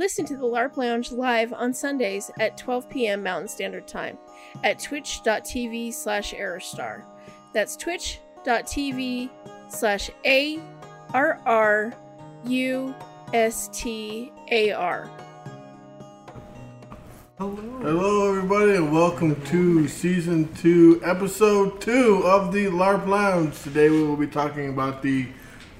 Listen to the LARP Lounge live on Sundays at 12 p.m. Mountain Standard Time at twitch.tv slash Arrustar. That's twitch.tv slash A R R U S T A R. Hello. Hello, everybody, and welcome to season two, episode two of the LARP Lounge. Today, we will be talking about the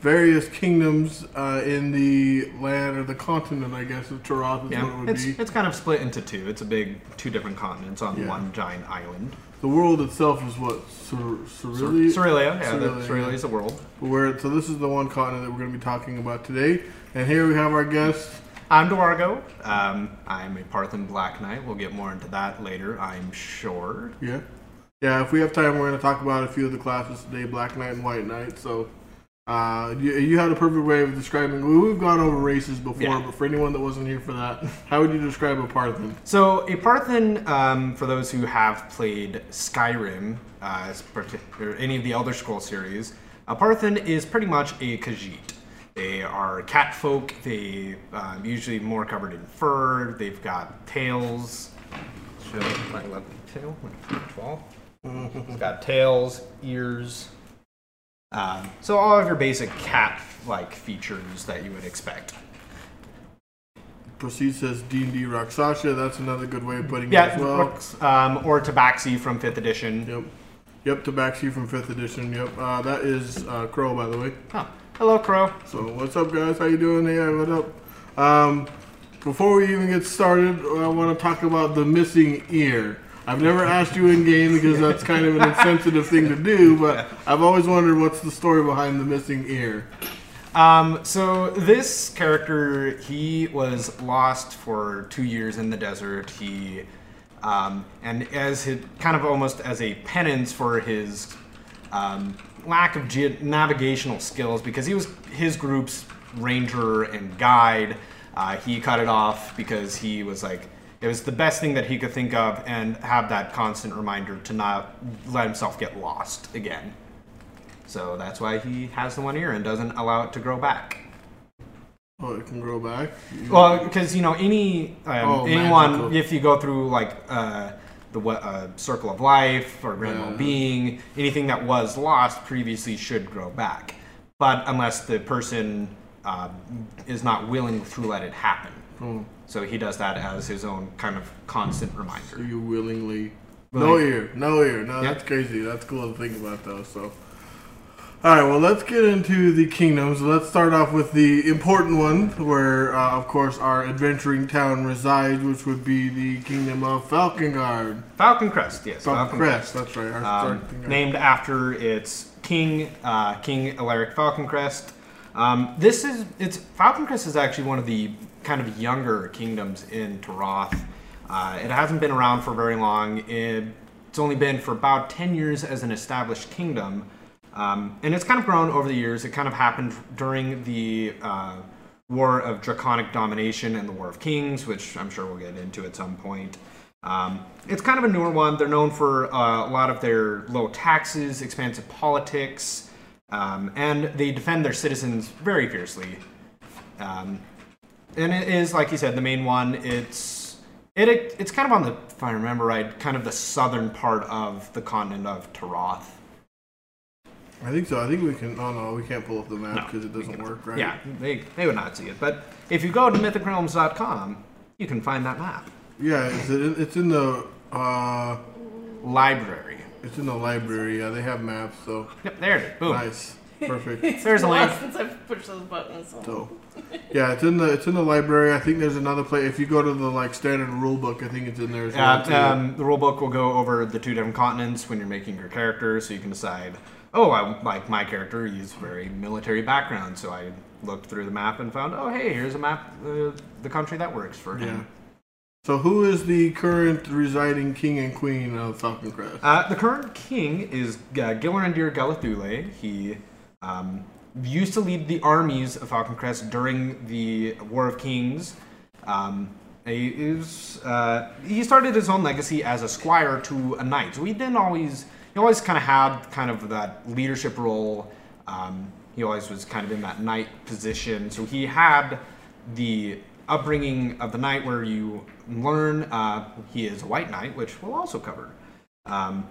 various kingdoms uh, in the land or the continent, I guess, of Taroth is what it Yeah, would it's be. it's kind of split into two. It's a big two different continents on Yeah. one giant island. The world itself is what Cer- Cerealia. Cerealia, yeah, the, Cerealia, Cerealia yeah. is the world. Where so this is the one continent that we're going to be talking about today, and here we have our guest. I'm Do'argo. Um, I'm a Parthan Black Knight. We'll get more into that later, I'm sure. Yeah, yeah. If we have time, we're going to talk about a few of the classes today: Black Knight and White Knight. So. Uh, you, you had a perfect way of describing. we- We've gone over races before, Yeah. but for anyone that wasn't here for that, how would you describe a Parthan? So, a Parthan, um, for those who have played Skyrim, uh, or any of the Elder Scroll series, a Parthan is pretty much a Khajiit. They are cat folk. They um, usually more covered in fur. They've got tails. Show my left tail. Fall. It's got tails, ears. Um, so all of your basic cat-like features that you would expect. Proceed says D and D Rakshasa. That's another good way of putting it Yeah, as well. um, or Tabaxi from Fifth Edition. Yep, yep. Tabaxi from Fifth Edition. Yep, uh, that is uh, Crow, by the way. Oh, hello, Crow. So what's up, guys? How you doing? Hey, what up? Um, before we even get started, I want to talk about the missing ear. I've never asked you in game because that's kind of an insensitive thing to do, but I've always wondered what's the story behind the missing ear. Um, so this character, he was lost for two years in the desert. He, um, and as his, kind of almost as a penance for his um, lack of ge- navigational skills, because he was his group's ranger and guide. Uh, he cut it off because he was like, it was the best thing that he could think of, and have that constant reminder to not let himself get lost again. So that's why he has the one ear and doesn't allow it to grow back. Oh, it can grow back. Well, because you know any um, Oh, anyone, magical. if you go through like uh, the uh, circle of life or grand Yeah. well-being, anything that was lost previously should grow back, but unless the person um, is not willing to let it happen. Oh, So he does that as his own kind of constant so reminder. you willingly. No ear, no ear. No, Yeah. that's crazy. That's cool to think about, though. So, all right. Well, let's get into the kingdoms. Let's start off with the important one, where, uh, of course, our adventuring town resides, which would be the kingdom of Falcongard. Falcon Crest, yes. Falcon Crest. That's right. Um, named after its king, uh, King Alaric Falconcrest. Um, this is it's Falconcrest is actually one of the kind of younger kingdoms in Taroth. Uh, it hasn't been around for very long. It, it's only been for about ten years as an established kingdom, um, and it's kind of grown over the years. It kind of happened during the uh, War of Draconic Domination and the War of Kings, which I'm sure we'll get into at some point. Um, it's kind of a newer one. They're known for uh, a lot of their low taxes, expansive politics, um, and they defend their citizens very fiercely. Um, and it is, like you said, the main one. It's it, it's kind of on the, if I remember right, kind of the southern part of the continent of Taroth. I think so. I think we can. Oh no, we can't pull up the map No, because it doesn't work, right? Yeah, they, they would not see it. But if you go to mythicrealms.com, you can find that map. Yeah. It's in, it's in the. Uh, Library. it's in the library. Yeah, they have maps. So Yep, there it is. Boom. nice. Perfect. There's a link. Since I've pushed those buttons. So, yeah, it's in the it's in the library. I think there's another place. If you go to the like standard rule book, I think it's in there as well. too. Uh, um, the rulebook will go over the two different continents when you're making your character, so you can decide. Oh, I like my character. He's very military background, so I looked through the map and found. Oh, hey, here's a map. Uh, the country that works for yeah. him. So, who is the current residing king and queen of Falcon Crest? Uh, the current king is uh, Gilrandir Galathule. He um, used to lead the armies of Falcon Crest during the War of Kings. Um, he, is, uh, he started his own legacy as a squire to a knight. So he didn't always, he always kind of had kind of that leadership role. Um, he always was kind of in that knight position. So he had the upbringing of the knight, where you learn uh, he is a white knight, which we'll also cover. Um,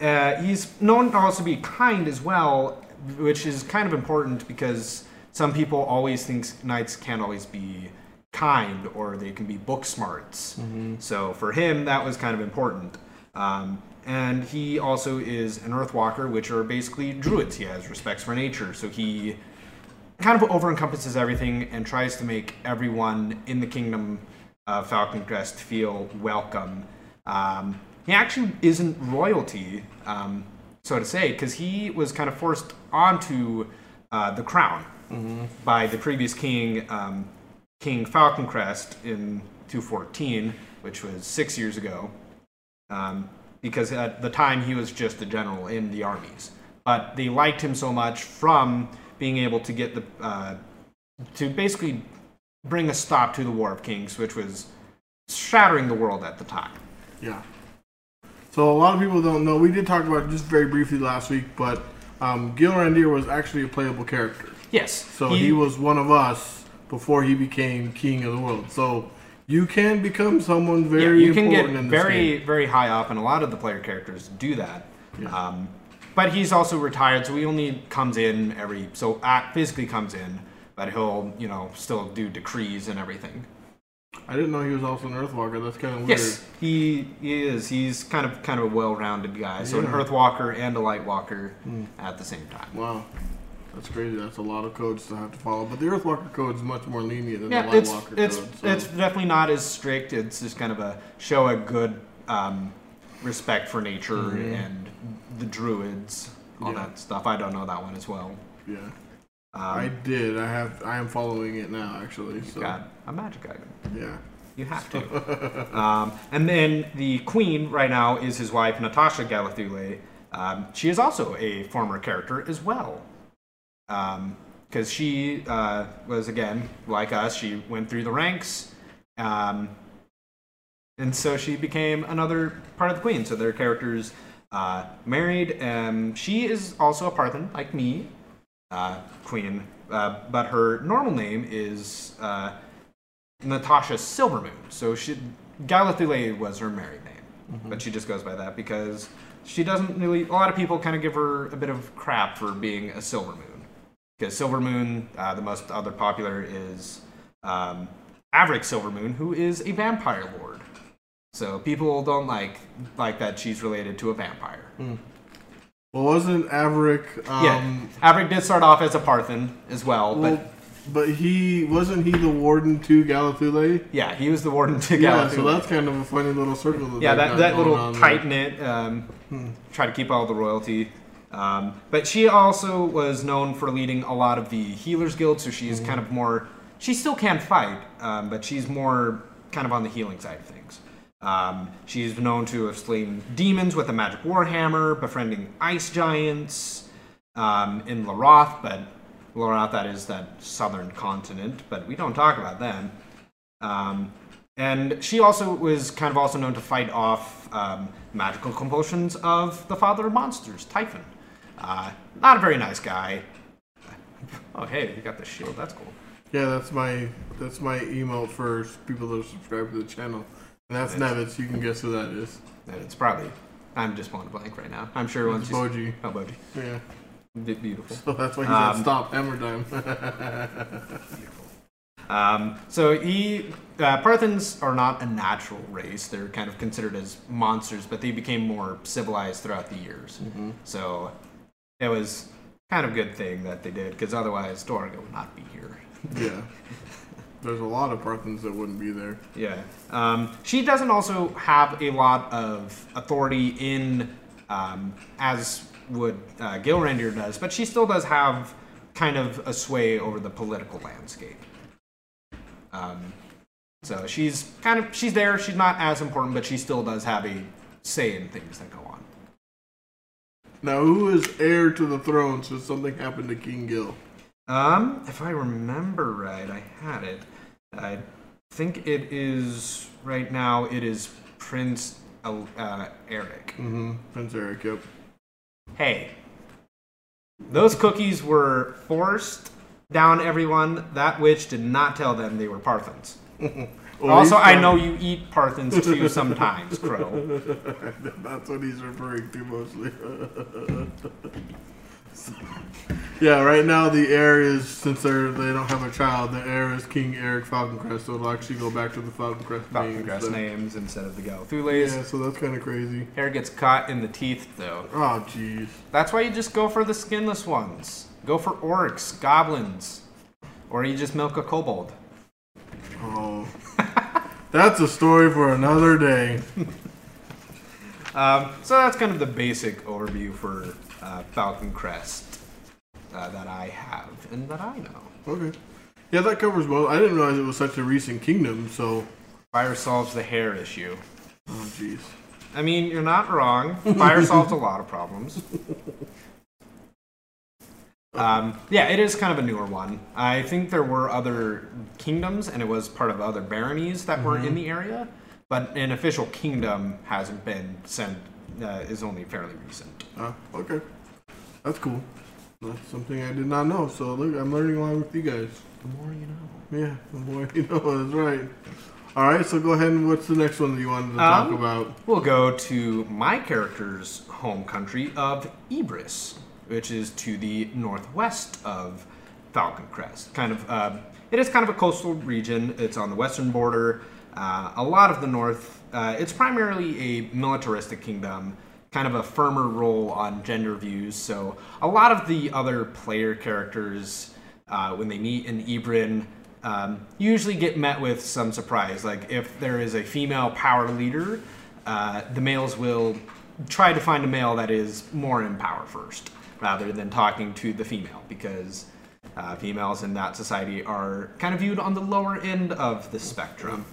uh, he's known to also be kind as well, which is kind of important because some people always think knights can't always be kind or they can be book smarts. So for him, that was kind of important. Um, and he also is an Earthwalker, which are basically druids. He has respects for nature, so he kind of over encompasses everything and tries to make everyone in the kingdom of Falcon Crest feel welcome. Um, he actually isn't royalty, um, so to say, because he was kind of forced onto uh, the crown by the previous king, um, King Falcon Crest, in 214, which was six years ago um, because at the time he was just a general in the armies. But they liked him so much from being able to get the uh, to basically bring a stop to the War of Kings, which was shattering the world at the time. Yeah. So a lot of people don't know. We did talk about it just very briefly last week, but um, Gil Randir was actually a playable character. Yes. So he, was one of us before he became king of the world. So you can become someone very Yeah, you can get in this very game. very high up, and a lot of the player characters do that. Yeah. Um, but he's also retired, so he only comes in every so act physically comes in, but he'll you know still do decrees and everything. I didn't know he was also an Earthwalker. That's kind of weird. Yes, he, he is. He's kind of kind of a well-rounded guy. So an Yeah. Earthwalker and a Lightwalker at the same time. Wow. That's crazy. That's a lot of codes to have to follow. But the Earthwalker code is much more lenient than Yeah, the it's Lightwalker it's code. so- it's definitely not as strict. It's just kind of a show a good um, respect for nature and the druids, all Yeah. that stuff. I don't know that one as well. yeah. Um, I did. I have. I am following it now, actually. So got a magic item. yeah. You have to. um, and then the queen right now is his wife, Natasha Galathule. Um, she is also a former character as well. Because she uh, was, again, like us, she went through the ranks. Um, and so she became another part of the queen. So their characters uh, married. Um, she is also a Parthen, like me, uh, queen. Uh, but her normal name is uh, Natasha Silvermoon. So she Galathule was her married name, but she just goes by that because she doesn't really. A lot of people kind of give her a bit of crap for being a Silvermoon because Silvermoon, uh, the most other popular is um, Averick Silvermoon, who is a vampire lord. So people don't like like that she's related to a vampire. Well, wasn't Averick? Um, yeah, Averick did start off as a Parthen as well, Well, but but he wasn't he the warden to Galathule? yeah, he was the warden to Yeah, Galathule. so that's kind of a funny little circle. That yeah, that, that little tight knit, um, try to keep all the royalty. Um, but she also was known for leading a lot of the healers guild, so she's kind of more. She still can fight, um, but she's more kind of on the healing side of things. Um, she's known to have slain demons with a magic warhammer, befriending ice giants um, in Laroth, but Laroth, that is that southern continent, but we don't talk about them. Um, and she also was kind of also known to fight off um, magical compulsions of the father of monsters, Typhon. Uh, not a very nice guy. Oh, hey, you got the shield. That's cool. Yeah, that's my that's my emote for people that are subscribed to the channel, that's Nevitz. You can guess who that is. It's probably. I'm just pulling a blank right now. I'm sure once It's you. Boji. Oh, Boji. Yeah, Be- Beautiful. so that's why he Um, said stop hammer time. Um, so he, uh, Parthens are not a natural race. They're kind of considered as monsters, but they became more civilized throughout the years. So it was kind of a good thing that they did, because otherwise Do'argo would not be here. yeah, there's a lot of Parthens that wouldn't be there. Yeah. Um, she doesn't also have a lot of authority in, um, as would uh, Gilrandir does, but she still does have kind of a sway over the political landscape. Um, so she's kind of she's there. She's not as important, but she still does have a say in things that go on. Now, who is heir to the throne should something happen to King Gil? Um, if I remember right, I had it. I think it is right now. It is Prince uh, Eric. Mm-hmm. Prince Eric. Yep. Hey, those cookies were forced down everyone. That witch did not tell them they were Parthens. Or also, I know you eat Parthens too sometimes, Crow. That's what he's referring to mostly. yeah, right now the heir is since they're they don't have a child, the heir is King Eric Falconcrest, so it'll actually go back to the Falconcrest Falcon name. Crest so- names instead of the Galthules. Yeah, so that's kind of crazy. Hair gets caught in the teeth, though. Oh, jeez. That's why you just go for the skinless ones. Go for orcs, goblins, or you just milk a kobold. Oh, that's a story for another day. Um, so that's kind of the basic overview for uh, Falcon Crest uh, that I have and that I know. Okay. Yeah, that covers well. I didn't realize it was such a recent kingdom. So, Fire solves the hair issue. oh, jeez. I mean, you're not wrong. Fire solves a lot of problems. Um, yeah, it is kind of a newer one. I think there were other kingdoms, and it was part of other baronies that were in the area, but an official kingdom hasn't been sent. Uh, is only fairly recent. Ah, okay. That's cool. That's something I did not know. So look, I'm learning along with you guys. The more you know. Yeah, the more you know. That's right. All right. So go ahead and what's the next one that you wanted to talk Um, about? We'll go to my character's home country of Ibris, which is to the northwest of Falcon Crest. Kind of, uh, it is kind of a coastal region. It's on the western border. Uh, a lot of the north. Uh, it's primarily a militaristic kingdom, kind of a firmer role on gender views. So a lot of the other player characters, uh, when they meet in Ibrin, um, usually get met with some surprise. Like if there is a female power leader, uh, the males will try to find a male that is more in power first, rather than talking to the female, because uh, females in that society are kind of viewed on the lower end of the spectrum.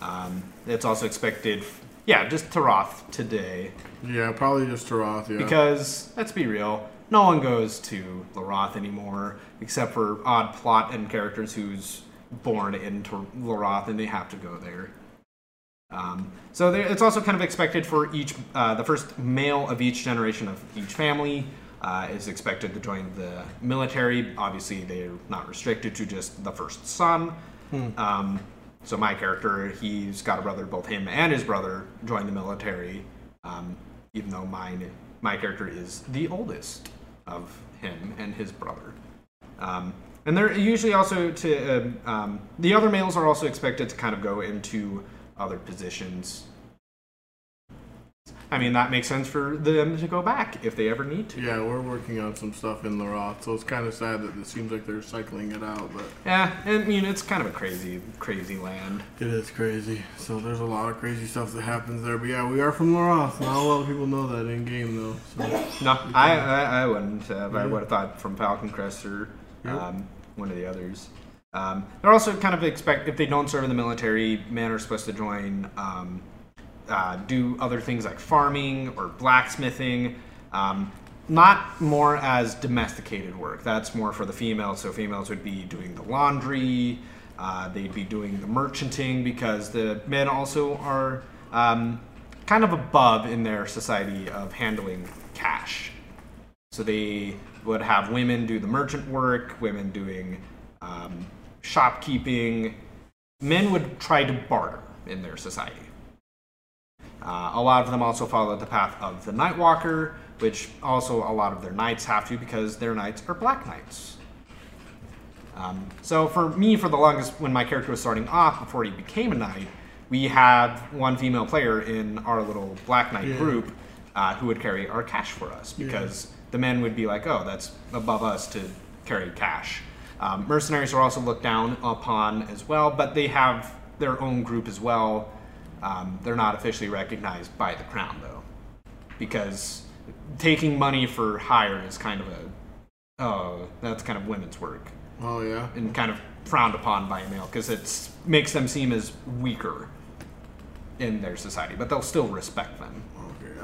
Um, it's also expected, yeah, just Taroth today, Yeah, probably just Taroth. Yeah. because let's be real, no one goes to Laroth anymore, except for odd plot and characters who's born into Laroth and they have to go there. Um, so there, it's also kind of expected for each, uh, the first male of each generation of each family uh, is expected to join the military. Obviously, they're not restricted to just the first son. Um, so my character, he's got a brother. Both him and his brother joined the military. Um, even though mine, my character is the oldest of him and his brother. Um, and they're usually also to um, um, the other males are also expected to kind of go into other positions. I mean that makes sense for them to go back if they ever need to. yeah, we're working on some stuff in Laroth, so it's kind of sad that it seems like they're cycling it out, but Yeah, I mean it's kind of a crazy, crazy land. it is crazy. So there's a lot of crazy stuff that happens there. But yeah, we are from Laroth. Not a lot of people know that in game though. So. No, I, I, I wouldn't have. I would have thought from Falcon Crest or Yep. um, one of the others. Um, they're also kind of expect if they don't serve in the military, men are supposed to join, um, uh, do other things like farming or blacksmithing. Um, not more as domesticated work. That's more for the females. So females would be doing the laundry. Uh, they'd be doing the merchanting because the men also are um, kind of above in their society of handling cash. So they would have women do the merchant work, women doing um, shopkeeping. Men would try to barter in their society. Uh, a lot of them also follow the path of the Nightwalker, which also a lot of their knights have to because their knights are black knights. Um, so for me, for the longest, when my character was starting off before he became a knight, we had one female player in our little black knight Yeah. group uh, who would carry our cash for us because the men would be like, "Oh, that's above us to carry cash." Um, mercenaries are also looked down upon as well, but they have their own group as well. Um, they're not officially recognized by the crown though, because taking money for hire is kind of a oh, that's kind of women's work Oh yeah. and kind of frowned upon by a male because it makes them seem as weaker in their society, but they'll still respect them.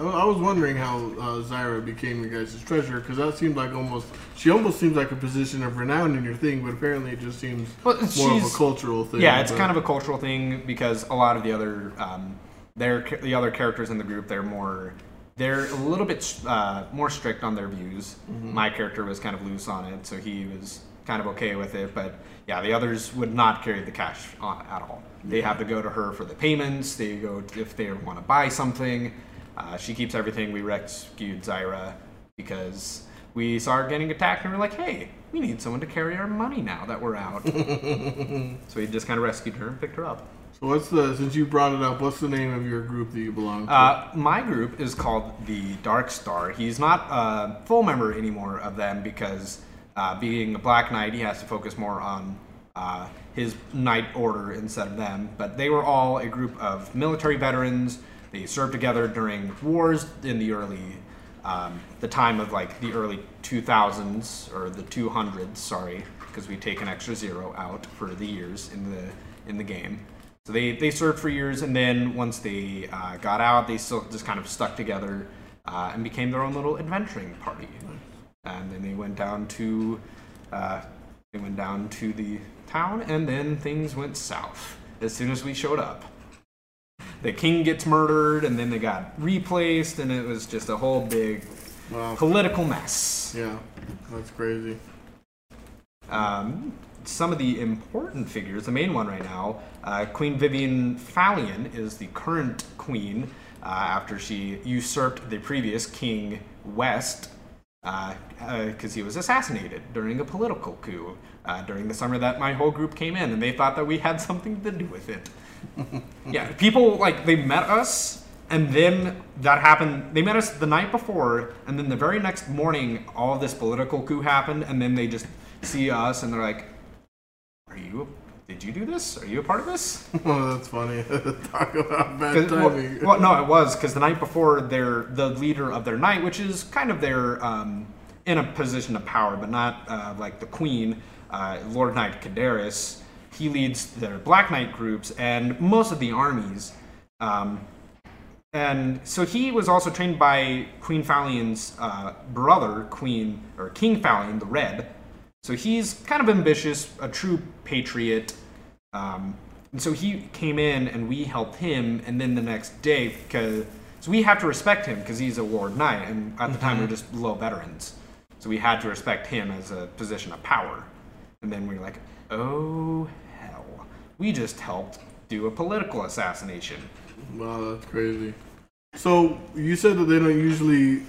I, I was wondering how uh, Zyra became your guys' treasurer because that seemed like almost she almost seems like a position of renown in your thing, but apparently it just seems Well, more of a cultural thing. Yeah, it's but- kind of a cultural thing because a lot of the other um, their the other characters in the group they're more they're a little bit uh, more strict on their views. My character was kind of loose on it, so he was kind of okay with it, but yeah, the others would not carry the cash on at all. They have to go to her for the payments. They go if they want to buy something. Uh, she keeps everything. We rescued Zyra because we saw her getting attacked, and we're like, hey, we need someone to carry our money now that we're out. so we just kind of rescued her and picked her up. So what's the since you brought it up? What's the name of your group that you belong to? Uh, my group is called the Dark Star. He's not a full member anymore of them because uh, being a Black Knight, he has to focus more on uh, his Knight Order instead of them. But they were all a group of military veterans. They served together during wars in the early, um, the time of like the early 2000s or the 200s. Sorry, because we take an extra zero out for the years in the in the game. So they, they served for years, and then once they uh, got out, they still just kind of stuck together uh, and became their own little adventuring party. And then they went down to uh, they went down to the town, and then things went south as soon as we showed up. The king gets murdered, and then they got replaced, and it was just a whole big Wow. political mess. Yeah, that's crazy. Um, some of the important figures, the main one right now, uh, Queen Vivian Fallion is the current queen uh, after she usurped the previous King West because he was assassinated during a political coup uh, during the summer that my whole group came in, and they thought that we had something to do with it. yeah, people like they met us, and then that happened. They met us the night before, and then the very next morning, all this political coup happened, and then they just see us, and they're like, "Are you? Did you do this? Are you a part of this?" Oh, that's funny. Talk about bad 'Cause- well, timing. well, no, it was because the night before, their the leader of their night, which is kind of their um, in a position of power, but not uh, like the queen, uh, Lord Knight Kadaris. He leads their Black Knight groups and most of the armies. Um, and so he was also trained by Queen Fallion's uh, brother, Queen or King Fallion, the Red. So he's kind of ambitious, a true patriot. Um, and so he came in and we helped him, and then the next day, because so we have to respect him because he's a ward Knight, and at the time we we're just low veterans. So we had to respect him as a position of power. And then we were like, oh we just helped do a political assassination. Wow, that's crazy. So you said that they don't usually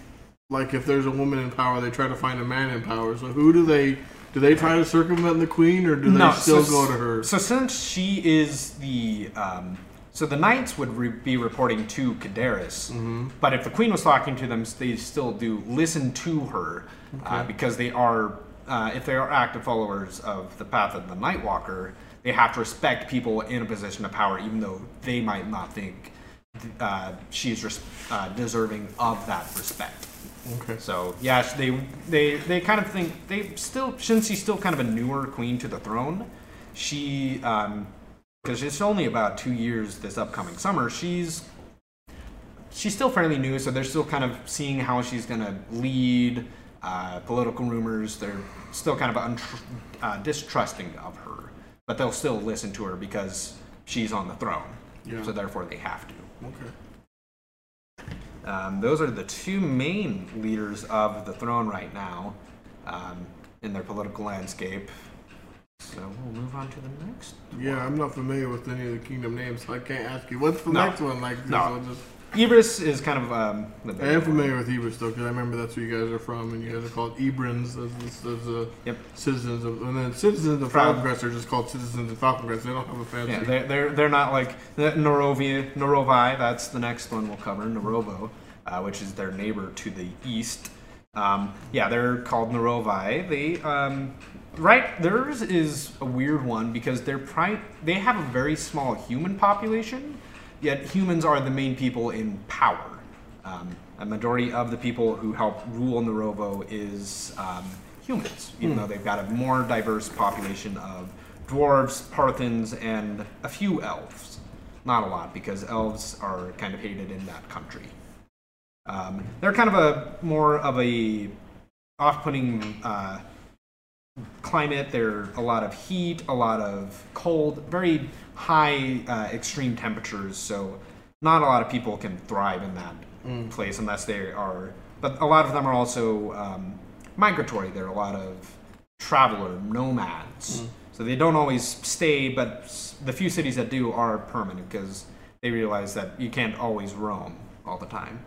like if there's a woman in power, they try to find a man in power. So who do they do they try to circumvent the queen, or do they still so, go to her? So since she is the, um, so the knights would re- be reporting to Kadaris, Mm-hmm. but if the queen was talking to them, they still do listen to her uh, because they are, uh, if they are active followers of the path of the Nightwalker, they have to respect people in a position of power, even though they might not think uh, she's res- uh, deserving of that respect. Okay. So yeah, they they they kind of think they still since she's still kind of a newer queen to the throne, she um because it's only about two years this upcoming summer. She's she's still fairly new, so they're still kind of seeing how she's gonna lead. Uh, political rumors, they're still kind of untr- uh, distrusting of her, but they'll still listen to her because she's on the throne. Yeah. So therefore, they have to. Okay. Um, those are the two main leaders of the throne right now um, in their political landscape. So we'll move on to the next. Yeah, I'm not familiar with any of the kingdom names, so I can't ask you. What's the No. next one like? No. I'll just- Ibris is kind of um, the I am familiar with Ebers though, because I remember that's where you guys are from, and you guys are called Ebrins as, as uh, Yep. citizens of, and then citizens of Proud. Falcon Crest are just called citizens of Falcon Crest. They don't have a fancy. Yeah, they're, they're, they're not like Norovia, Norovai, that's the next one we'll cover, Norovo, uh, which is their neighbor to the east. Um, yeah, they're called Norovai. They, um, right, theirs is a weird one because they're pri- they have a very small human population, yet humans are the main people in power. Um, a majority of the people who help rule Norovo is um, humans, even though they've got a more diverse population of dwarves, Parthens, and a few elves. Not a lot, because elves are kind of hated in that country. Um, they're kind of a more of a off-putting uh, climate. There are a lot of heat, a lot of cold, very high uh, extreme temperatures. So not a lot of people can thrive in that place unless they are. But a lot of them are also um, migratory. There are a lot of traveler nomads. So they don't always stay, but the few cities that do are permanent because they realize that you can't always roam all the time.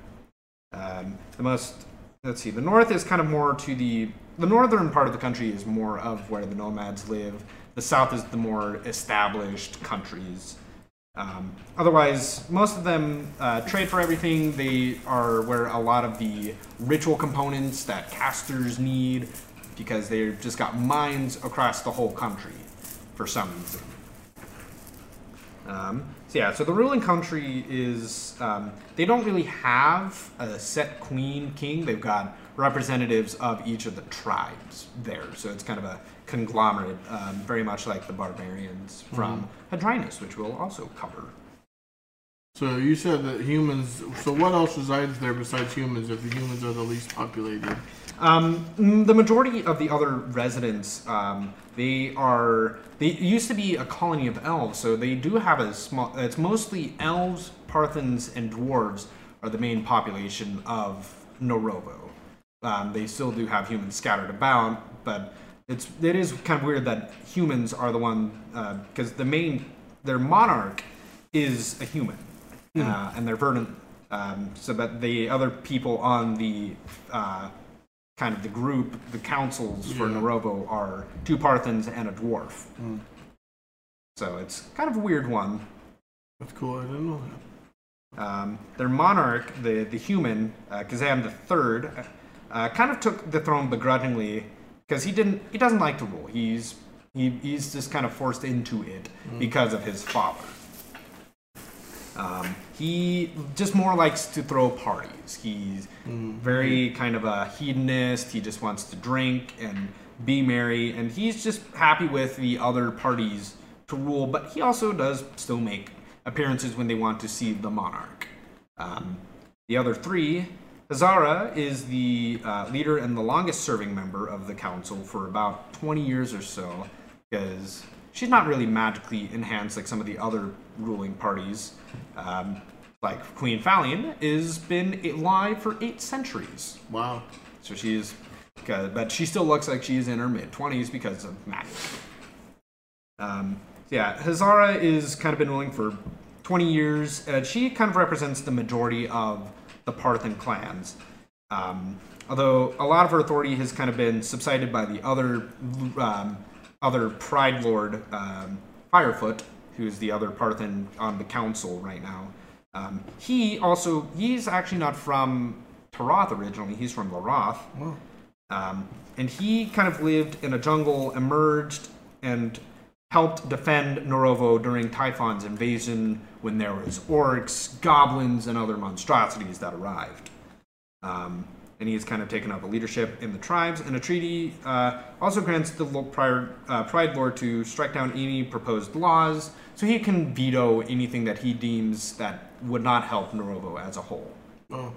Um, the most, let's see, the north is kind of more to the, the northern part of the country is more of where the nomads live. The south is the more established countries. Um, otherwise, most of them uh, trade for everything. They are where a lot of the ritual components that casters need because they've just got mines across the whole country for some reason. Um, so yeah, so the ruling country is um, they don't really have a set queen king. They've got representatives of each of the tribes there. So it's kind of a conglomerate, um, very much like the barbarians from Hadrinus, which we'll also cover. So you said that humans. So what else resides there besides humans? If the humans are the least populated, Um, mm, the majority of the other residents, um, they are. They used to be a colony of elves, so they do have a small. It's mostly elves, Parthens, and dwarves are the main population of Norovo. Um, they still do have humans scattered about, but it's it is kind of weird that humans are the one because the main their monarch is a human, uh, and they're verdant. Um, so that the other people on the uh, kind of the group, the councils for Yeah. Norovo are two Parthens and a dwarf. Mm. So it's kind of a weird one. that's cool. I didn't know that. Um, their monarch, the the human, uh, Kazam the Third, uh, kind of took the throne begrudgingly because he didn't. He doesn't like to rule. He's he, he's just kind of forced into it because of his father. Um, he just more likes to throw parties. He's very kind of a hedonist. He just wants to drink and be merry, and he's just happy with the other parties to rule. But he also does still make appearances when they want to see the monarch. Um, the other three, Hazara is the uh, leader and the longest serving member of the council for about 20 years or so, because she's not really magically enhanced like some of the other ruling parties. Um, like Queen Falion has been alive for eight centuries. Wow. So she's, uh, but she still looks like she's in her mid 20s because of magic. Um, yeah, Hazara is kind of been ruling for 20 years. Uh, she kind of represents the majority of the Parthan clans. Um, although a lot of her authority has kind of been subsided by the other um, other Pride Lord um, Firefoot, who's the other Parthan on the council right now. Um, he also he's actually not from Taroth originally. He's from Laroth. Wow. Um, and he kind of lived in a jungle, emerged, and helped defend Norovo during Typhon's invasion when there was orcs, goblins, and other monstrosities that arrived. Um, and he has kind of taken up a leadership in the tribes, and a treaty uh, also grants the prior, uh, Pride Lord to strike down any proposed laws, so he can veto anything that he deems that would not help Norovo as a whole Oh.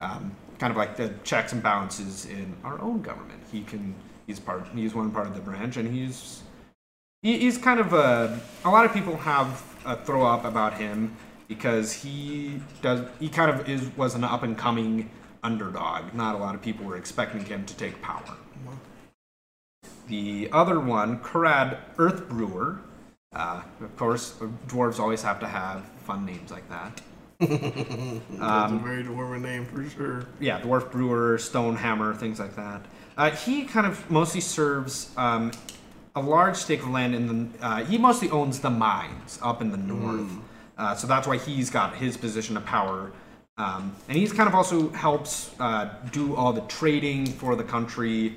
um, kind of like the checks and balances in our own government. He can he's part he's one part of the branch, and he's he, he's kind of a a lot of people have a throw up about him because he does he kind of is was an up and coming underdog. Not a lot of people were expecting him to take power. The other one, Karad Earth Brewer. Uh, of course, dwarves always have to have fun names like that. That's a very dwarven name for sure. yeah, dwarf brewer, stone hammer, things like that. Uh, he kind of mostly serves um, a large stake of land in the. Uh, he mostly owns the mines up in the north, uh, so that's why he's got his position of power. Um, and he's kind of also helps uh, do all the trading for the country.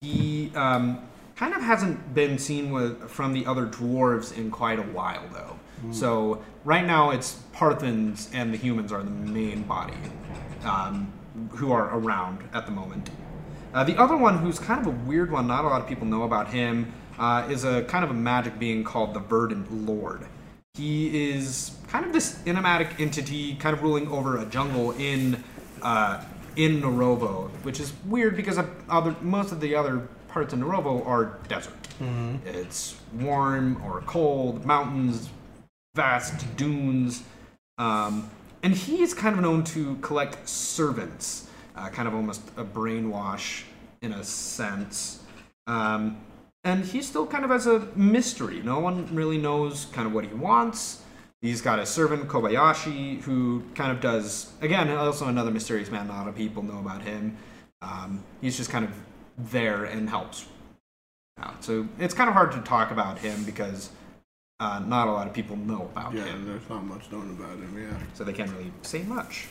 He um, kind of hasn't been seen with from the other dwarves in quite a while, though. So right now it's Parthens and the humans are the main body um, who are around at the moment. Uh, the other one, who's kind of a weird one, not a lot of people know about him, uh, is a kind of a magic being called the Verdant Lord. He is kind of this enigmatic entity, kind of ruling over a jungle in uh, in Norovo, which is weird because other most of the other parts of Norovo are desert. It's warm or cold, mountains, vast dunes, um, and he is kind of known to collect servants, uh, kind of almost a brainwash in a sense. Um, and he still kind of has a mystery. No one really knows kind of what he wants. He's got a servant, Kobayashi, who kind of does, again, also another mysterious man. Not a lot of people know about him. Um, he's just kind of there and helps out. So it's kind of hard to talk about him because uh, not a lot of people know about him. Yeah, there's not much known about him. Yeah. So they can't really say much.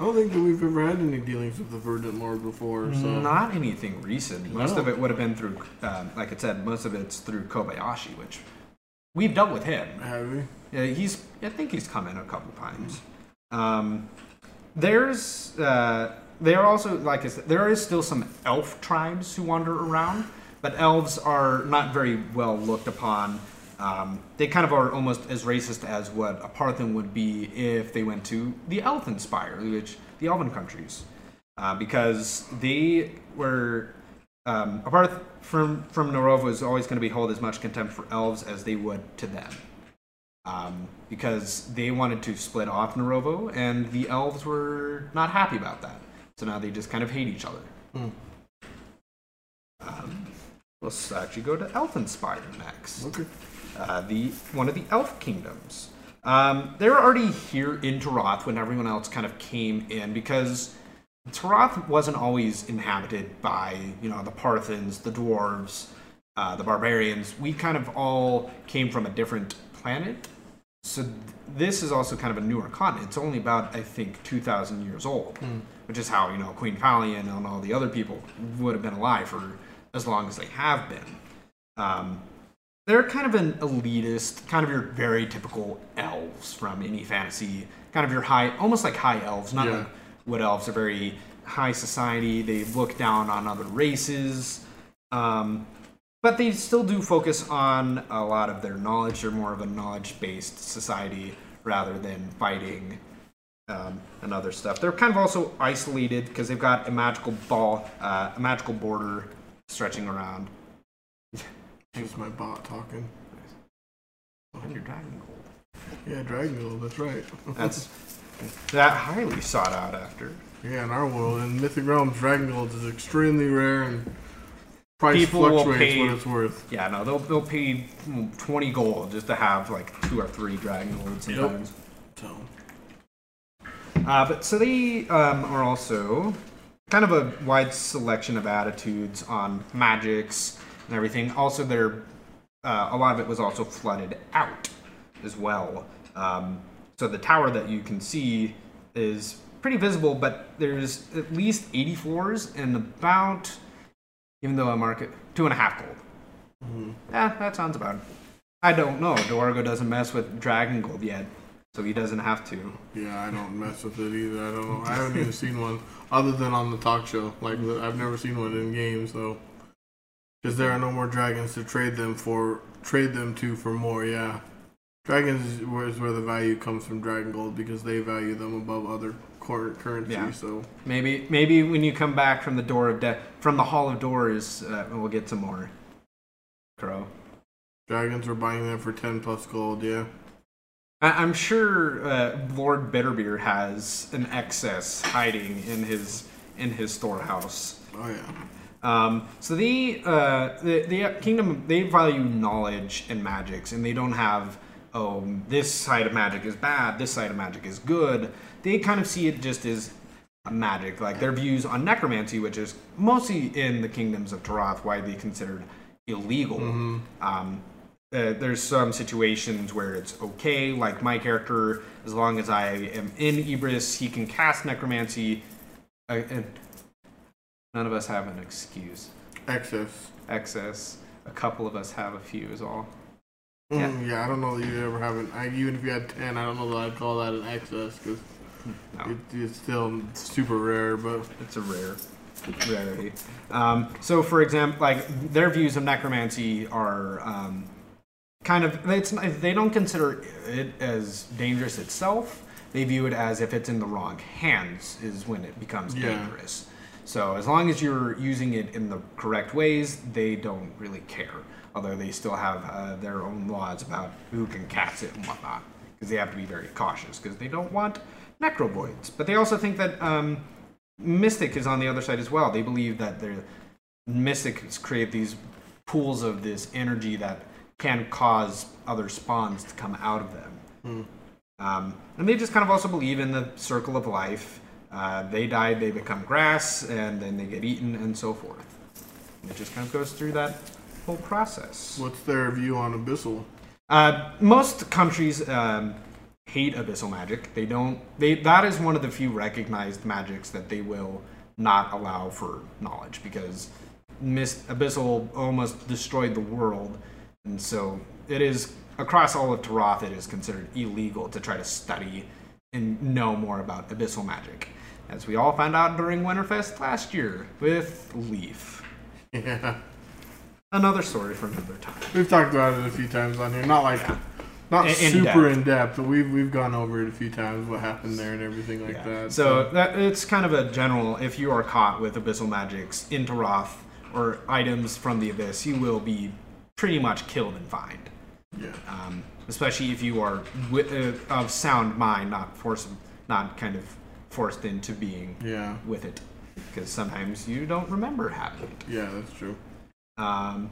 I don't think that we've ever had any dealings with the Verdant Lord before. So Not anything recent. Most No. of it would have been through, um, like I said, most of it's through Kobayashi, which we've dealt with him. have we? Yeah, he's. I think he's come in a couple times. Um, there's. Uh, there are also, like I said, there is still some elf tribes who wander around, but elves are not very well looked upon. Um, they kind of are almost as racist as what a Parthian would be if they went to the Elfin Spire, which the Elven countries, uh, because they were um, apart from from Narova is always going to be hold as much contempt for elves as they would to them um, because they wanted to split off Narovo, and the elves were not happy about that. So now they just kind of hate each other. Um, let's actually go to Elfenspire next. Okay. Uh, the one of the elf kingdoms. Um, they were already here in Taroth when everyone else kind of came in because Taroth wasn't always inhabited by you know the Parthens, the dwarves, uh, the barbarians. We kind of all came from a different planet. So th- this is also kind of a newer continent. It's only about I think two thousand years old, which is how you know Queen Fallion and all the other people would have been alive for as long as they have been. Um, they're kind of an elitist, kind of your very typical elves from any fantasy, kind of your high, almost like high elves, not Yeah. like wood elves are very high society. They look down on other races, um, but they still do focus on a lot of their knowledge. They're more of a knowledge-based society rather than fighting um, and other stuff. They're kind of also isolated because they've got a magical ball, uh, a magical border stretching around. Just my bot talking. And your dragon gold. Yeah, Dragon Gold, that's right. That's that highly sought out after. yeah, in our world, in Mythic Realms, Dragon Gold is extremely rare and price People fluctuates pay- what it's worth. Yeah, no, they'll they'll pay mm, twenty gold just to have like two or three dragon golds Yep. sometimes. So Uh, but so they um, are also kind of a wide selection of attitudes on magics and everything. Also, they're uh, a lot of it was also flooded out as well. Um, so the tower that you can see is pretty visible, but there's at least 80 floors and about, even though I mark it, two and a half gold. Yeah, that sounds about it. I don't know. Do'argo doesn't mess with dragon gold yet, so he doesn't have to. yeah, I don't mess with it either. I don't know. I haven't even seen one other than on the talk show. Like I've never seen one in game. So because there are no more dragons to trade them for, trade them to for more. Yeah, dragons is where, is where the value comes from Dragon Gold because they value them above other currency. Yeah. So Maybe maybe when you come back from the door of death, from the hall of doors, uh, we'll get some more. Crow. dragons are buying them for ten plus gold. Yeah. I- I'm sure uh, Lord Bitterbeer has an excess hiding in his in his storehouse. Oh yeah. Um, so the, uh, the the kingdom they value knowledge and magics, and they don't have oh this side of magic is bad, this side of magic is good. They kind of see it just as magic, like their views on necromancy, which is mostly in the kingdoms of Taroth widely considered illegal. Um, uh, there's some situations where it's okay, like my character, as long as I am in Ibris, he can cast necromancy. Uh, and none of us have an excuse. Excess. Excess. A couple of us have a few, is all. Mm, yeah. I don't know that you ever have an. I, even if you had ten, I don't know that I'd call that an excess because No, it, it's still super rare. But it's a rare rarity. Um, so, for example, like their views of necromancy are um, kind of it's they don't consider it as dangerous itself. They view it as if it's in the wrong hands is when it becomes Yeah. dangerous. So as long as you're using it in the correct ways, they don't really care. Although they still have uh, their own laws about who can cast it and whatnot, because they have to be very cautious because they don't want necrovoids. But they also think that um, Mystic is on the other side as well. They believe that they're mystics create these pools of this energy that can cause other spawns to come out of them. Um, and they just kind of also believe in the circle of life. Uh, they die, they become grass, and then they get eaten, and so forth. And it just kind of goes through that whole process. What's their view on Abyssal? Uh, most countries um, hate abyssal magic. They don't. They that is one of the few recognized magics that they will not allow for knowledge because abyssal almost destroyed the world, and so it is across all of Terath. It is considered illegal to try to study and know more about abyssal magic, as we all found out during Winterfest last year with Leaf. Yeah. Another story for another time. We've talked about it a few times on here. Not like, not In- in super depth. in depth, but we've we've gone over it a few times. What happened there and everything like Yeah. that. So that it's kind of a general. If you are caught with abyssal magics in Terath or items from the abyss, you will be pretty much killed and fined. yeah, Um, especially if you are wi- uh, of sound mind, not forced, not kind of forced into being yeah, with it, because sometimes you don't remember having it. yeah. That's true. Um,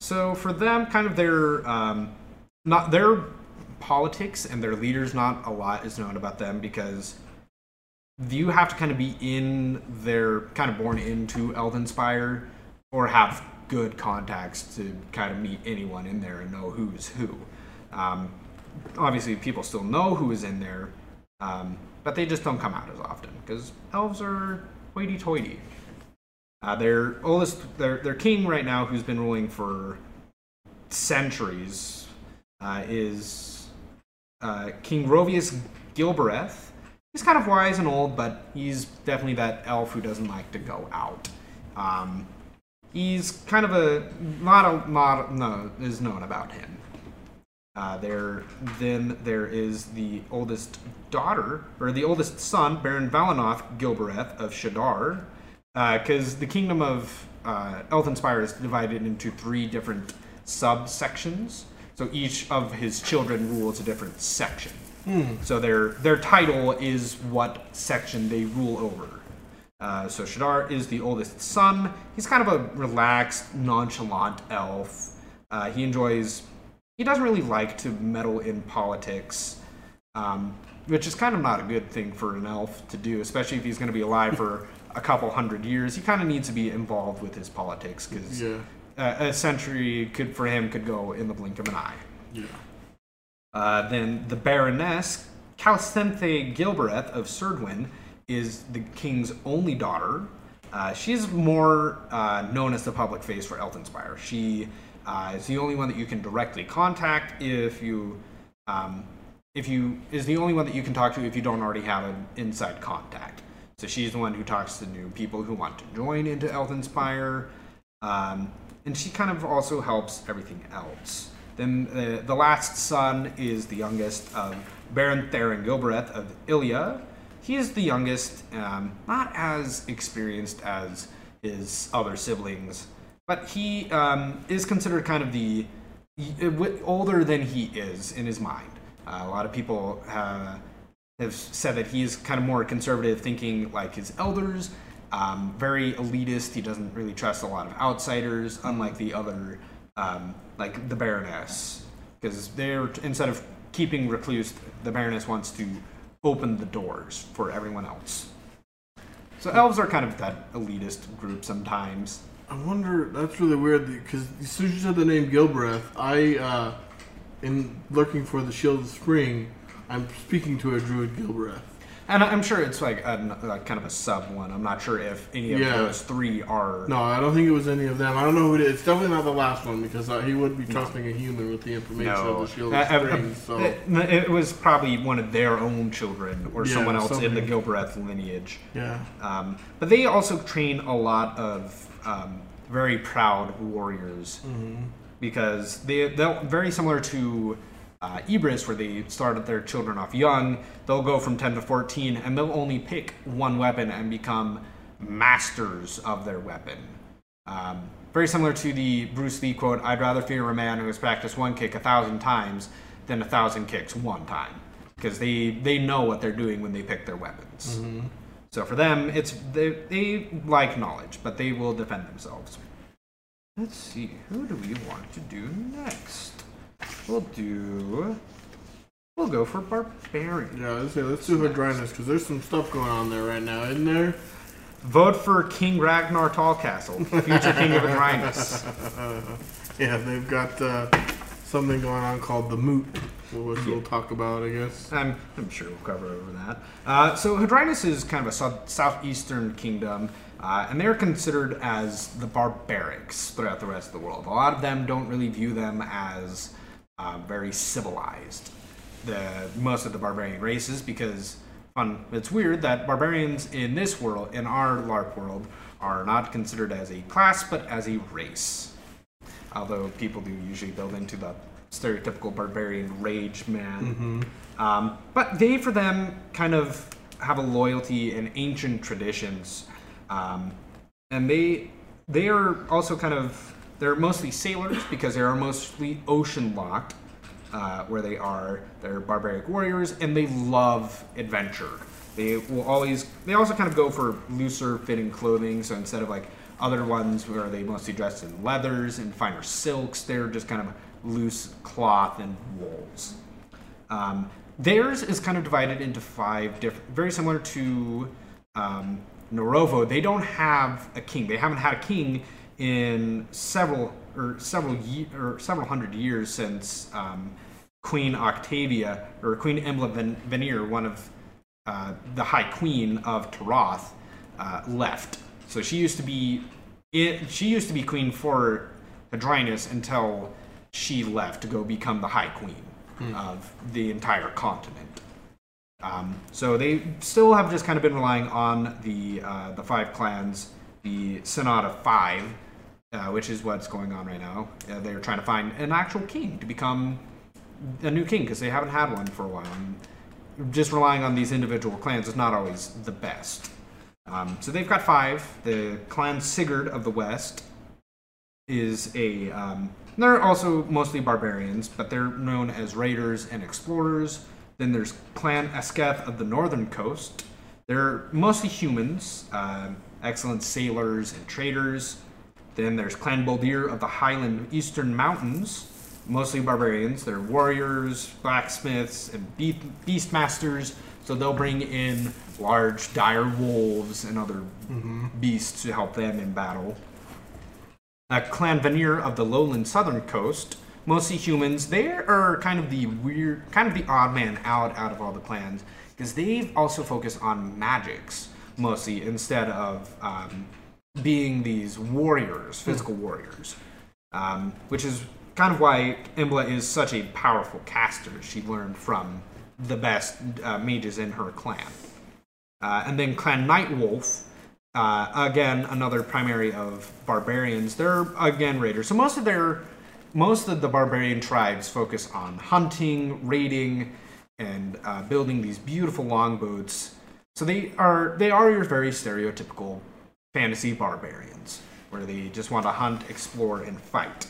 so for them, kind of their um, not their politics and their leaders, not a lot is known about them because you have to kind of be in their kind of born into Eldenspire or have good contacts to kind of meet anyone in there and know who's who. Um, obviously, people still know who is in there, um, but they just don't come out as often because elves are hoity-toity. Uh, their oldest, their their king right now, who's been ruling for centuries, uh, is uh, King Rovius Gilbereth. He's kind of wise and old, but he's definitely that elf who doesn't like to go out. Um, he's kind of a not a lot no is known about him. Uh, there, then there is the oldest daughter, or the oldest son, Baron Valanoth Gilbereth of Shadar, because the kingdom of uh, Elfenspire is divided into three different subsections. So each of his children rules a different section. So their their title is what section they rule over. Uh, so Shadar is the oldest son. He's kind of a relaxed, nonchalant elf. Uh, he enjoys. He doesn't really like to meddle in politics, um, which is kind of not a good thing for an elf to do, especially if he's going to be alive for a couple hundred years. He kind of needs to be involved with his politics because Yeah, uh, a century could for him could go in the blink of an eye. yeah. Uh, then the Baroness, Calcenthe Gilbreth of Serdwin is the king's only daughter. Uh, she's more uh, known as the public face for Elfenspire. She uh, is the only one that you can directly contact if you, um, if you is the only one that you can talk to if you don't already have an inside contact. So she's the one who talks to new people who want to join into Elfenspire. Um, and she kind of also helps everything else. Then uh, the last son is the youngest of Baron Theron Gilbreth of Ilya. He is the youngest, um, not as experienced as his other siblings, but he um, is considered kind of the older than he is in his mind. Uh, a lot of people uh, have said that he's kind of more conservative, thinking like his elders. Um, very elitist. He doesn't really trust a lot of outsiders, unlike the other, um, like the Baroness, because they're instead of keeping recluse, the Baroness wants to open the doors for everyone else. So elves are kind of that elitist group sometimes. I wonder. That's really weird because as soon as you said the name Gilbreth, I, uh, in looking for the Shield of Spring, I'm speaking to a druid Gilbreth. And I- I'm sure it's like a, like kind of a sub one. I'm not sure if any of Yeah. those three are. No, I don't think it was any of them. I don't know who it is. It's definitely not the last one because uh, he would be trusting a human with the information of the Shield Uh, of uh, Spring. So it, it was probably one of their own children or Yeah, someone else in the. Gilbreth lineage. yeah, Um, but they also train a lot of um, very proud warriors because they they're very similar to uh, Ibris, where they start their children off young. They'll go from 10 to 14, and they'll only pick one weapon and become masters of their weapon. Um, very similar to the Bruce Lee quote: "I'd rather fear a man who has practiced one kick a thousand times than a thousand kicks one time," because they they know what they're doing when they pick their weapons. So for them, it's they, they like knowledge, but they will defend themselves. Let's see, who do we want to do next? We'll do. We'll go for barbarian. Yeah, let's say let's do Hadrinus because there's some stuff going on there right now, isn't there? Vote for King Ragnar Tallcastle, future king of Hadrinus. Yeah, they've got uh, something going on called the Moot, which we'll talk about, I guess. I'm, I'm sure we'll cover over that. Uh, so Hadrinus is kind of a sou- southeastern kingdom, uh, and they're considered as the barbarics throughout the rest of the world. A lot of them don't really view them as uh, very civilized. The most of the barbarian races, because fun, it's weird that barbarians in this world, in our LARP world, are not considered as a class but as a race although people do usually build into the stereotypical barbarian rage man. Um, but they, for them, kind of have a loyalty in ancient traditions, um, and they they are also kind of they're mostly sailors because they are mostly ocean locked. Uh, where they are, they're barbaric warriors, and they love adventure. They will always. They also kind of go for looser fitting clothing. So instead of like other ones where they mostly dress in leathers and finer silks, they're just kind of loose cloth and wools. Um, theirs is kind of divided into five different, very similar to um, Norovo. They don't have a king. They haven't had a king in several or several ye- or several hundred years since um, Queen Octavia or Queen Embla Ven- Veneer, one of uh, the High Queen of Terath, uh, left. So she used to be it, she used to be queen for Hadrinus until she left to go become the High Queen of the entire continent. Um, so they still have just kind of been relying on the uh, the five clans, the Synod of Five, uh, which is what's going on right now. Uh, they're trying to find an actual king to become a new king because they haven't had one for a while. And just relying on these individual clans is not always the best. Um, so they've got five. The clan Sigurd of the West is a. Um, they're also mostly barbarians, but they're known as raiders and explorers. Then there's Clan Esketh of the northern coast. They're mostly humans, uh, excellent sailors and traders. Then there's Clan Boldir of the highland eastern mountains, mostly barbarians. They're warriors, blacksmiths, and be- beastmasters. So they'll bring in large, dire wolves and other beasts to help them in battle. Uh, Clan Veneer of the lowland southern coast, mostly humans. They are kind of the weird, kind of the odd man out out of all the clans because they've also focused on magics mostly instead of um, being these warriors, physical warriors, um, which is kind of why Embla is such a powerful caster. She learned from the best uh, mages in her clan. Uh, and then Clan Nightwolf, uh, again another primary of barbarians. They're again raiders. So most of their most of the barbarian tribes focus on hunting, raiding, and uh, building these beautiful longboats. So they are they are your very stereotypical fantasy barbarians, where they just want to hunt, explore, and fight.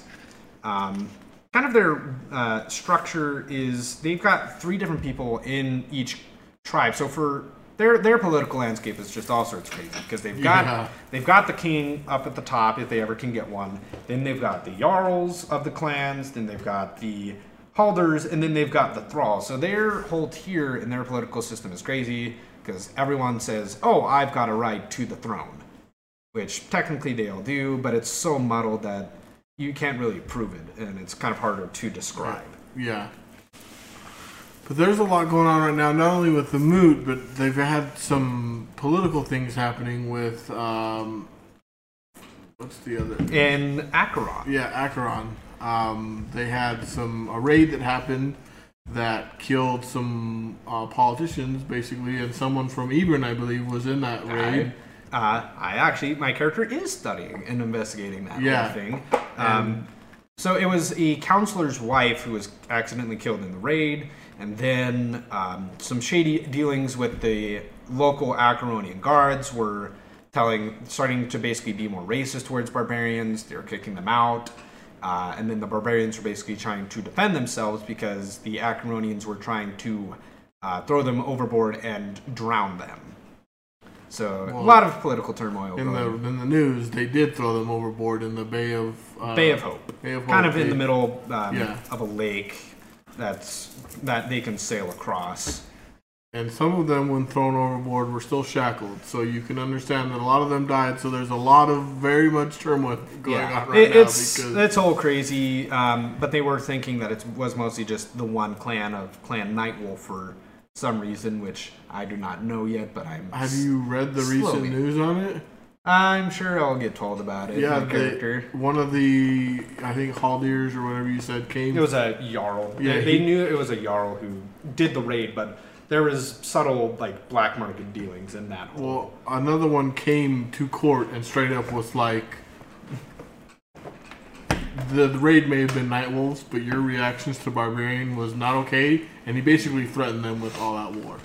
Um, kind of their uh, structure is they've got three different people in each tribe. So for their their political landscape is just all sorts of crazy because they've got Yeah. they've got the king up at the top if they ever can get one. Then they've got the jarls of the clans. Then they've got the halders, and then they've got the thralls. So their whole tier in their political system is crazy because everyone says, "Oh, I've got a right to the throne." which technically they all do, but it's so muddled that you can't really prove it, and it's kind of harder to describe. Yeah. But there's a lot going on right now, not only with the moot, but they've had some political things happening with um, what's the other? In Acheron, Yeah, Acheron. Um, they had some a raid that happened that killed some uh, politicians, basically, and someone from Ebron, I believe, was in that raid. I, uh, I actually, my character is studying and investigating that Yeah. whole thing. Um, so it was a counselor's wife who was accidentally killed in the raid, and then um, some shady dealings with the local Acheronian guards were telling, starting to basically be more racist towards barbarians. They were kicking them out. Uh, and then the barbarians were basically trying to defend themselves because the Acheronians were trying to uh, throw them overboard and drown them. So a lot of political turmoil In the in the news, they did throw them overboard in the Bay of uh, Bay of Hope, Bay of kind Hope. of in the middle um, Yeah. of a lake that's that they can sail across. And some of them, when thrown overboard, were still shackled. So you can understand that a lot of them died. So there's a lot of very much turmoil going on right It- now it's because it's all crazy. Um, but they were thinking that it was mostly just the one clan of Clan Nightwolf for some reason, which I do not know yet. But I'm have you read the recent news on it? I'm sure I'll get told about it. Yeah, my they- character. One of the I think Haldiers or whatever you said came. It was a jarl. Yeah, they, they he- knew it was a jarl who did the raid, but there was subtle like black market dealings in that. Whole well, another one came to court and straight up was like, the, the raid may have been night wolves, but your reactions to barbarian was not okay, and he basically threatened them with all out war.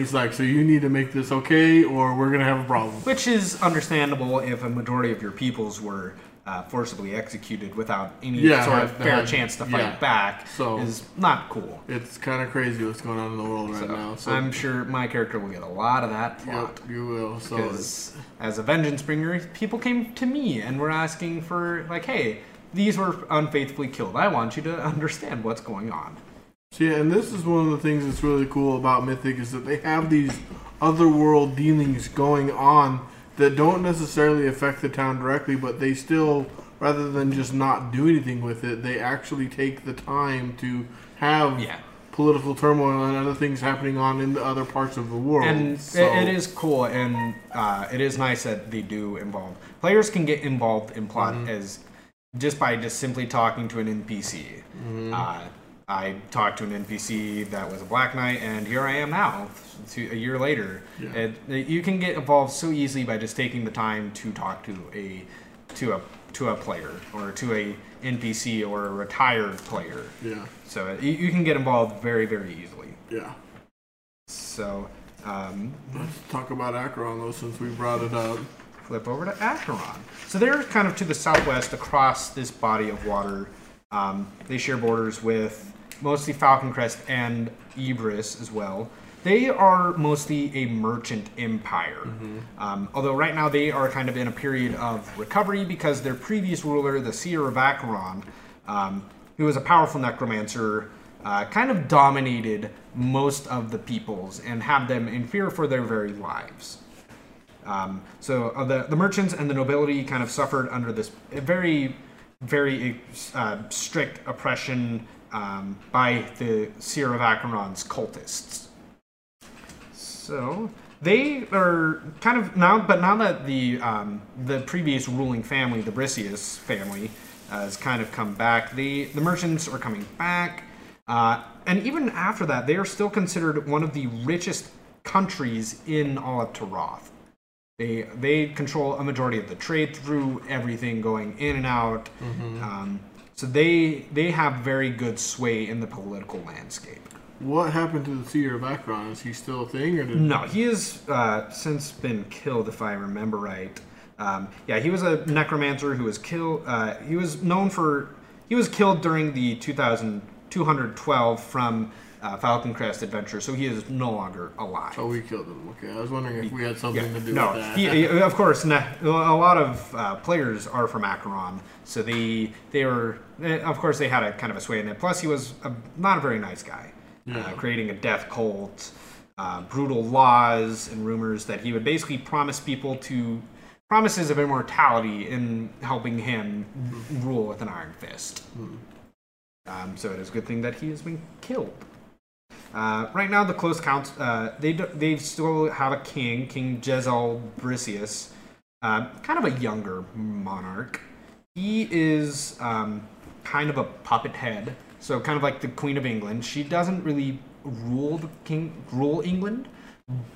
He's like, so you need to make this okay, or we're gonna have a problem. Which is understandable if a majority of your peoples were uh, forcibly executed without any Yeah, sort of fair had- chance to fight yeah. back. So- is not cool. It's kind of crazy what's going on in the world right So now. So I'm sure my character will get a lot of that plot. Yep, you will. So Because as a vengeance bringer, people came to me and were asking for like, hey, these were unfaithfully killed. I want you to understand what's going on. Yeah, and this is one of the things that's really cool about Mythic is that they have these otherworld dealings going on that don't necessarily affect the town directly, but they still, rather than just not do anything with it, they actually take the time to have Yeah. political turmoil and other things happening on in the other parts of the world. And So- it, it is cool, and uh, it is nice that they do involve players can get involved in plot as just by just simply talking to an NPC. Uh, I talked to an NPC that was a Black Knight, and here I am now, a year later. Yeah. It, you can get involved so easily by just taking the time to talk to a to a to a player or to a NPC or a retired player. Yeah, So you, you can get involved very very easily. yeah. So. Um, Let's talk about Acheron though, since we brought it up. flip over to Acheron. So they're kind of to the southwest across this body of water. Um, they share borders with mostly Falcon Crest and Ibris as well. They are mostly a merchant empire. Um, although right now they are kind of in a period of recovery because their previous ruler, the Seer of Acheron, um, who was a powerful necromancer, uh, kind of dominated most of the peoples and had them in fear for their very lives. Um, so uh, the the merchants and the nobility kind of suffered under this very, very uh, strict oppression um, by the Seer of Acheron's cultists. So they are kind of now, but now that the um, the previous ruling family, the Briseus family, uh, has kind of come back, the the merchants are coming back, uh, and even after that, they are still considered one of the richest countries in all of Terath. They they control a majority of the trade through everything going in and out. Um, so they they have very good sway in the political landscape. What happened to the Theater of Acheron? Is he still a thing, or did No, he has uh, since been killed, if I remember right. Um, yeah, he was a necromancer who was killed. Uh, he was known for. He was killed during the 2212 from uh, Falcon Crest adventure, so he is no longer alive. Oh, we killed him. Okay, I was wondering if we had something Yeah, to do no, with that. he, he- of course. ne- A lot of uh, players are from Acheron, so they they were. eh, Of course, they had a kind of a sway in it. Plus, he was a, not a very nice guy, uh, creating a death cult, uh, brutal laws, and rumors that he would basically promise people to promises of immortality in helping him rule with an iron fist. Um, so it is a good thing that he has been killed. Uh, right now, the close counts uh, they do, they still have a king, King Jezal Briseus, uh, kind of a younger monarch. He is um, kind of a puppet head, so kind of like the Queen of England. She doesn't really rule the king rule England,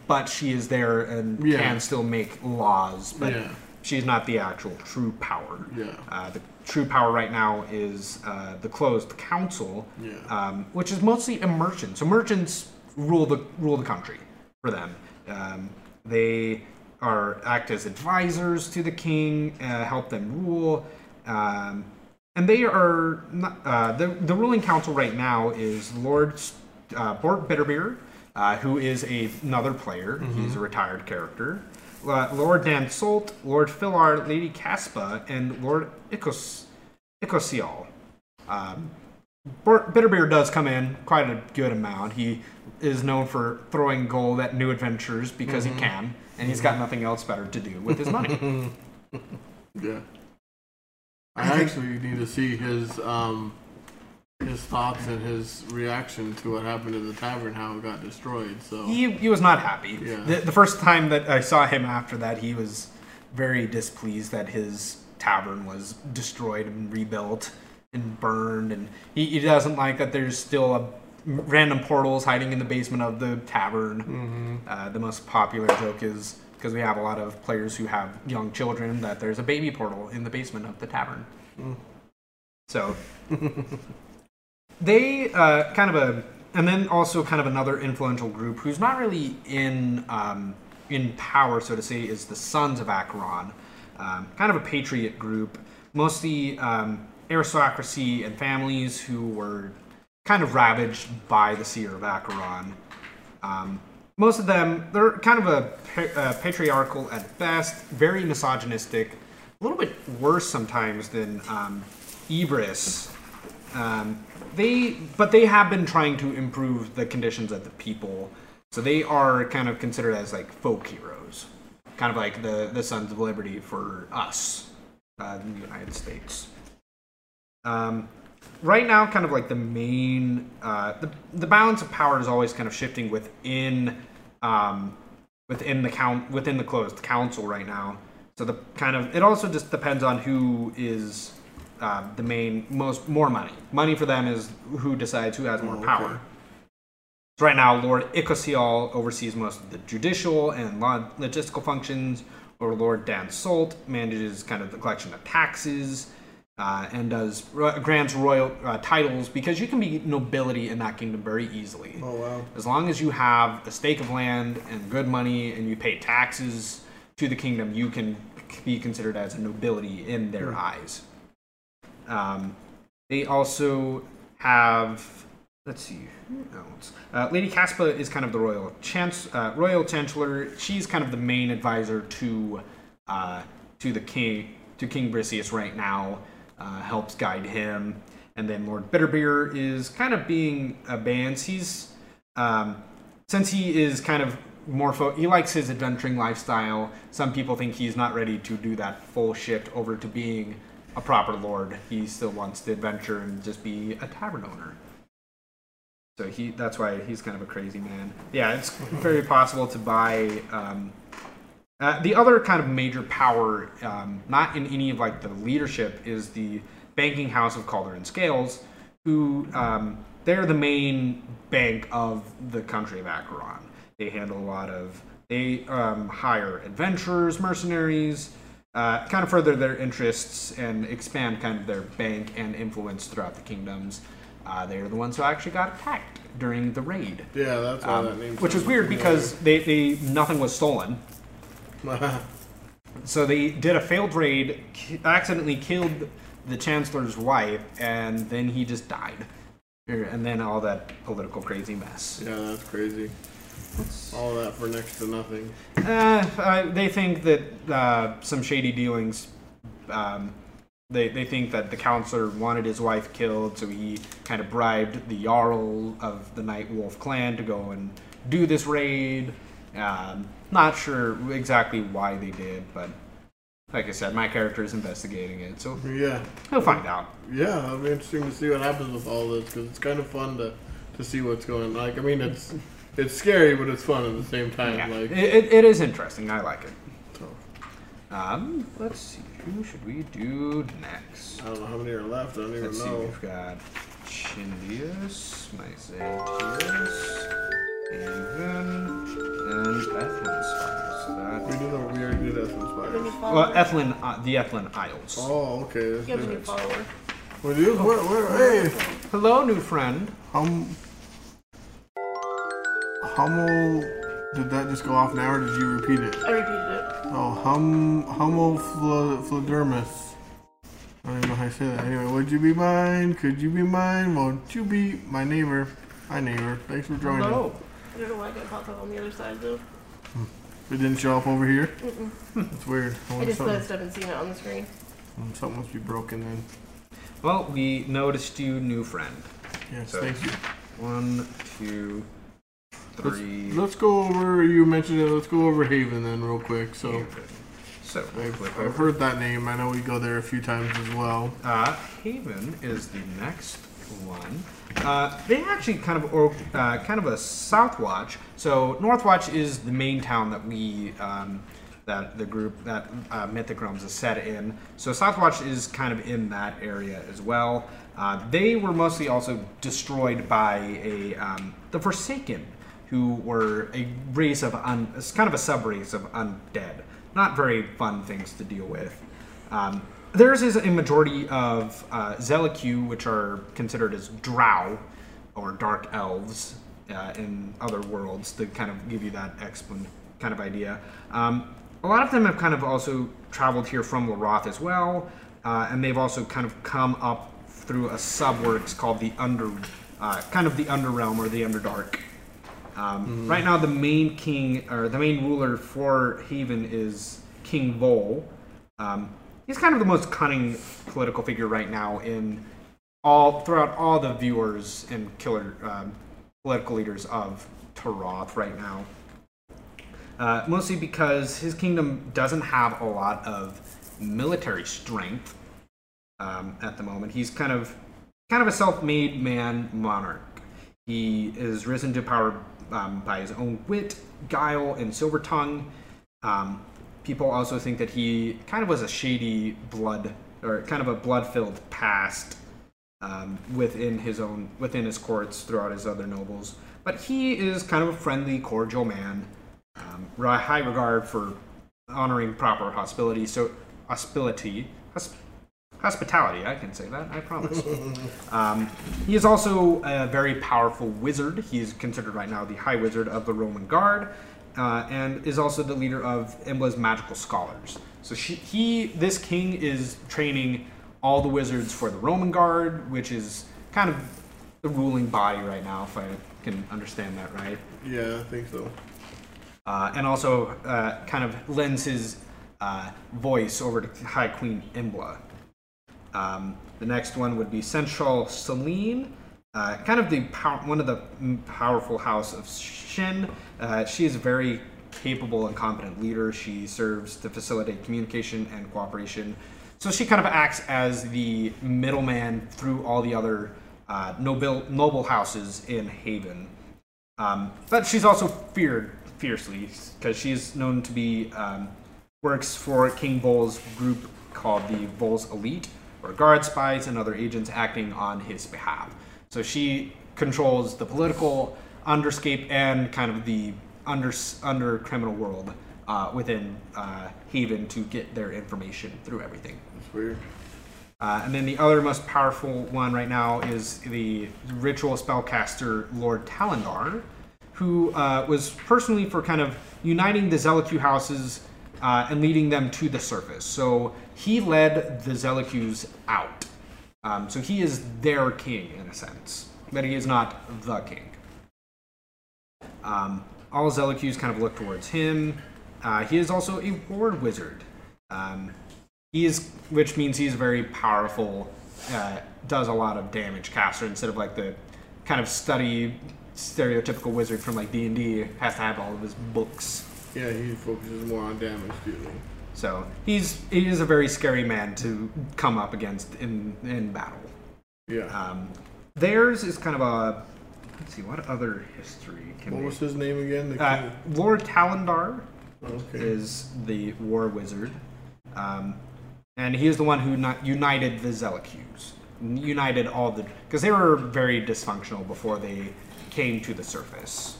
but she is there and Yeah. can still make laws. But Yeah. she's not the actual true power. Yeah. Uh, the true power right now is uh, the closed council, Yeah. um, which is mostly a merchant. So merchants rule the rule the country for them. Um, they are act as advisors to the king, uh, help them rule, um, and they are not, uh, the the ruling council right now is Lord uh, Bort Bitterbeer, uh, who is a, another player. He's a retired character. Uh, Lord Dan Solt, Lord Philar, Lady Caspa, and Lord Icos, Icosial. Um, Bitterbeer does come in quite a good amount. He is known for throwing gold at new adventures because he can, and he's got nothing else better to do with his money. Yeah. I actually need to see his um his thoughts and his reaction to what happened in the tavern, how it got destroyed. So he, he was not happy. Yeah. The, the first time that I saw him after that, he was very displeased that his tavern was destroyed and rebuilt and burned, and he, he doesn't like that there's still a random portals hiding in the basement of the tavern. Uh, the most popular joke is because we have a lot of players who have young children that there's a baby portal in the basement of the tavern. So they uh, kind of a and then also kind of another influential group who's not really in um, in power so to say is the sons of acheron. Um, kind of a patriot group. Mostly um, aristocracy and families who were kind of ravaged by the seer of acheron. Um, most of them they're kind of a pa- uh, patriarchal at best very misogynistic a little bit worse sometimes than um, Ibris um, they, but they have been trying to improve the conditions of the people. So they are kind of considered as like folk heroes, kind of like the the Sons of Liberty for us uh, in the United States. Um, right now, kind of like the main uh, the the balance of power is always kind of shifting within um, within the count within the closed council right now. So the kind of it also just depends on who is uh, the main most more money. Money for them is who decides who has more Oh, okay. power. So right now, Lord Icosial oversees most of the judicial and lo- logistical functions, or Lord Dan Salt manages kind of the collection of taxes uh, and does grants royal uh, titles because you can be nobility in that kingdom very easily. Oh wow. As long as you have a stake of land and good money and you pay taxes to the kingdom, you can be considered as a nobility in their eyes. Um, they also have, let's see? Uh, Lady Caspa is kind of the royal chance, uh, royal chancellor. She's kind of the main advisor to uh, to the king, to King Briseus right now. Uh, helps guide him, and then Lord Bitterbeer is kind of being a bans. He's um, since he is kind of more fo- he likes his adventuring lifestyle. Some people think he's not ready to do that full shift over to being a proper lord. He still wants to adventure and just be a tavern owner. So he that's why he's kind of a crazy man. Yeah, it's very possible to buy. Um, uh, the other kind of major power, um, not in any of like the leadership, is the banking house of Calder and Scales, who um, they're the main bank of the country of Acheron. They handle a lot of they um, hire adventurers, mercenaries, uh, kind of further their interests and expand kind of their bank and influence throughout the kingdoms. Uh, they're the ones who actually got attacked during the raid, Yeah, that's why um, that name. which was weird because they, they nothing was stolen. So they did a failed raid, accidentally killed the chancellor's wife, and then he just died. Er, And then all that political crazy mess. yeah, that's crazy. All that for next to nothing. Uh, uh, they think that uh, some shady dealings. Um, they, they think that the counselor wanted his wife killed, so he kind of bribed the Jarl of the Night Wolf clan to go and do this raid. Um, not sure exactly why they did, but like I said, my character is investigating it, so Yeah, he'll find out. yeah, it'll be interesting to see what happens with all this because it's kind of fun to to see what's going. on. Like, I mean, it's it's scary, but it's fun at the same time. Yeah, Like, it, it, it is interesting. I like it. so, Um, let's see. Who should we do next? I don't know how many are left. I don't even Let's see, know. we've got Chindius, Myzentius, Haven, and Ethlin Spires. So We that, did a we already did Essence Any well. Ethlin, uh, the Ethlin Isles. Oh, okay. That's You have a new different. follower. We do? Where, where, hey, Hello, new friend. hum, Hummel. Did that just go off now, or did you repeat it? I repeated it. Oh, hum, Hummelfladermus. I don't even know how to say that. Anyway, would you be mine? Could you be mine? Won't you be my neighbor? Hi, neighbor. Thanks for joining. Oh, Hello. I don't know why I got popped up on the other side though. Hmm. It didn't show up over here. Mm-mm. That's weird. I I wonder just something, glanced up and seen it on the screen. Hmm, something must be broken then. Well, we noticed you, new friend. Yes, So- thank you. One, two, Let's, three. let's go over. You mentioned it. Let's go over Haven then, real quick. So Haven. So, I've, I've heard that name. I know we go there a few times as well. Uh, Haven is the next one. Uh, they actually kind of or uh, kind of a south watch. So Northwatch is the main town that we um, that the group that uh, Mythic Realms is set in. So Southwatch is kind of in that area as well. Uh, they were mostly also destroyed by a um, the Forsaken, who were a race of un, it's kind of a sub race of undead. Not very fun things to deal with. Um, theirs is a majority of uh, which are considered as drow or dark elves uh, in other worlds, to kind of give you that explan kind of idea. Um, a lot of them have kind of also traveled here from Laroth as well, uh, and they've also kind of come up through a subworks called the Under, uh, kind of the Underrealm or the Underdark. Um, Right now, the main king or the main ruler for Haven is King Vol. Um, he's kind of the most cunning political figure right now in all throughout all the viewers and killer um, political leaders of Terath right now. Uh, mostly because his kingdom doesn't have a lot of military strength um, at the moment. He's kind of kind of a self-made man monarch. He is risen to power um, by his own wit, guile, and silver tongue. Um, people also think that he kind of was a shady blood, or kind of a blood-filled past um, within his own within his courts throughout his other nobles. But he is kind of a friendly, cordial man. Um, high regard for honoring proper hospitality. So hospitality, hosp- hospitality. I can say that. I promise. Um, he is also a very powerful wizard. He is considered right now the High Wizard of the Roman Guard, uh, and is also the leader of Embla's magical scholars. So she, he, this king, is training all the wizards for the Roman Guard, which is kind of the ruling body right now, if I can understand that right Yeah, I think so. uh, and also uh, kind of lends his uh, voice over to High Queen Embla. Um, the next one would be Central Celine, uh, kind of the pow- one of the powerful house of Shin. Uh, she is a very capable and competent leader. She serves to facilitate communication and cooperation. So she kind of acts as the middleman through all the other uh, noble noble houses in Haven. Um, but she's also feared fiercely because she is known to be um, works for King Vol's group called the Vol's Elite, or guard spies and other agents acting on his behalf. So she controls the political underscape and kind of the under under criminal world uh, within uh, Haven to get their information through everything. That's weird. Uh, and then the other most powerful one right now is the ritual spellcaster Lord Talendar, who uh, was personally for kind of uniting the Zelicu houses uh, and leading them to the surface. So he led the Zelicus out. Um, so he is their king in a sense, but he is not the king. Um, all Zelicus kind of look towards him. Uh, he is also a ward wizard. Um, he is, which means he's very powerful. Uh, does a lot of damage caster instead of like the kind of study stereotypical wizard from like D and D has to have all of his books. Yeah, he focuses more on damage dealing. So he's he is a very scary man to come up against in in battle. Yeah. Um, theirs is kind of a let's see what other history can what we- was his name again? The uh. Lord Talendar Okay. is the war wizard, um, and he is the one who united the Zelicus, united all the because they were very dysfunctional before they came to the surface.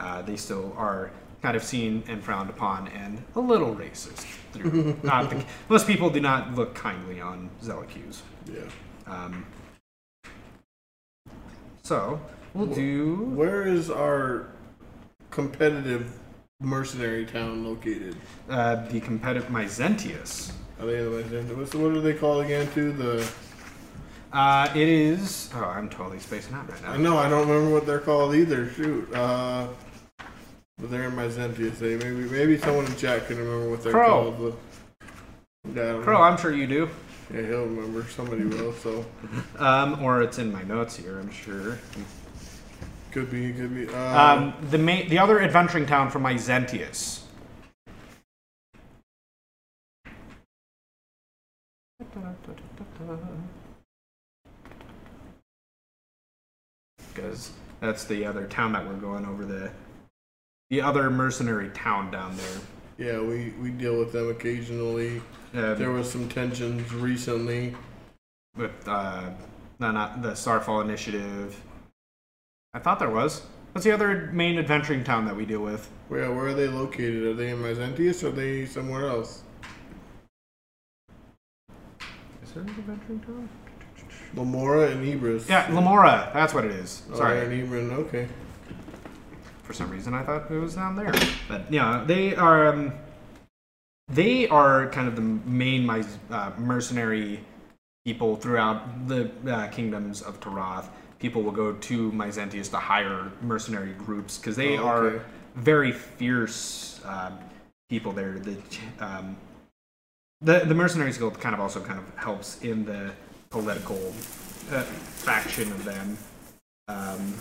Uh, they still are kind of seen and frowned upon and a little racist. Through, not the, most people do not look kindly on Zelicus. Yeah. Um, so we'll do. Where is our competitive mercenary town located? Uh, the competitive Myzentius. Are they the West what are they called again? Too the Uh, it is. Oh, I'm totally spacing out right now. I now. know, I don't remember what they're called either. Shoot. Uh, but they're in my Zentia say. Maybe maybe someone in chat can remember what they're Crow. called. But yeah, Crow, know. I'm sure you do. Yeah, he'll remember. Somebody will. So Um, or it's in my notes here. I'm sure. could be, could be. Uh, Um, the main, the other adventuring town from Myzentius. Because that's the other town that we're going over the the other mercenary town down there. yeah, we we deal with them occasionally. Uh, There was some tensions recently. with uh, no, not the Starfall Initiative. I thought there was. What's the other main adventuring town that we deal with? Where where are they located? Are they in Myzentius or are they somewhere else? Is there an adventuring town? Lamora and Ibris. Yeah, Lamora. That's what it is. Oh, Sorry. they're in Ibris. Okay. For some reason, I thought it was down there. But yeah, they are. Um, they are kind of the main uh, mercenary people throughout the uh, kingdoms of Terath. People will go to Myzentius to hire mercenary groups because they Oh, are very fierce um, people there. The, um, the the mercenaries guild kind of also kind of helps in the political uh, faction of them. Um,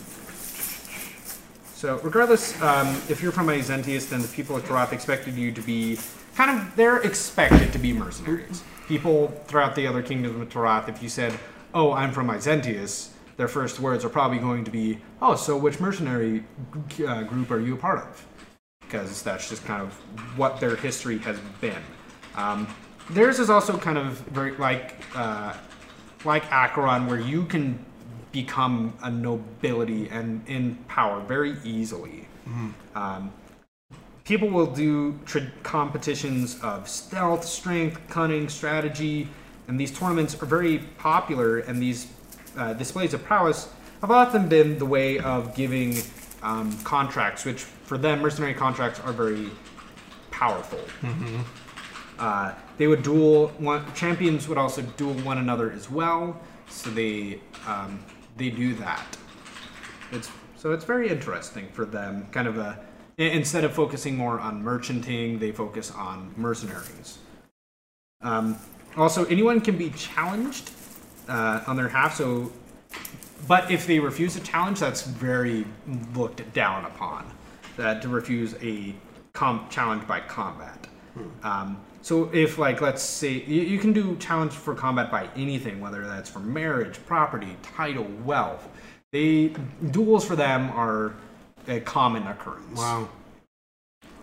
so regardless, um, if you're from Myzentius, then the people of Terath expected you to be kind of they're expected to be mercenaries. People throughout the other kingdoms of Terath, if you said, "Oh, I'm from Myzentius," their first words are probably going to be, "Oh, so which mercenary uh, group are you a part of?" Because that's just kind of what their history has been. Um, theirs is also kind of very like uh, like Acheron, where you can become a nobility and in power very easily. Um, people will do tra- competitions of stealth, strength, cunning, strategy, and these tournaments are very popular. And these uh, displays of prowess have often been the way of giving um, contracts, which for them, mercenary contracts are very powerful. Uh, they would duel one champions would also duel one another as well. So they um, they do that. It's so it's very interesting for them. Kind of a instead of focusing more on merchanting, they focus on mercenaries. Um, also, anyone can be challenged uh, on their half. So, but if they refuse a challenge, that's very looked down upon. That to refuse a com- challenge by combat. Um, so if like let's say you, you can do challenge for combat by anything, whether that's for marriage, property, title, wealth. They duels for them are a common occurrence. Wow.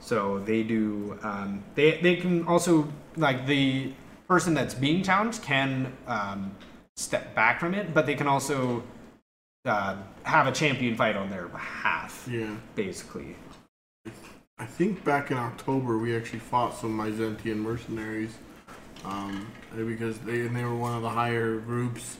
So they do. Um, they they can also like the person that's being challenged can um, step back from it, but they can also uh, have a champion fight on their behalf. Yeah. Basically, I think back in October we actually fought some Myzentian mercenaries, um, because they and they were one of the higher groups,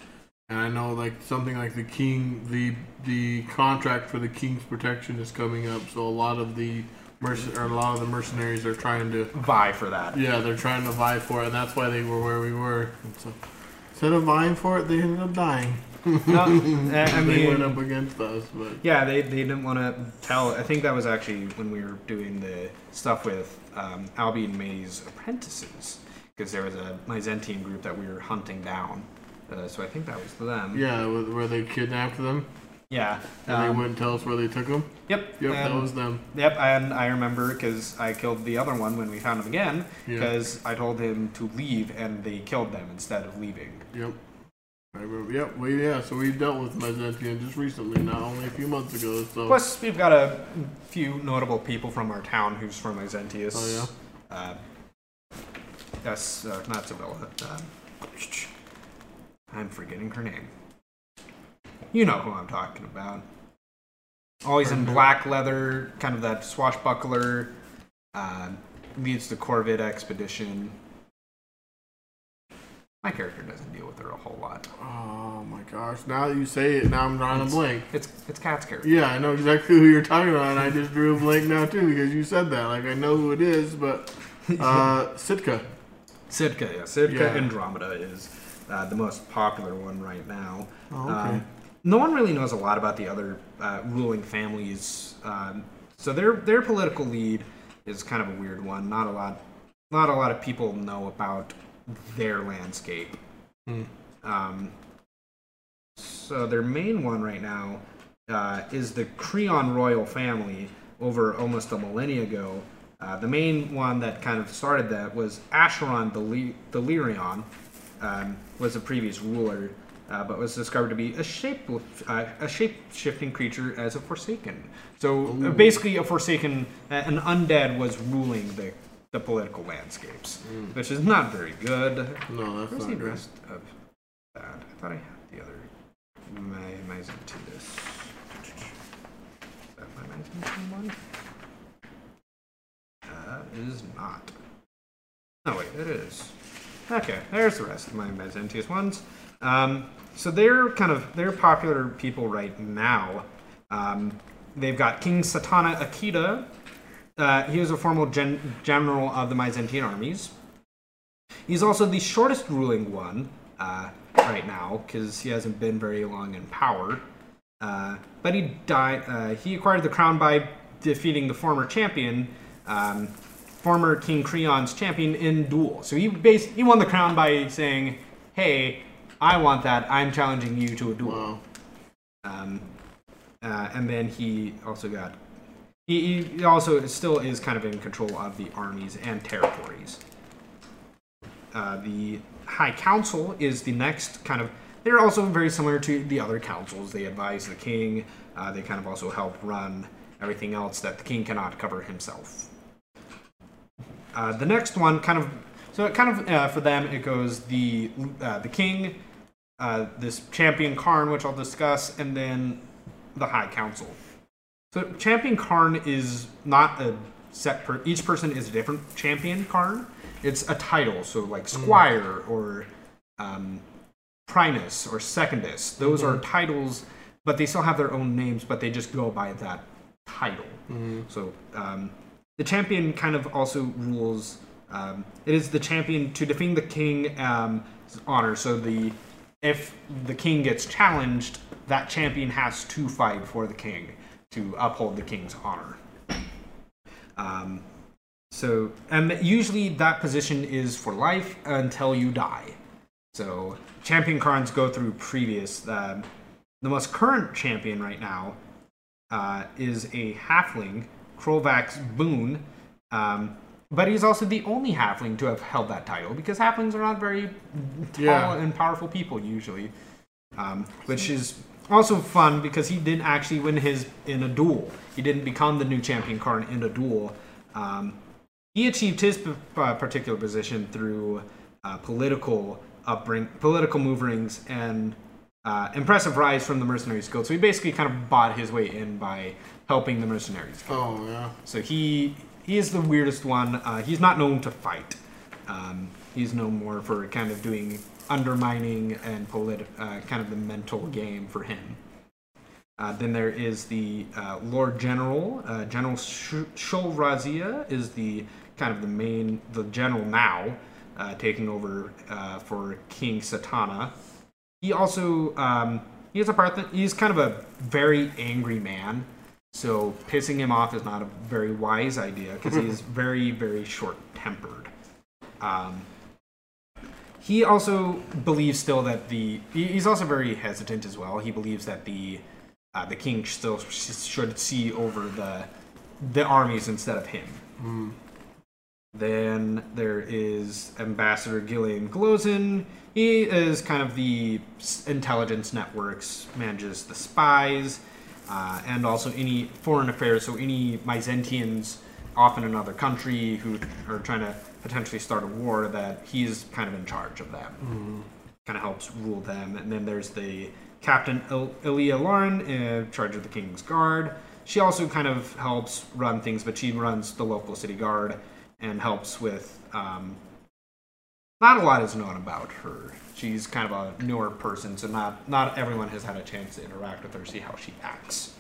and I know like something like the king, the the contract for the king's protection is coming up, so a lot of the merc- or a lot of the mercenaries are trying to, vie for that. yeah, they're trying to vie for it, and that's why they were where we were. And so instead of vying for it, they ended up dying. No, I I they went up against us, but yeah, they, they didn't want to tell. I think that was actually when we were doing the stuff with um, Albion May's apprentices, because there was a Myzentian group that we were hunting down. Uh, so I think that was them. yeah, where they kidnapped them Yeah. and um, they wouldn't tell us where they took them. Yep. Yep, that was them. Yep, and I remember because I killed the other one when we found him again. Yeah. Because I told him to leave, and they killed them instead of leaving. Yep. Yep. Well, yeah. So we dealt with Myzentian just recently, not only a few months ago. So. Plus, we've got a few notable people from our town who's from Myzentius. Oh yeah. Uh, that's uh, not Sibylla. Um, I'm forgetting her name. You know who I'm talking about. Always in black leather, kind of that swashbuckler. Uh, leads the Corvid expedition. My character doesn't deal with her a whole lot. Oh my gosh! Now that you say it, now I'm drawing a blank. It's it's Cat's character. Yeah, I know exactly who you're talking about, and I just drew a blank now too because you said that. Like I know who it is, but uh, Sitka. Sitka, yeah. Sitka Yeah. Andromeda is uh, the most popular one right now. Oh, okay. Um, no one really knows a lot about the other uh, ruling families. Um, so their their political lead is kind of a weird one. Not a lot, not a lot of people know about their landscape. Hmm. Um, so their main one right now uh, is the Creon royal family. Over almost a millennia ago, uh, the main one that kind of started that was Le- Delirion, um, was a previous ruler, uh, but was discovered to be a shape uh, a shape shifting creature as a Forsaken. So uh, basically, a Forsaken, an undead, was ruling the the political landscapes, which is not very good. No, that's Where's not the good. rest of that? I thought I had the other. My Myzentius. Is that my one? That is not. Oh wait, it is. Okay, there's the rest of my Myzentius ones. Um, so they're kind of they're popular people right now. Um, they've got King Satana Akita. Uh, he was a formal gen- general of the Myzantine armies. He's also the shortest ruling one uh, right now because he hasn't been very long in power. Uh, but he died. Uh, he acquired the crown by defeating the former champion, um, former King Creon's champion in duel. So he bas- he won the crown by saying, "Hey, I want that. I'm challenging you to a duel." Wow. Um, uh, and then he also got. He, he also still is kind of in control of the armies and territories. Uh, the High Council is the next kind of. They're also very similar to the other councils. They advise the king. Uh, they kind of also help run everything else that the king cannot cover himself. Uh, the next one, kind of, so it kind of uh, for them it goes the uh, the king, uh, this champion Karn, which I'll discuss, and then the High Council. So champion Karn is not a set per. Each person is a different champion Karn. It's a title, so like Squire or um, Primus or Secondus. Those are titles, but they still have their own names, but they just go by that title. So um, the champion kind of also rules. Um, it is the champion to defend the king um, honor. So the if the king gets challenged, that champion has to fight for the king to uphold the king's honor. Um, so, and usually that position is for life until you die. So, champion cards go through previous. Um, the most current champion right now uh, is a halfling, Krovax Boone. Um, but he's also the only halfling to have held that title because halflings are not very tall Yeah. and powerful people usually. Um, which is also fun because he didn't actually win his in a duel. He didn't become the new champion Karn in a duel. Um, he achieved his p- particular position through uh, political upbring, political moverings, and uh, impressive rise from the mercenaries guild. So he basically kind of bought his way in by helping the mercenaries guild. Oh yeah. So he he is the weirdest one. Uh, he's not known to fight. Um, he's known more for kind of doing undermining and politi- uh, kind of the mental game for him. Uh, then there is the uh, Lord General. Uh, general Sh- Shulrazia is the kind of the main, the general now, uh, taking over uh, for King Satana. He also um, he has a part that he's kind of a very angry man. So pissing him off is not a very wise idea because he is very, very short-tempered. Um, he also believes still that the he's also very hesitant as well. He believes that the uh, the king still should see over the the armies instead of him. Then there is Ambassador Gillian Glozin. He is kind of the intelligence networks, manages the spies, uh, and also any foreign affairs. So any Myzentians, often in another country, who are trying to potentially start a war, that he's kind of in charge of them. Kind of helps rule them. And then there's the Captain Il- Ilia Lauren, in charge of the King's Guard. She also kind of helps run things, but she runs the local city guard and helps with. Um, not a lot is known about her. She's kind of a newer person, so not not everyone has had a chance to interact with her, see how she acts.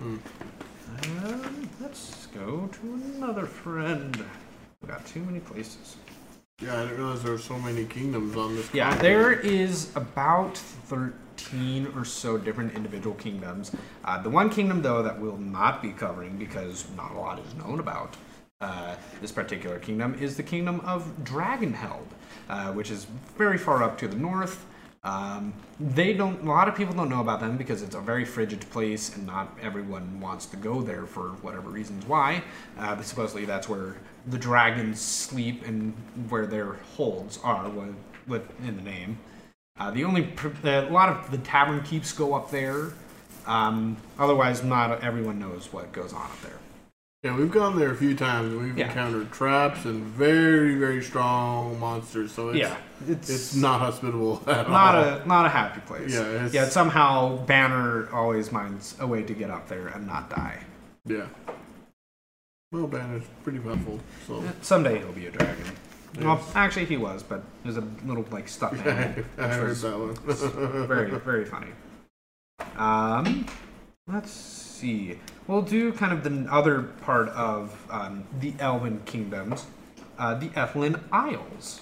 Um, let's go to another friend. Got too many places. Yeah, I didn't realize there were so many kingdoms on this. Yeah, continent. there is about 13 or so different individual kingdoms. Uh, the one kingdom, though, that we'll not be covering because not a lot is known about uh, this particular kingdom is the kingdom of Dragonheld, uh, which is very far up to the north. Um, they don't. A lot of people don't know about them because it's a very frigid place, and not everyone wants to go there for whatever reasons why. Uh, but supposedly that's where the dragons sleep and where their holds are, with, with in the name. Uh, the only pr- a lot of the tavern keeps go up there. Um, otherwise, not everyone knows what goes on up there. Yeah, we've gone there a few times. and We've Yeah. encountered traps and very, very strong monsters. So it's, yeah, it's, it's not hospitable at not all. a not a happy place. Yeah, it's- yeah. Somehow Banner always finds a way to get up there and not die. Yeah. Well, Banner's pretty powerful, so. Someday he'll be a dragon. Yes. Well, actually, he was, but he was a little like stuffed animal, I heard that one. very very funny. Um, let's see. We'll do kind of the other part of um, the Elven kingdoms, uh, the Ethlin Isles.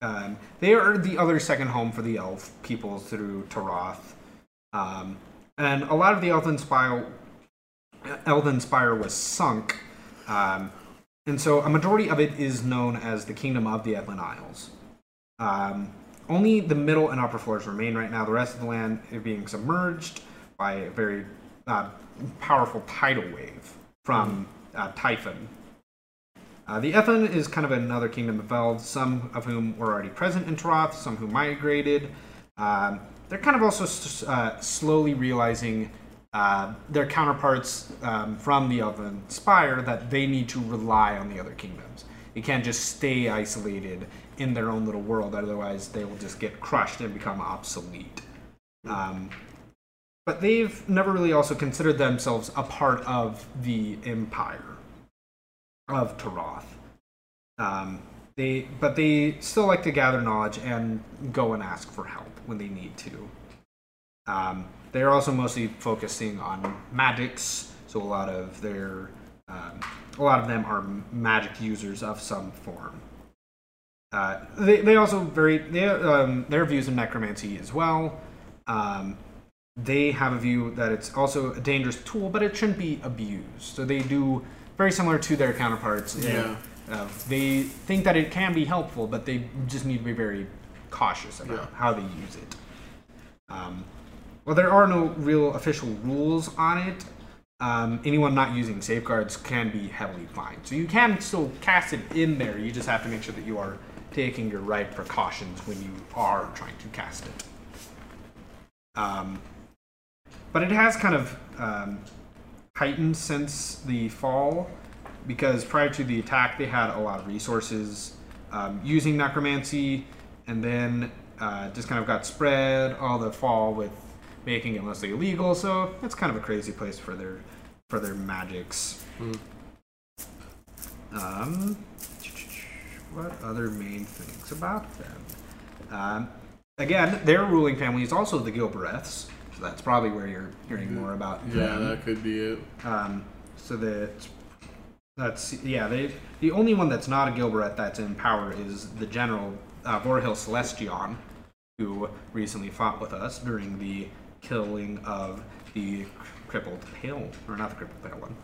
Um, they are the other second home for the elf peoples through Terath. Um, and a lot of the Elven Spire, Elven Spire was sunk. Um, and so a majority of it is known as the Kingdom of the Ethlin Isles. Um, only the middle and upper floors remain right now. The rest of the land is being submerged by a very uh, powerful tidal wave from uh, Typhon. Uh, the Ethan is kind of another kingdom of elves, some of whom were already present in Terath, some who migrated. Um, they're kind of also s- uh, slowly realizing uh, their counterparts um, from the Elven Spire that they need to rely on the other kingdoms. They can't just stay isolated in their own little world, otherwise, they will just get crushed and become obsolete. Um, but they've never really also considered themselves a part of the empire of Terath. Um, they, but they still like to gather knowledge and go and ask for help when they need to. Um, they're also mostly focusing on magics, so a lot of their, um, a lot of them are magic users of some form. Uh, they, they also very they, um, their views of necromancy as well. Um, they have a view that it's also a dangerous tool, but it shouldn't be abused. So they do very similar to their counterparts. in, Yeah. uh, they think that it can be helpful, but they just need to be very cautious about Yeah. how they use it. Um, well, there are no real official rules on it. Um, anyone not using safeguards can be heavily fined. So you can still cast it in there. You just have to make sure that you are taking your right precautions when you are trying to cast it. Um, but it has kind of um, heightened since the fall because prior to the attack, they had a lot of resources um, using necromancy, and then uh, just kind of got spread all the fall with making it mostly illegal. So it's kind of a crazy place for their for their magics. Um, what other main things about them? Um, again, their ruling family is also the Gilbereths, so that's probably where you're hearing more about. Them. Yeah, them. that could be it. Um, so that that's yeah. They the only one that's not a Gilbereth that's in power is the general uh, Vorhil Celestion, who recently fought with us during the killing of the crippled pale or not the crippled pale one.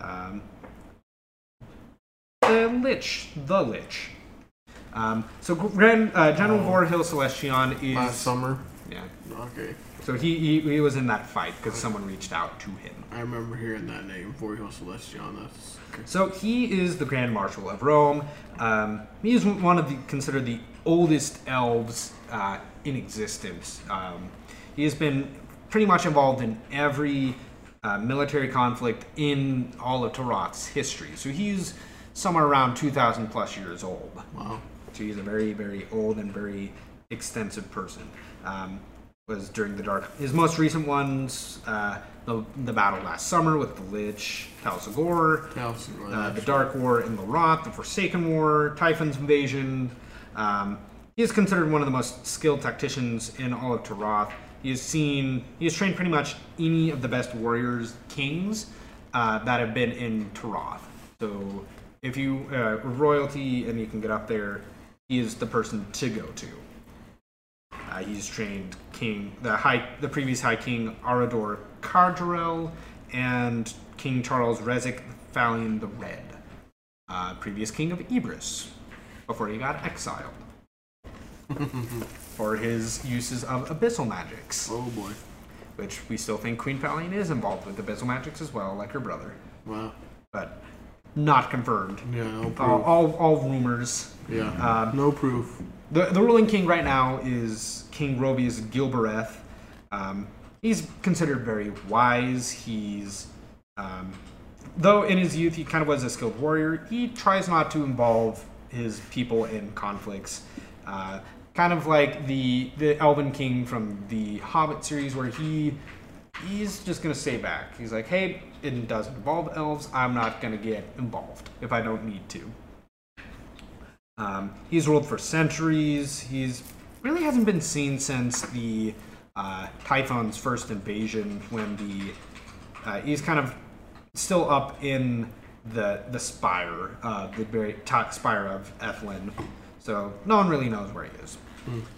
Um, the Lich, the Lich. Um, so Grand, uh, General Oh. Vorhil Celestion is Last summer. yeah. Okay. So he, he he was in that fight because someone reached out to him. I remember hearing that name, Vorhil Celestion. That's okay. So he is the Grand Marshal of Rome. Um, he is one of the considered the oldest elves uh, in existence. Um, he has been pretty much involved in every uh, military conflict in all of Terath's history. So he's somewhere around 2,000 plus years old. Wow. So he's a very, very old and very extensive person. Um, was during the dark. His most recent ones, uh, the the battle last summer with the Lich, Calcium, uh, the Dark War in Laroth, the Forsaken War, Typhon's invasion. Um, he is considered one of the most skilled tacticians in all of Terath. He has seen, he has trained pretty much any of the best warriors, kings uh, that have been in Terath. So if you uh, royalty and you can get up there, he is the person to go to. Uh, he's trained King the high the previous High King Arador Cardarel and King Charles Rezic Fallion the Red, uh, previous King of Ibris, before he got exiled for his uses of abyssal magics, Oh boy. which we still think Queen Fallion is involved with abyssal magics as well, like her brother, Wow. but not confirmed. Yeah, no proof. All, all, all rumors. yeah. um, no proof. The, the ruling king right now is King Robius Gilbereth. Um, he's considered very wise. He's, um, though in his youth he kind of was a skilled warrior, he tries not to involve his people in conflicts. Uh, kind of like the the Elven King from the Hobbit series, where he he's just gonna stay back. He's like, hey, it doesn't involve elves. I'm not gonna get involved if I don't need to. Um, he's ruled for centuries. He's really hasn't been seen since the uh, Typhon's first invasion, when the uh, he's kind of still up in the the spire, uh, the very top spire of Ethlin. So no one really knows where he is.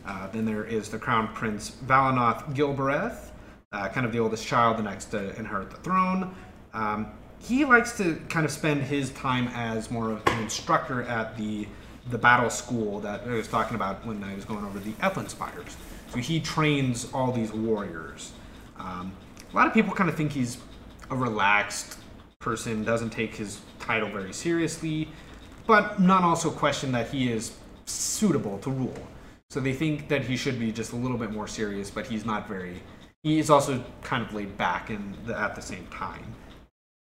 Uh, then there is the Crown Prince Valanoth Gilbereth, uh, kind of the oldest child, the next to inherit the throne. Um, he likes to kind of spend his time as more of an instructor at the the battle school that I was talking about when I was going over the Ethlin Spires. So he trains all these warriors. Um, a lot of people kind of think he's a relaxed person, doesn't take his title very seriously, but none also question that he is suitable to rule. So they think that he should be just a little bit more serious, but he's not very. He's also kind of laid back in the, at the same time.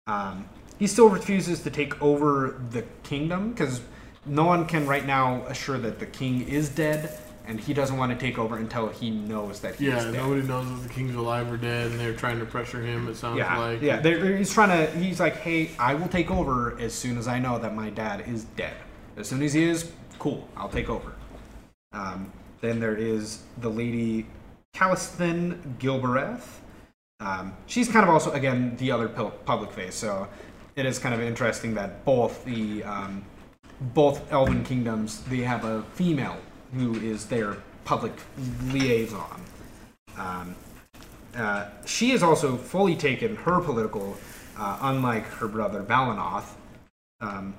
Um, he still refuses to take over the kingdom because no one can right now assure that the king is dead, and he doesn't want to take over until he knows that he's Yeah, dead. nobody knows if the king's alive or dead, and they're trying to pressure him. It sounds yeah, like. yeah. They're, they're- he's trying to. He's like, hey, I will take over as soon as I know that my dad is dead. As soon as he is, cool, I'll take over. Um, then there is the lady Calisthin Gilbereth. Um, she's kind of also again the other public face, so it is kind of interesting that both the um, both Elven kingdoms they have a female who is their public liaison. Um, uh, she has also fully taken her political, uh, unlike her brother Valanoth. Um,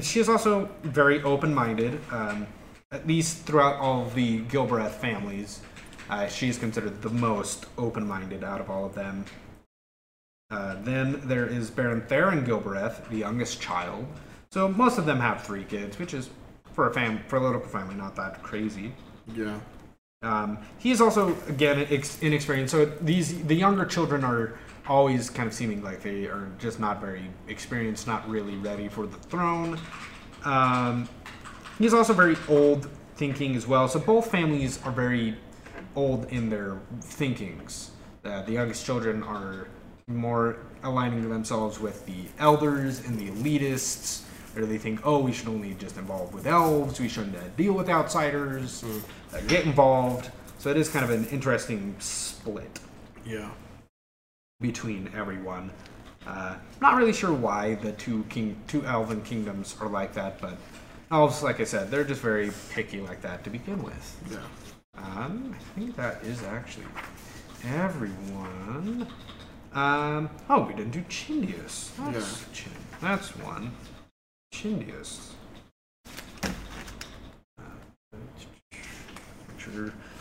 she is also very open-minded, um, at least throughout all of the Gilbreth families. Uh, she's considered the most open-minded out of all of them. Uh, then there is Baron Theron Gilbreth, the youngest child. So most of them have three kids, which is for a fam for a little family not that crazy. Yeah. Um, he is also again ex- inexperienced. So these the younger children are always kind of seeming like they are just not very experienced, not really ready for the throne. Um, he's also very old thinking as well. So both families are very old in their thinkings. Uh, the youngest children are more aligning themselves with the elders and the elitists, or they think, oh, we should only just involve with elves. We shouldn't uh, deal with outsiders. Uh, get involved. So it is kind of an interesting split Yeah. between everyone. Uh, not really sure why the two king, two elven kingdoms are like that, but elves, like I said, they're just very picky like that to begin with. Yeah. Um, I think that is actually everyone. Um, oh, we didn't do Chindius. That's Chin. That's one. Chindius.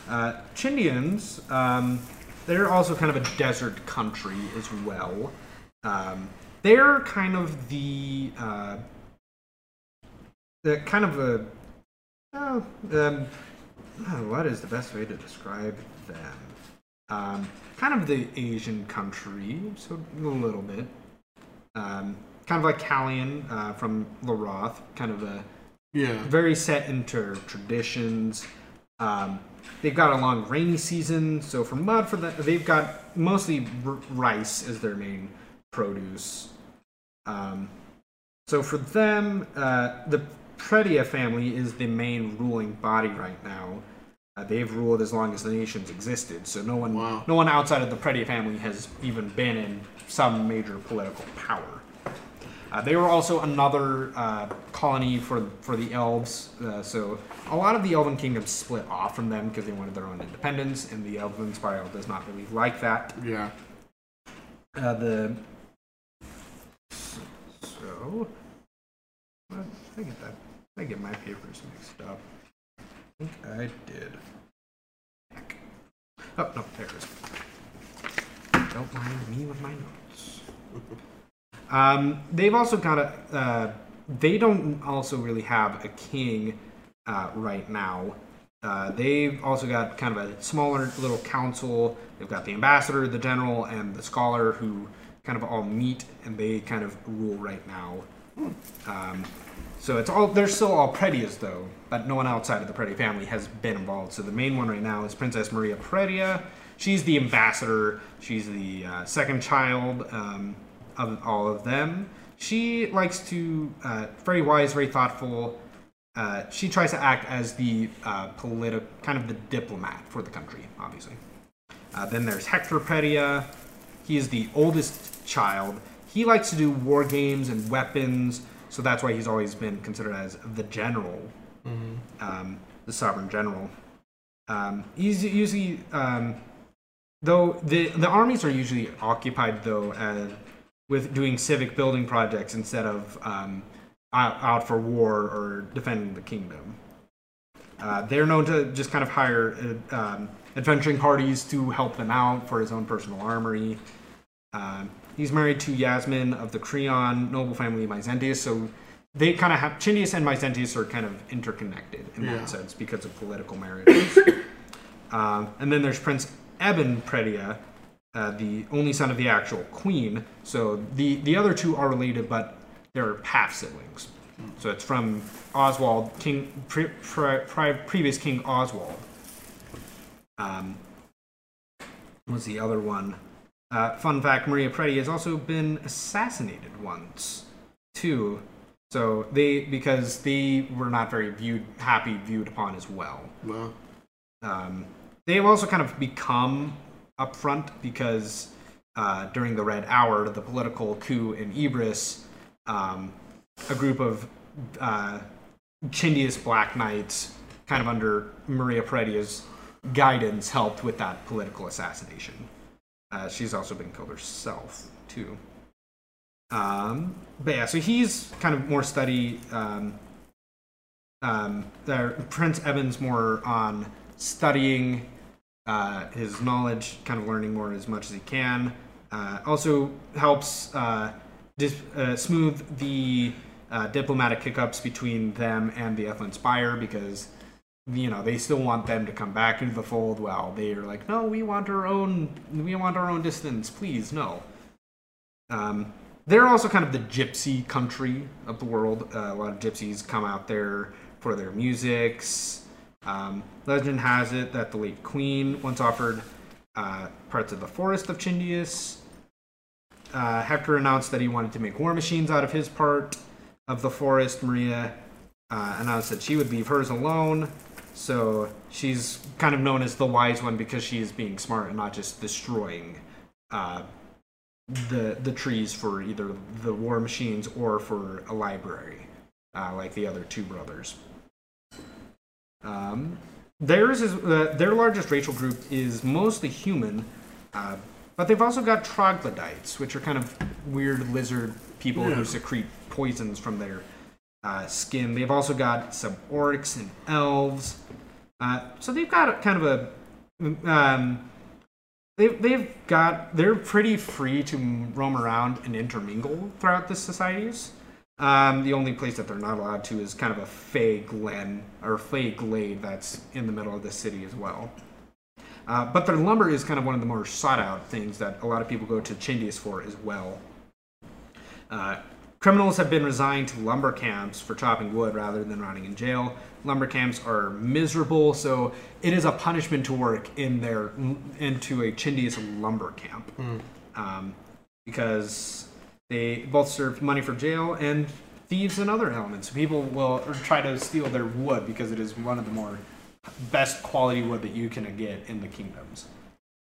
Uh, Chindians, um, they're also kind of a desert country as well. Um, they're kind of the, uh, the kind of a, oh, um, oh, what is the best way to describe them? Um, kind of the Asian country, so a little bit. Um, kind of like Callian uh, from Laroth, kind of a Yeah. very set into traditions. Um, they've got a long rainy season, so for mud, for that, they've got mostly r- rice as their main produce. Um, so for them, uh, the Pretia family is the main ruling body right now. Uh, they've ruled as long as the nation's existed, so no one, Wow. no one outside of the Pretia family has even been in some major political power. Uh, they were also another uh, colony for for the elves. Uh, so a lot of the elven kingdoms split off from them because they wanted their own independence, and the elven spiral does not really like that. Yeah. Uh, the so I get that? I get my papers mixed up. I think I did. Heck. Oh no, there it is. Don't mind me with my notes. Um, they've also got a. Uh, they don't also really have a king uh, right now. Uh, they've also got kind of a smaller little council. They've got the ambassador, the general, and the scholar who kind of all meet and they kind of rule right now. Um, so it's all they're still all Pretias though, but no one outside of the Pretia family has been involved. So the main one right now is Princess Maria Pretia. She's the ambassador. She's the uh, second child um, of all of them. She likes to uh, very wise, very thoughtful. Uh, she tries to act as the uh, political, kind of the diplomat for the country, obviously. Uh, then there's Hector Pretia. He is the oldest child. He likes to do war games and weapons, so that's why he's always been considered as the general, um, the sovereign general. Um, he's usually, um, though the the armies are usually occupied though uh, with doing civic building projects instead of um, out, out for war or defending the kingdom. Uh, they're known to just kind of hire uh, um, adventuring parties to help them out for his own personal armory. He's married to Yasmin of the Creon noble family Myzentius, so they kind of have Chindius and Myzentius are kind of interconnected in Yeah. that sense because of political marriages. um, and then there's Prince Eben Pretia, uh, the only son of the actual queen. So the the other two are related, but they're half siblings. So it's from Oswald, King, pre, pre, pre, previous King Oswald. Um, what's the other one? Uh, fun fact: Maria Preti has also been assassinated once, too. So they because they were not very viewed happy viewed upon as well. Well, Um, they have also kind of become upfront because uh, during the Red Hour, the political coup in Ibris, um, a group of uh, Chindius Black Knights, kind of under Maria Pretia's guidance, helped with that political assassination. Uh, she's also been killed herself, too. Um, but yeah, so he's kind of more study. Um, um, there, Prince Evan's more on studying uh, his knowledge, kind of learning more as much as he can. Uh, also helps uh, uh, smooth the uh, diplomatic hiccups between them and the Ethlin Spire because you know they still want them to come back into the fold. Well, they are like, no, we want our own, we want our own distance, please, no. Um, they're also kind of the gypsy country of the world. Uh, a lot of gypsies come out there for their musics. Um, legend has it that the late queen once offered uh, parts of the forest of Chindius. Uh, Hector announced that he wanted to make war machines out of his part of the forest. Maria uh, announced that she would leave hers alone. So she's kind of known as the wise one because she is being smart and not just destroying uh, the the trees for either the war machines or for a library, uh, like the other two brothers. Um, theirs is uh, their largest racial group is mostly human, uh, but they've also got troglodytes, which are kind of weird lizard people Yeah. who secrete poisons from their uh, skin. They've also got some orcs and elves. Uh, so they've got kind of a um, they've, they've got they're pretty free to roam around and intermingle throughout the societies. Um, the only place that they're not allowed to is kind of a fey glen or fey glade that's in the middle of the city as well. Uh, but their lumber is kind of one of the more sought out things that a lot of people go to Chindius for as well. Uh, criminals have been resigned to lumber camps for chopping wood rather than rotting in jail. Lumber camps are miserable, so it is a punishment to work in their into a Chindius lumber camp um, because they both serve money for jail and thieves and other elements. People will try to steal their wood because it is one of the more best quality wood that you can get in the kingdoms.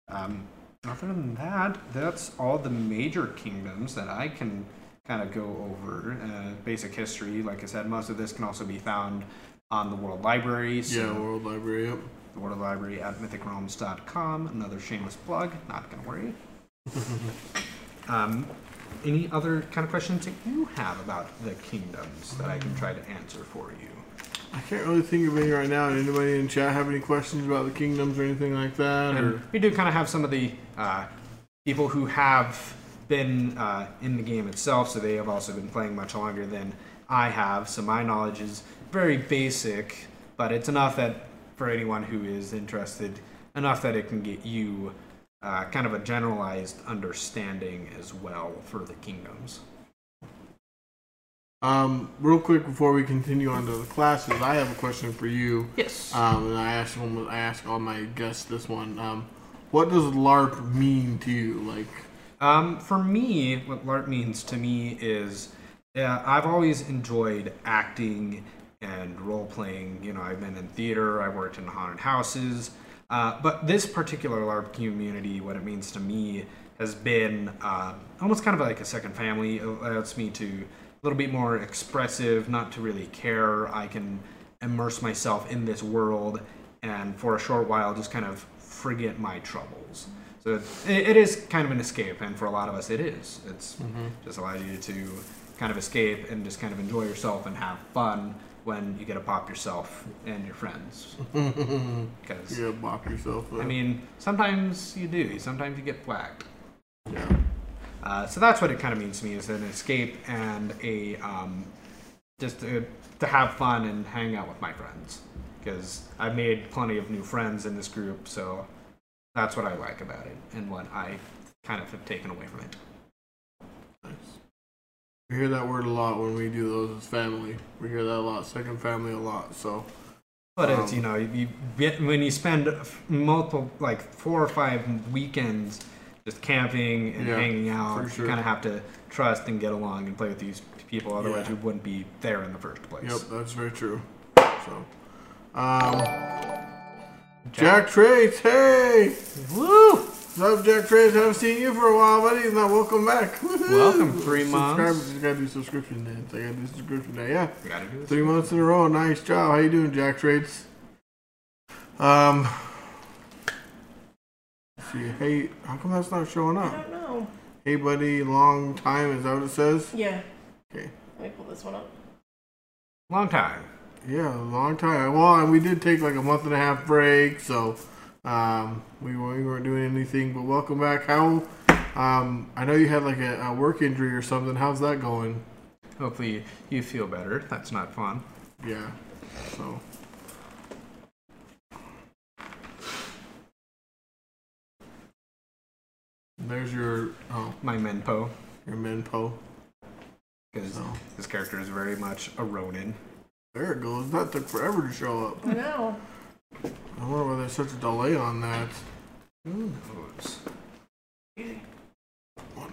Um, other than that, that's all the major kingdoms that I can kind of go over uh, basic history. Like I said, most of this can also be found on the World Library. So Yeah, World Library. Yep. the World Library at mythicrealms.com. Another shameless plug. Not gonna worry. um, any other kind of questions that you have about the kingdoms that I can try to answer for you? I can't really think of any right now. Anybody in chat have any questions about the kingdoms or anything like that? Or we do kind of have some of the uh, people who have been uh, in the game itself, so they have also been playing much longer than I have. So my knowledge is very basic, but it's enough that for anyone who is interested, enough that it can get you uh, kind of a generalized understanding as well for the kingdoms. um, real quick before we continue on to the classes, I have a question for you. Yes. Um, and I asked them, I ask all my guests this one. Um, what does LARP mean to you? Like, Um, for me, what LARP means to me is uh, I've always enjoyed acting and role playing. You know, I've been in theater, I've worked in haunted houses. Uh, but this particular LARP community, what it means to me, has been uh, almost kind of like a second family. It allows me to a little bit more expressive, not to really care. I can immerse myself in this world and for a short while just kind of forget my troubles. So it, it is kind of an escape, and for a lot of us, it is. It's just allows you to kind of escape and just kind of enjoy yourself and have fun when you get to pop yourself and your friends. Because you gotta bop yourself. I mean, sometimes you do. Sometimes you get whacked. yeah. Uh, so that's what it kind of means to me: is an escape and a um, just to, to have fun and hang out with my friends. Because I've made plenty of new friends in this group, so that's what I like about it and what I kind of have taken away from it. Nice. We hear that word a lot when we do those as family. We hear that a lot. Second family a lot. So But it's Um, you know you get when you spend multiple like four or five weekends just camping and Yeah, hanging out, sure. you kind of have to trust and get along and play with these people. Otherwise, Yeah. you wouldn't be there in the first place. Yep, that's very true. So, um, Jack Trace, hey, Woo! what's up, Jack Trace? Haven't seen you for a while, buddy. Now, welcome back. Welcome, three months. Just gotta do subscription days. I gotta do subscription day. Yeah, We gotta do this. three months in a row. Nice job. How you doing, Jack Trace? Um, let's see, hey, how come that's not showing up? I don't know. Hey, buddy, long time. Is that what it says? Yeah. Okay. Let me pull this one up. Long time. Yeah, a long time. Well, and we did take like a month and a half break, so um, we, weren't- we weren't doing anything. But welcome back. How? Um, I know you had like a, a work injury or something. How's that going? Hopefully, you feel better. That's not fun. Yeah. So. There's your oh My Menpo, your Menpo. because So this character is very much a Ronin. There it goes. That took forever to show up. I know. I wonder why there's such a delay on that. Who knows?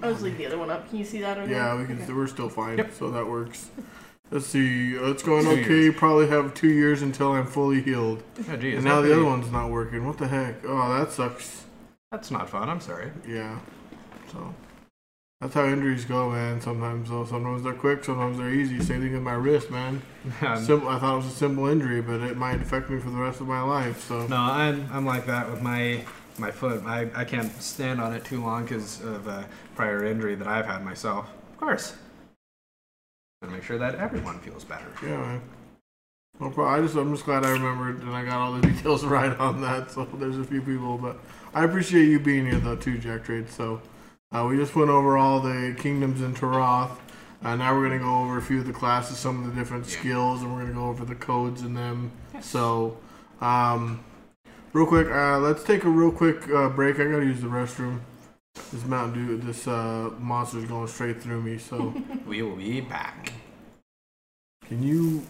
I'll just leave the other one up. Can you see that? Over Yeah, there? we can. Okay. We're still fine, Yep. so that works. Let's see. It's going Two okay. years. Probably have two years until I'm fully healed. Oh, geez, and now the other one's not working. What the heck? Oh, that sucks. That's not fun. I'm sorry. Yeah. So that's how injuries go, man. Sometimes though, sometimes they're quick, sometimes they're easy. Same thing with my wrist, man. Simple. I thought it was a simple injury, but it might affect me for the rest of my life. So No, I'm I'm like that with my my foot. I, I can't stand on it too long because of a prior injury that I've had myself. Of course. And make sure that everyone feels better. yeah, man. No problem. I just I'm just glad I remembered and I got all the details right on that. So there's a few people, but I appreciate you being here though too, Jack Trace. So uh, we just went over all the kingdoms in Terath. Uh, now we're gonna go over a few of the classes, some of the different Yeah. skills, and we're gonna go over the codes in them. Yes. So, um, real quick, uh, let's take a real quick uh, break. I gotta use the restroom. This Mountain Dew, this uh, monster's going straight through me. So, We will be back. can you?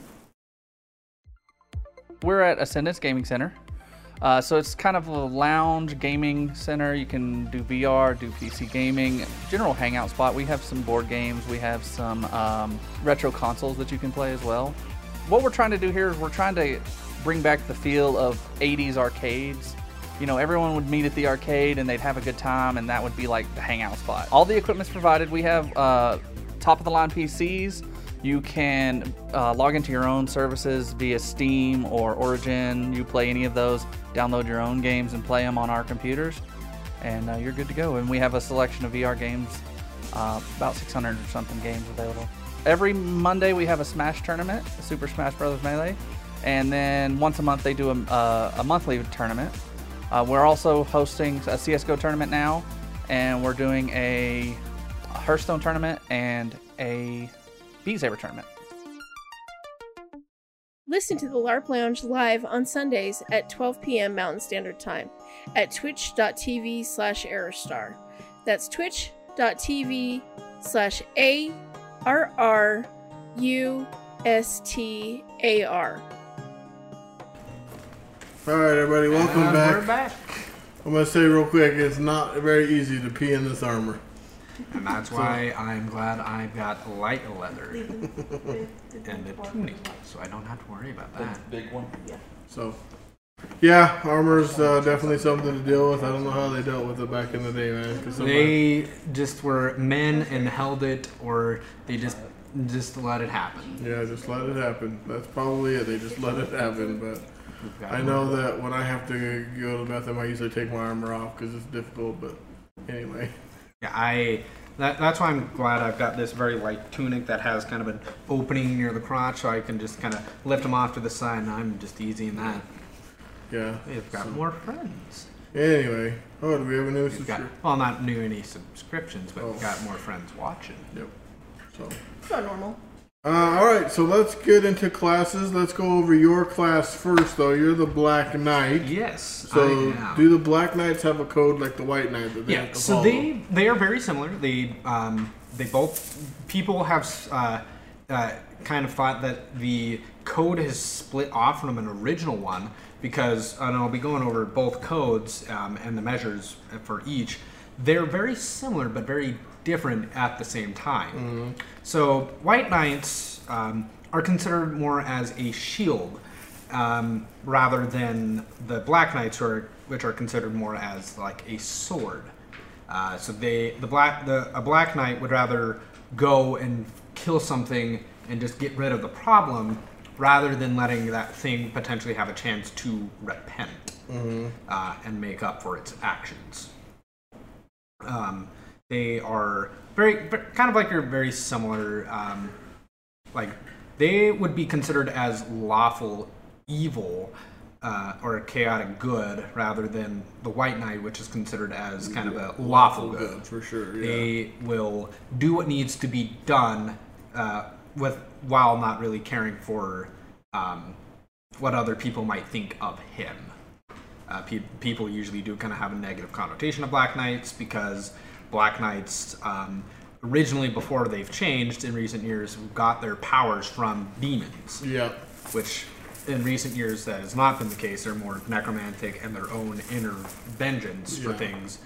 We're at Ascendance Gaming Center. Uh, so it's kind of a lounge gaming center. You can do VR, do PC gaming, general hangout spot. We have some board games. We have some um, retro consoles that you can play as well. What we're trying to do here is we're trying to bring back the feel of 80s arcades. You know, everyone would meet at the arcade and they'd have a good time, and that would be like the hangout spot. All the equipment's provided. We have uh, top of the line PCs, you can uh, log into your own services via Steam or Origin. You play any of those, download your own games and play them on our computers, and uh, you're good to go. And we have a selection of VR games, uh, about 600 or something games available. Every Monday we have a Smash tournament, Super Smash Bros. Melee, and then once a month they do a, uh, a monthly tournament. Uh, we're also hosting a CS:GO tournament now, and we're doing a Hearthstone tournament and a Beat Saber tournament. Listen to the LARP Lounge live on Sundays at 12 p.m. Mountain Standard Time at twitch.tv slash Arrustar. That's twitch.tv slash A R R U S T A R. All right, everybody, welcome And back. We're back. I'm gonna say real quick, it's not very easy to pee in this armor. And that's why I'm glad I've got light leather and a tunic, so I don't have to worry about that. Big one. Yeah. So, yeah, armor's uh, definitely something to deal with. I don't know how they dealt with it back in the day, man. 'cause somebody- They just were men and held it, or they just just let it happen. yeah, just let it happen. That's probably it. They just let it happen. But I know that when I have to go to the bathroom, I usually take my armor off because it's difficult. But anyway, Yeah, I. That, that's why I'm glad I've got this very light tunic that has kind of an opening near the crotch, so I can just kind of lift them off to the side, and I'm just easy in that. yeah. We've got more friends. Anyway, oh, do we have a new We've subscription? well, not new any subscriptions, but Oh. we've got more friends watching. Yep. So. It's not normal. Uh, all right, so let's get into classes. Let's go over your class first, though. You're the Black Knight. Yes. So, do the Black Knights have a code like the White Knight that they Yeah, so follow? they they are very similar. They um, they both people have uh, uh, kind of thought that the code has split off from an original one because and I'll be going over both codes um, and the measures for each. They're very similar but very different at the same time. So white knights um, are considered more as a shield um, rather than the black knights, who are, which are considered more as like a sword. Uh, so they, the black, the a black knight would rather go and kill something and just get rid of the problem, rather than letting that thing potentially have a chance to repent uh, and make up for its actions. Um, they are very, kind of like your very similar. Um, like they would be considered as lawful evil uh, or chaotic good rather than the white knight which is considered as kind of a lawful good for sure. Yeah. they will do what needs to be done uh, with while not really caring for um, what other people might think of him. Uh, pe- people usually do kind of have a negative connotation of Black Knights because Black Knights, um, originally before they've changed in recent years, got their powers from demons yeah. which in recent years that has not been the case. They're more necromantic and their own inner vengeance for things.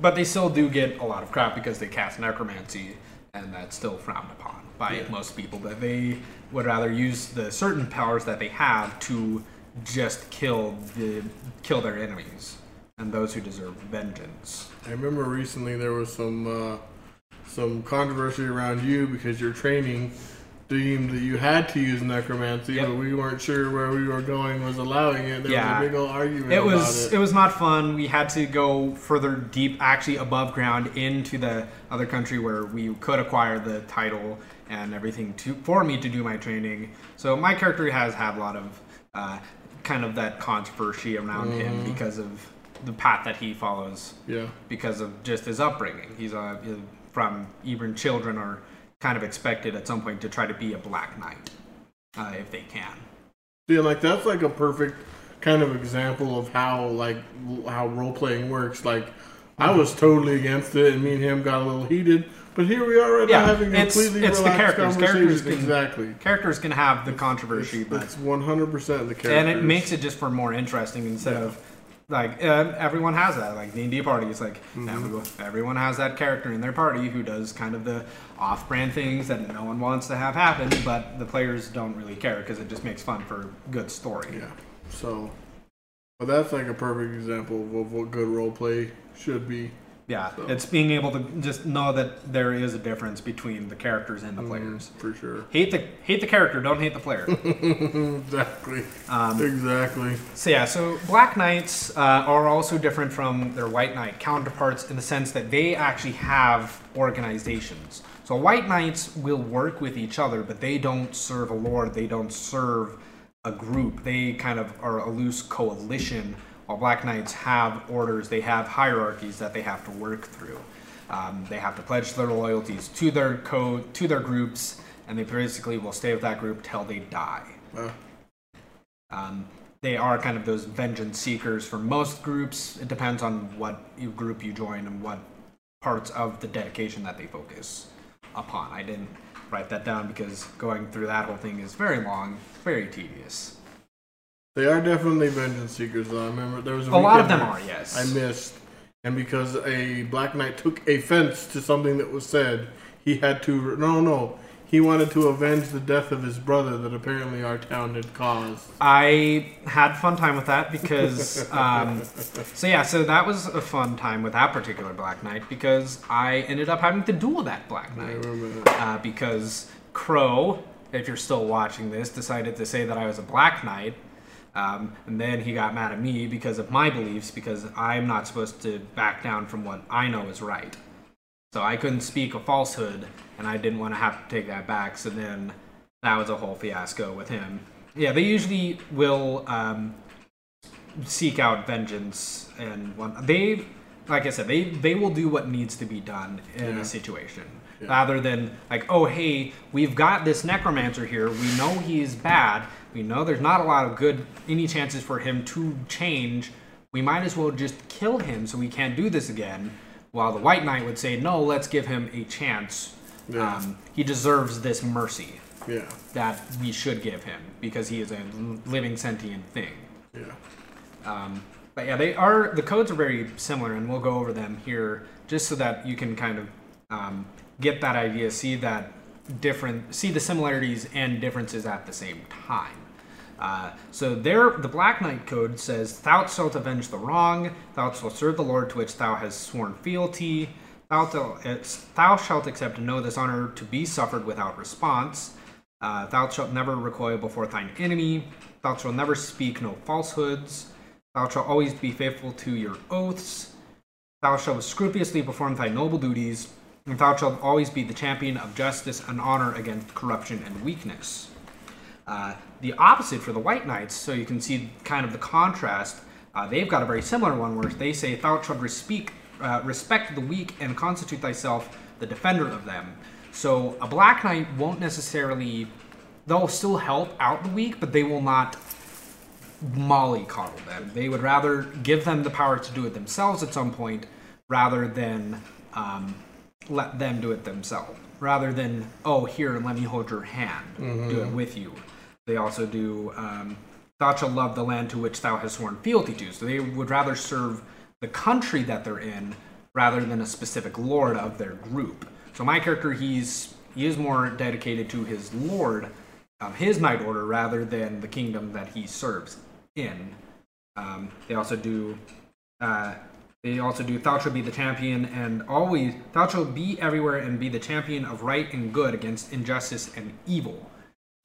But they still do get a lot of crap because they cast necromancy, and that's still frowned upon by Yeah. most people. That they would rather use the certain powers that they have to just kill the kill their enemies and those who deserve vengeance. I remember recently there was some uh, some controversy around you because your training deemed that you had to use necromancy, Yep. but we weren't sure where we were going was allowing it. There Yeah. was a big old argument It was it. it was not fun. We had to go further deep, actually above ground, into the other country where we could acquire the title and everything to for me to do my training. So my character has had a lot of uh, kind of that controversy around him because of the path that he follows, yeah. because of just his upbringing. He's uh, from even children are kind of expected at some point to try to be a black knight uh, if they can. Yeah, like that's like a perfect kind of example of how like how role playing works. Like I was totally against it, and me and him got a little heated. But here we are right Yeah, now having it's- completely it's the relaxed characters. conversation. Characters can- exactly. Characters can have the controversy, but It's one hundred percent the characters, and it makes it just for more interesting instead of like uh, everyone has that like d&d parties like Mm-hmm. everyone, everyone has that character in their party who does kind of the off-brand things that no one wants to have happen but the players don't really care because it just makes fun for good story Yeah. So, but that's like a perfect example of what good role play should be. Yeah, it's being able to just know that there is a difference between the characters and the players. for sure. Hate the hate the character, don't hate the player. Exactly. Um, exactly. So yeah, so Black Knights uh, are also different from their White Knight counterparts in the sense that they actually have organizations. So White Knights will work with each other, but they don't serve a lord. They don't serve a group. They kind of are a loose coalition. While Black Knights have orders, they have hierarchies that they have to work through. Um, they have to pledge their loyalties to their code, to their groups, and they basically will stay with that group till they die. Um, they are kind of those vengeance seekers for most groups. It depends on what group you join and what parts of the dedication that they focus upon. I didn't write that down because going through that whole thing is very long, very tedious. They are definitely vengeance seekers, though. I remember there was a, A lot of them are, yes. I missed, and because a black knight took offense to something that was said, he had to. No, no, he wanted to avenge the death of his brother that apparently our town had caused. I had fun time with that because, um, so yeah, so that was a fun time with that particular Black Knight because I ended up having to duel that Black I Knight. remember that. uh, because Crow, if you're still watching this, decided to say that I was a Black Knight. Um, and then he got mad at me because of my beliefs, because I'm not supposed to back down from what I know is right. So I couldn't speak a falsehood, and I didn't want to have to take that back. So then that was a whole fiasco with him. Yeah, they usually will um, seek out vengeance, and one, they, like I said, they they will do what needs to be done in Yeah. a situation, Yeah. rather than like, oh hey, we've got this necromancer here. We know he's bad. We know there's not a lot of good any chances for him to change. We might as well just kill him so we can't do this again. While the White Knight would say, no, let's give him a chance. Yeah. Um, he deserves this mercy Yeah, that we should give him because he is a living sentient thing. yeah. Um, but yeah, they are the codes are very similar, and we'll go over them here just so that you can kind of um, get that idea, see that different, see the similarities and differences at the same time. Uh, so there, the Black Knight code says, "Thou shalt avenge the wrong. Thou shalt serve the Lord to which thou hast sworn fealty. Thou, it's- thou shalt accept no dishonor to be suffered without response. Uh, thou shalt never recoil before thine enemy. Thou shalt never speak no falsehoods. Thou shalt always be faithful to your oaths. Thou shalt scrupulously perform thy noble duties. And thou shalt always be the champion of justice and honor against corruption and weakness. Uh, the opposite for the White Knights, so you can see kind of the contrast. Uh, they've got a very similar one where they say, Thou shalt respect, uh, respect the weak and constitute thyself the defender of them. So a Black Knight won't necessarily, they'll still help out the weak, but they will not mollycoddle them. They would rather give them the power to do it themselves at some point rather than um, let them do it themselves. Rather than, oh, here, let me hold your hand, do it with you. They also do, um, thou shalt love the land to which thou hast sworn fealty to. So they would rather serve the country that they're in rather than a specific lord of their group. So my character, he's he is more dedicated to his lord of his knight order rather than the kingdom that he serves in. Um, they also do. Uh, they also do. Thou shalt be the champion and always. Thou shalt be everywhere and be the champion of right and good against injustice and evil.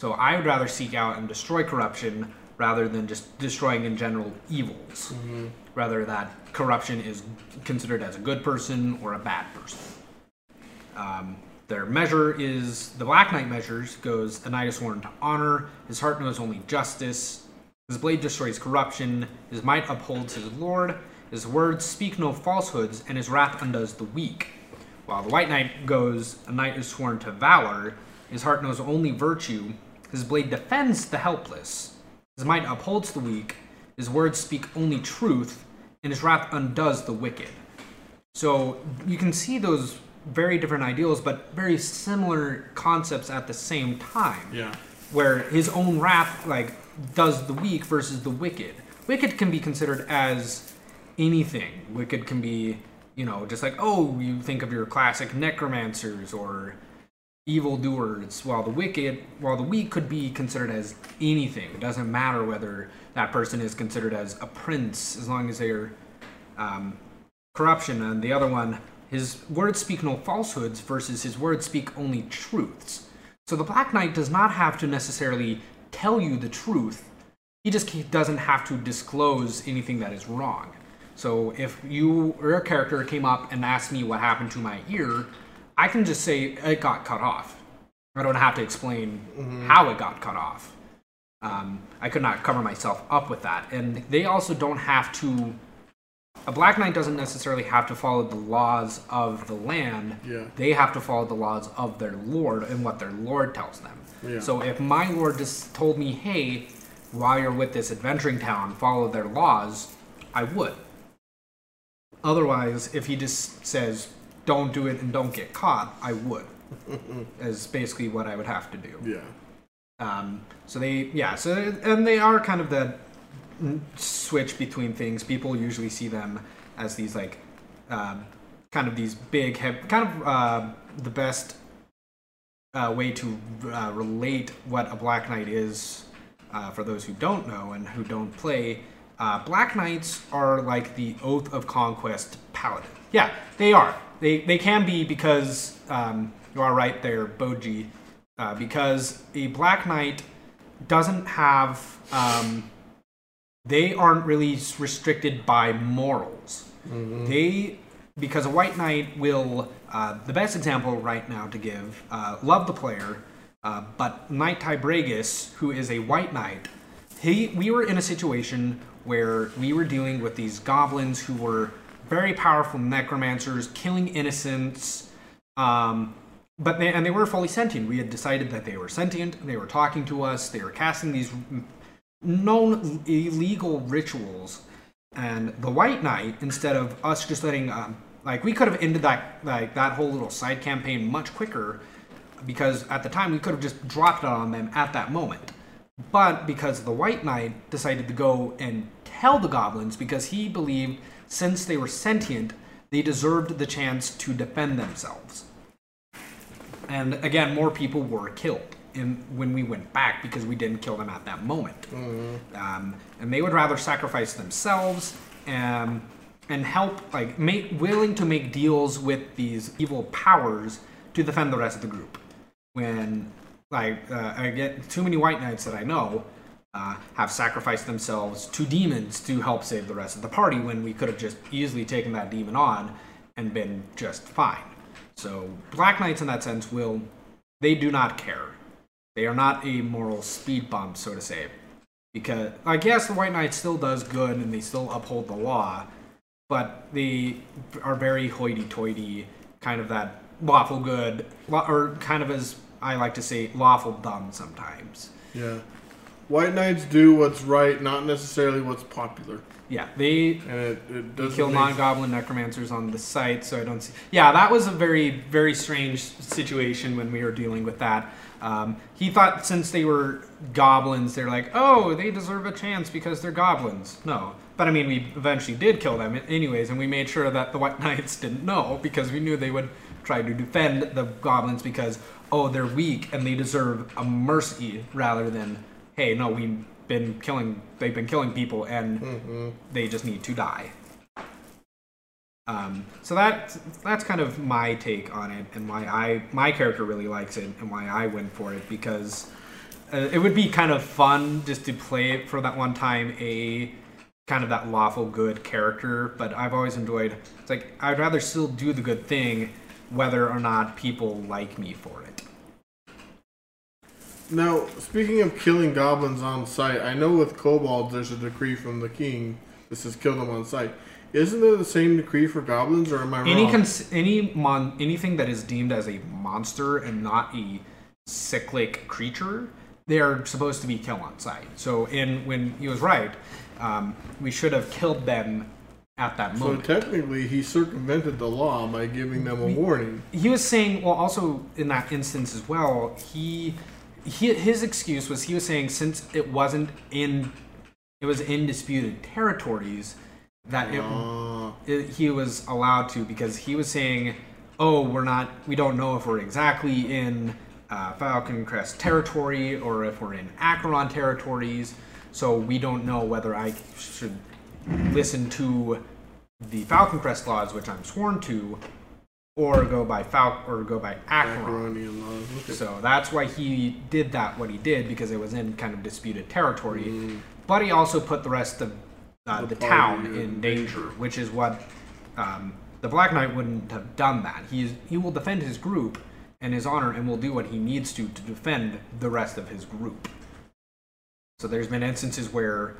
So I would rather seek out and destroy corruption rather than just destroying in general evils. Rather that corruption is considered as a good person or a bad person. Um, their measure is the Black Knight measures goes a knight is sworn to honor, his heart knows only justice, his blade destroys corruption, his might upholds his lord, his words speak no falsehoods, and his wrath undoes the weak. While the White Knight goes a knight is sworn to valor, his heart knows only virtue, his blade defends the helpless, his might upholds the weak, his words speak only truth, and his wrath undoes the wicked. So you can see those very different ideals, but very similar concepts at the same time. Yeah. Where his own wrath, like, does the weak versus the wicked. Wicked can be considered as anything. Wicked can be, you know, just like, oh, you think of your classic necromancers or evildoers, while the wicked, while the weak could be considered as anything. It doesn't matter whether that person is considered as a prince, as long as they're um, corruption, and the other one, his words speak no falsehoods versus his words speak only truths. So the Black Knight does not have to necessarily tell you the truth. He just doesn't have to disclose anything that is wrong. So if you or a character came up and asked me what happened to my ear, I can just say it got cut off. I don't have to explain how it got cut off. Um, I could not cover myself up with that. And they also don't have to. A Black Knight doesn't necessarily have to follow the laws of the land. Yeah. They have to follow the laws of their lord and what their lord tells them. Yeah. So if my lord just told me, hey, while you're with this adventuring town, follow their laws, I would. Otherwise, if he just says, don't do it and don't get caught, I would. is basically what I would have to do. Yeah. Um, so they, yeah, so and they are kind of the switch between things. People usually see them as these like, um, kind of these big, hev- kind of uh, the best uh, way to uh, relate what a Black Knight is uh, for those who don't know and who don't play. Uh, Black Knights are like the Oath of Conquest paladin. Yeah, they are. They they can be because um, you are right there, Boji. Uh, because a Black Knight doesn't have. Um, they aren't really restricted by morals. They because a white knight will. Uh, the best example right now to give, uh, love the player, uh, but Knight Tibregus, who is a white knight, he we were in a situation where we were dealing with these goblins who were very powerful necromancers, killing innocents. Um, but they, and they were fully sentient. We had decided that they were sentient. They were talking to us. They were casting these known illegal rituals. And the White Knight, instead of us just letting, um, like, we could have ended that like that whole little side campaign much quicker, because at the time we could have just dropped it on them at that moment. But because the White Knight decided to go and tell the goblins, because he believed since they were sentient, they deserved the chance to defend themselves. And again, more people were killed in, when we went back because we didn't kill them at that moment. Um, and they would rather sacrifice themselves and, and help, like, make, willing to make deals with these evil powers to defend the rest of the group. When, like, uh, I get too many white knights that I know uh, have sacrificed themselves to demons to help save the rest of the party when we could have just easily taken that demon on and been just fine. So Black Knights in that sense will they do not care. They are not a moral speed bump, so to say. Because I guess the White Knight still does good and they still uphold the law, but they are very hoity-toity, kind of that lawful good, or kind of as I like to say, lawful dumb sometimes. Yeah. White knights do what's right, not necessarily what's popular, Yeah, they and it, it doesn't kill non-goblin necromancers on the site, so I don't see. Yeah, that was a very, very strange situation when we were dealing with that. Um, he thought since they were goblins, they're like, oh, they deserve a chance because they're goblins. No, but I mean, we eventually did kill them anyways, and we made sure that the White Knights didn't know because we knew they would try to defend the goblins because oh, they're weak and they deserve a mercy rather than hey, no, we've been killing, they've been killing people and they just need to die. Um, so that that's kind of my take on it and why I my character really likes it and why I went for it because uh, it would be kind of fun just to play it for that one time a kind of that lawful good character but I've always enjoyed it's like I'd rather still do the good thing whether or not people like me for it. Now, speaking of killing goblins on sight, I know with kobolds there's a decree from the king that says kill them on sight. Isn't there the same decree for goblins, or am I Any wrong? cons- any mon- anything that is deemed as a monster and not a cyclic creature, they are supposed to be killed on sight. So, in when he was right, um, we should have killed them at that moment. so technically, he circumvented the law by giving them a warning. he was saying, well, also in that instance as well, he, he his excuse was he was saying since it wasn't in, it was in disputed territories, that it Uh, it, he was allowed to because he was saying, "Oh, we're not. We don't know if we're exactly in uh, Falcon Crest territory or if we're in Acheron territories. So we don't know whether I should listen to the Falcon Crest laws, which I'm sworn to, or go by Fal or go by Acheron. So that's why he did that what he did because it was in kind of disputed territory. Mm. But he also put the rest of uh, The the, town in in danger, which is what um, the Black Knight wouldn't have done. That he's he will defend his group and his honor, and will do what he needs to to defend the rest of his group. So there's been instances where,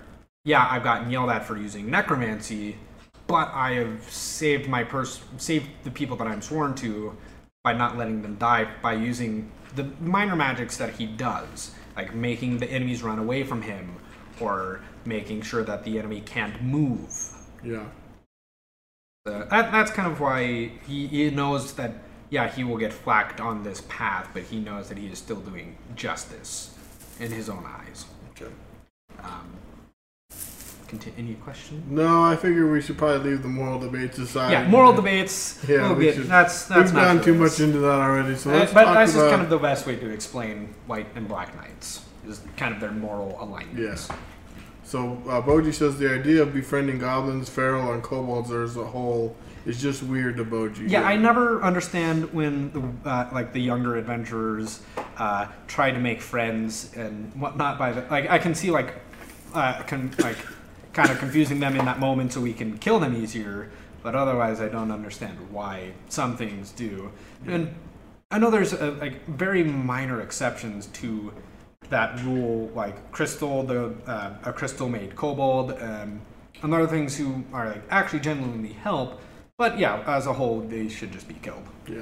yeah, I've gotten yelled at for using necromancy, but I have saved my pers- saved the people that I'm sworn to by not letting them die by using the minor magics that he does, like making the enemies run away from him or making sure that the enemy can't move. Yeah. Uh, that, that's kind of why he, he knows that, yeah, he will get flacked on this path, but he knows that he is still doing justice in his own eyes. Conti- any question? No, I figure we should probably leave the moral debates aside. yeah, moral debates. Yeah, we'll we should- that's that's We've gone too much into that already, so Uh, but that's just kind of the best way to explain white and black knights is kind of their moral alignments. Yeah. So uh, Boji says the idea of befriending goblins, feral, and kobolds as a whole is just weird to Boji. Yeah, I never understand when the, uh, like the younger adventurers uh, try to make friends and whatnot. By the like, I can see like uh, con- like kind of confusing them in that moment so we can kill them easier. But otherwise, I don't understand why some things do. And I know there's uh like very minor exceptions to that rule, like crystal, the uh, a crystal made kobold, um, and other things who are like actually genuinely help. But yeah, as a whole, they should just be killed. Yeah.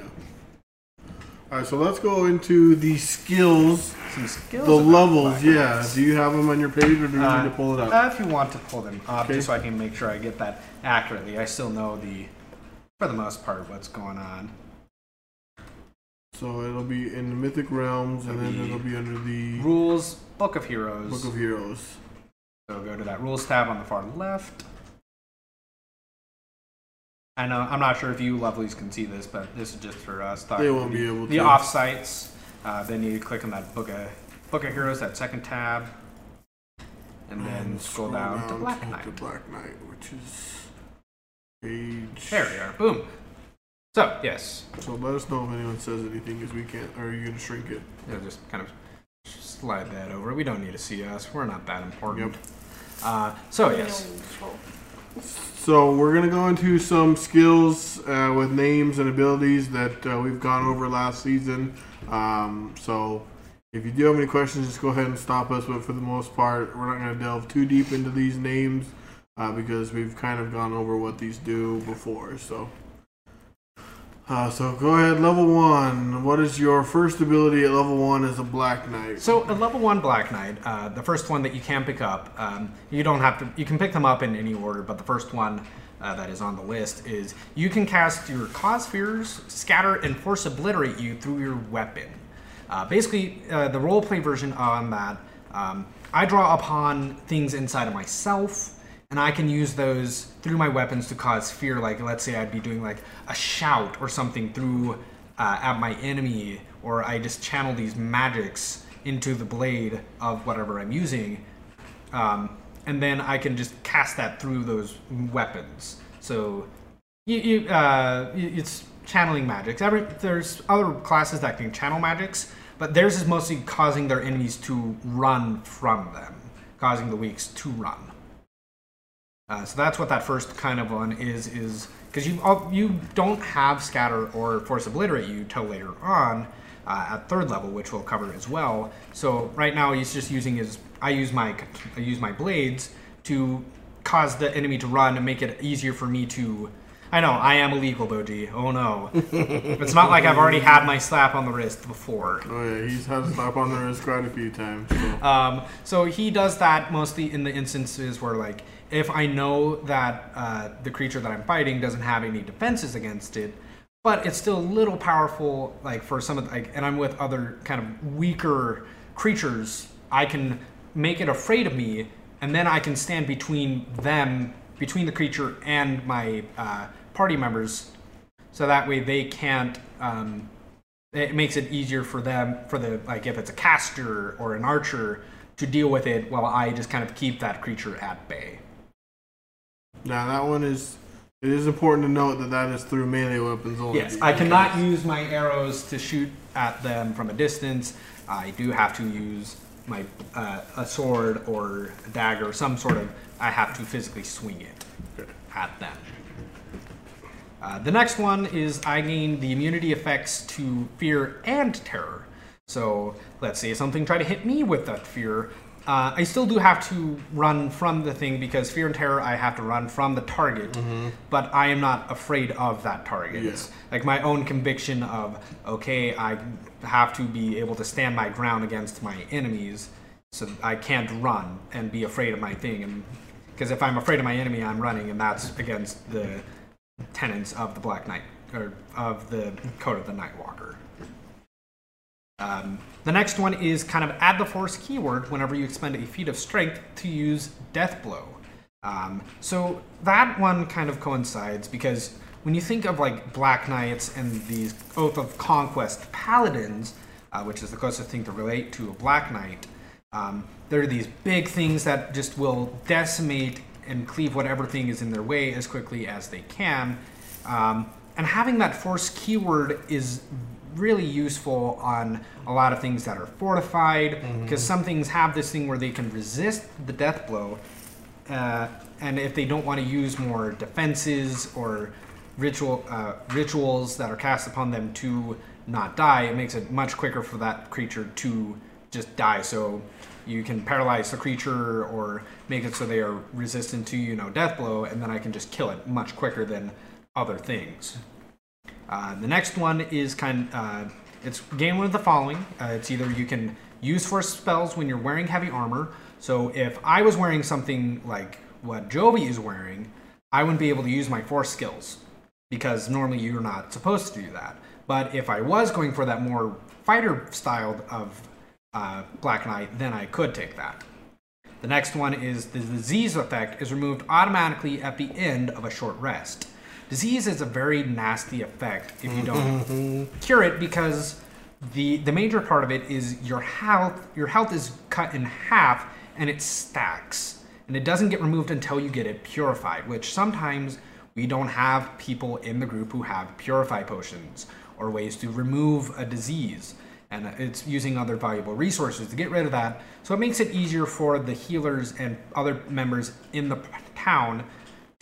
All right, so let's go into the skills, Some skills. the levels. Yeah. Do you have them on your page, or do you Uh, need to pull it up? Uh, if you want to pull them up, Okay. just so I can make sure I get that accurately. I still know the, for the most part, what's going on. So it'll be in the Mythic Realms, and then it'll be under the Rules, Book of Heroes. Book of Heroes. So go to that rules tab on the far left. I know I'm not sure if you lovelies can see this, but this is just for us. They won't be able The to. The offsites. Uh, then you click on that book of book of heroes, that second tab, and then scroll, down, to Black Knight. To Black Knight, which is page. There we are. Boom. So yes, So let us know if anyone says anything, because we can't. Or are you gonna shrink it? Yeah, just kind of slide that over. We don't need to see us. We're not that important. Yep. Uh, so yes, So we're gonna go into some skills uh, with names and abilities that uh, we've gone over last season. Um, so if you do have any questions, just go ahead and stop us. But for the most part, we're not gonna delve too deep into these names uh, because we've kind of gone over what these do before. So. Uh, so go ahead, level one. What is your first ability at level one as a Black Knight? so a level one Black Knight, uh, the first one that you can pick up, um, you don't have to. You can pick them up in any order, but the first one uh, that is on the list is you can cast your cause fears, scatter, and force obliterate you through your weapon. Uh, basically, uh, the roleplay version on that, um, I draw upon things inside of myself, and I can use those through my weapons to cause fear. Like, let's say I'd be doing like a shout or something through uh, at my enemy, or I just channel these magics into the blade of whatever I'm using, um, and then I can just cast that through those weapons. So you, you, uh, it's channeling magics. Every, there's other classes that can channel magics, but theirs is mostly causing their enemies to run from them, causing the weaks to run. Uh, so that's what that first kind of one is, is because you you don't have scatter or force obliterate you till later on uh, at third level, which we'll cover as well. So right now he's just using his. I use my I use my blades to cause the enemy to run and make it easier for me to. I know I am illegal, Boji. Oh no! it's not like I've already had my slap on the wrist before. Oh yeah, he's had a slap on the wrist quite a few times. So. Um, so he does that mostly in the instances where, like, if I know that uh, the creature that I'm fighting doesn't have any defenses against it, but it's still a little powerful, like for some of, like, and I'm with other kind of weaker creatures, I can make it afraid of me, and then I can stand between them, between the creature and my uh, party members, so that way they can't. Um, it makes it easier for them for the like if it's a caster or an archer to deal with it while I just kind of keep that creature at bay. Now that one is It is important to note that that is through melee weapons only. Yes, I cannot use my arrows to shoot at them from a distance. I do have to use my uh, a sword or a dagger, some sort of. I have to physically swing it at them. Uh, the next one is I gain the immunity effects to fear and terror. So let's say something try to hit me with that fear. Uh, I still do have to run from the thing because fear and terror I have to run from the target, but I am not afraid of that target. Yeah. It's like my own conviction of okay, I have to be able to stand my ground against my enemies, so I can't run and be afraid of my thing. And because if I'm afraid of my enemy, I'm running, and that's against the tenets of the Black Knight or of the Code of the Nightwalker. Um, the next one is kind of add the force keyword whenever you expend a feat of strength to use death blow. Um, so that one kind of coincides because when you think of like Black Knights and these Oath of Conquest paladins, uh, which is the closest thing to relate to a Black Knight, um, there are these big things that just will decimate and cleave whatever thing is in their way as quickly as they can. Um, and having that force keyword is really useful on a lot of things that are fortified because some things have this thing where they can resist the death blow uh, and if they don't want to use more defenses or ritual uh, rituals that are cast upon them to not die, it makes it much quicker for that creature to just die. So you can paralyze the creature or make it so they are resistant to you know death blow, and then I can just kill it much quicker than other things. Uh, the next one is kind. Uh, it's gain one of the following. Uh, it's either you can use force spells when you're wearing heavy armor. So if I was wearing something like what Jovi is wearing, I wouldn't be able to use my force skills because normally you're not supposed to do that. But if I was going for that more fighter style of uh, Black Knight, then I could take that. The next one is the disease effect is removed automatically at the end of a short rest. Disease is a very nasty effect if you mm-hmm. don't cure it because the the major part of it is your health your health is cut in half and it stacks and it doesn't get removed until you get it purified which sometimes we don't have people in the group who have purify potions or ways to remove a disease. And it's using other valuable resources to get rid of that. So it makes it easier for the healers and other members in the town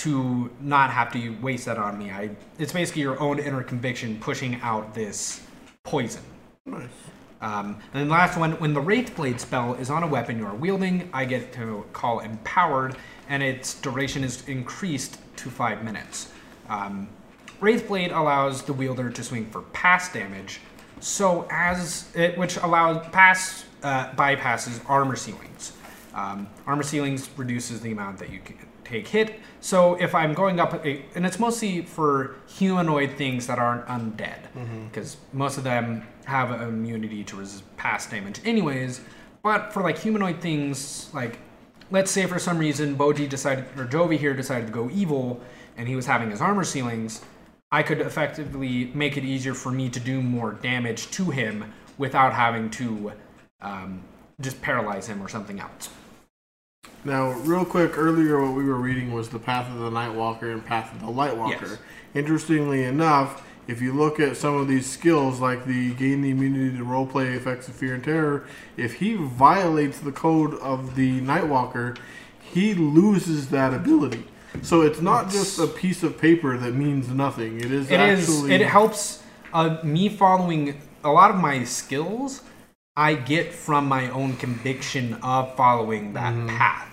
to not have to waste that on me i it's basically your own inner conviction pushing out this poison Nice. um, and then last one, when the Wraith Blade spell is on a weapon you are wielding, I get to call Empowered, and its duration is increased to five minutes. Um, Wraith Blade allows the wielder to swing for pass damage, so as it, which allows pass uh, bypasses armor ceilings. Um, armor ceilings reduces the amount that you can take hit. So if I'm going up, a, and it's mostly for humanoid things that aren't undead, because most of them have immunity to resist pass damage, anyways. But for like humanoid things, like let's say for some reason Boji decided, or Jovi here decided to go evil, and he was having his armor ceilings, I could effectively make it easier for me to do more damage to him without having to um, just paralyze him or something else. Now, real quick, earlier what we were reading was the Path of the Nightwalker and Path of the Lightwalker. Yes. Interestingly enough, if you look at some of these skills, like the gain the immunity to roleplay effects of fear and terror, if he violates the code of the Nightwalker, he loses that ability. So it's not just a piece of paper that means nothing. It is It is. actually It helps uh, me following a lot of my skills. I get from my own conviction of following that path.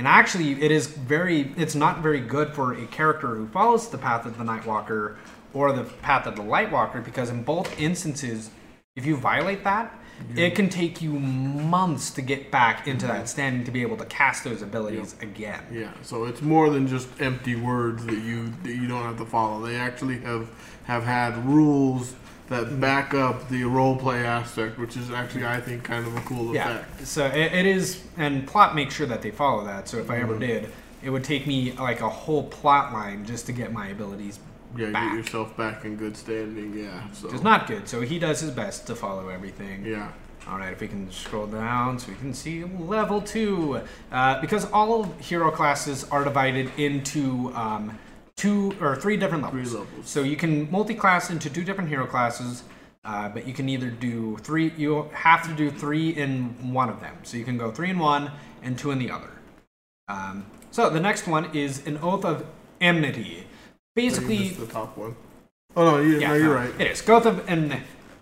And actually, it is very. It's not very good for a character who follows the path of the Nightwalker or the path of the Lightwalker because in both instances, if you violate that, it can take you months to get back into mm-hmm. that standing to be able to cast those abilities again. Yeah, so it's more than just empty words that you that you don't have to follow. They actually have have had rules that back up the role play aspect, which is actually I think kind of a cool Yeah. effect. So it, it is, and plot makes sure that they follow that. So if I ever did, it would take me like a whole plot line just to get my abilities Yeah, back. get yourself back in good standing. Yeah, so is not good. So he does his best to follow everything. yeah. All right, if we can scroll down so we can see level two. Uh, because all hero classes are divided into um, two or three different levels. Three levels. So you can multi-class into two different hero classes, uh, but you can either do three. You have to do three in one of them. So you can go three in one and two in the other. Um, so the next one is an oath of enmity. Basically, the top one. Oh no, you, no, you're right. It is Oath of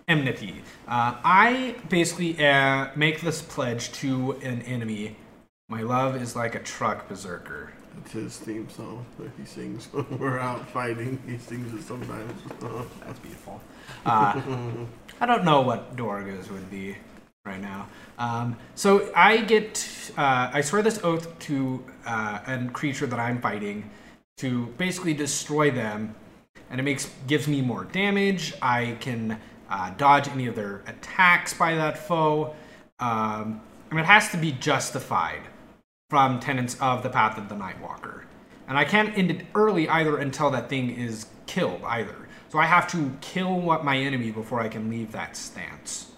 enmity. Uh, I basically uh, make this pledge to an enemy. My love is like a truck berserker. It's his theme song that he sings when we're out fighting. He sings it sometimes. That's beautiful. Uh, I don't know what Do'argo's would be right now. Um, so I get, uh, I swear this oath to uh, a creature that I'm fighting to basically destroy them, and it makes gives me more damage. I can uh, dodge any of their attacks by that foe. Um, and it has to be justified from tenants of the Path of the Nightwalker. And I can't end it early either until that thing is killed either. So I have to kill what my enemy before I can leave that stance.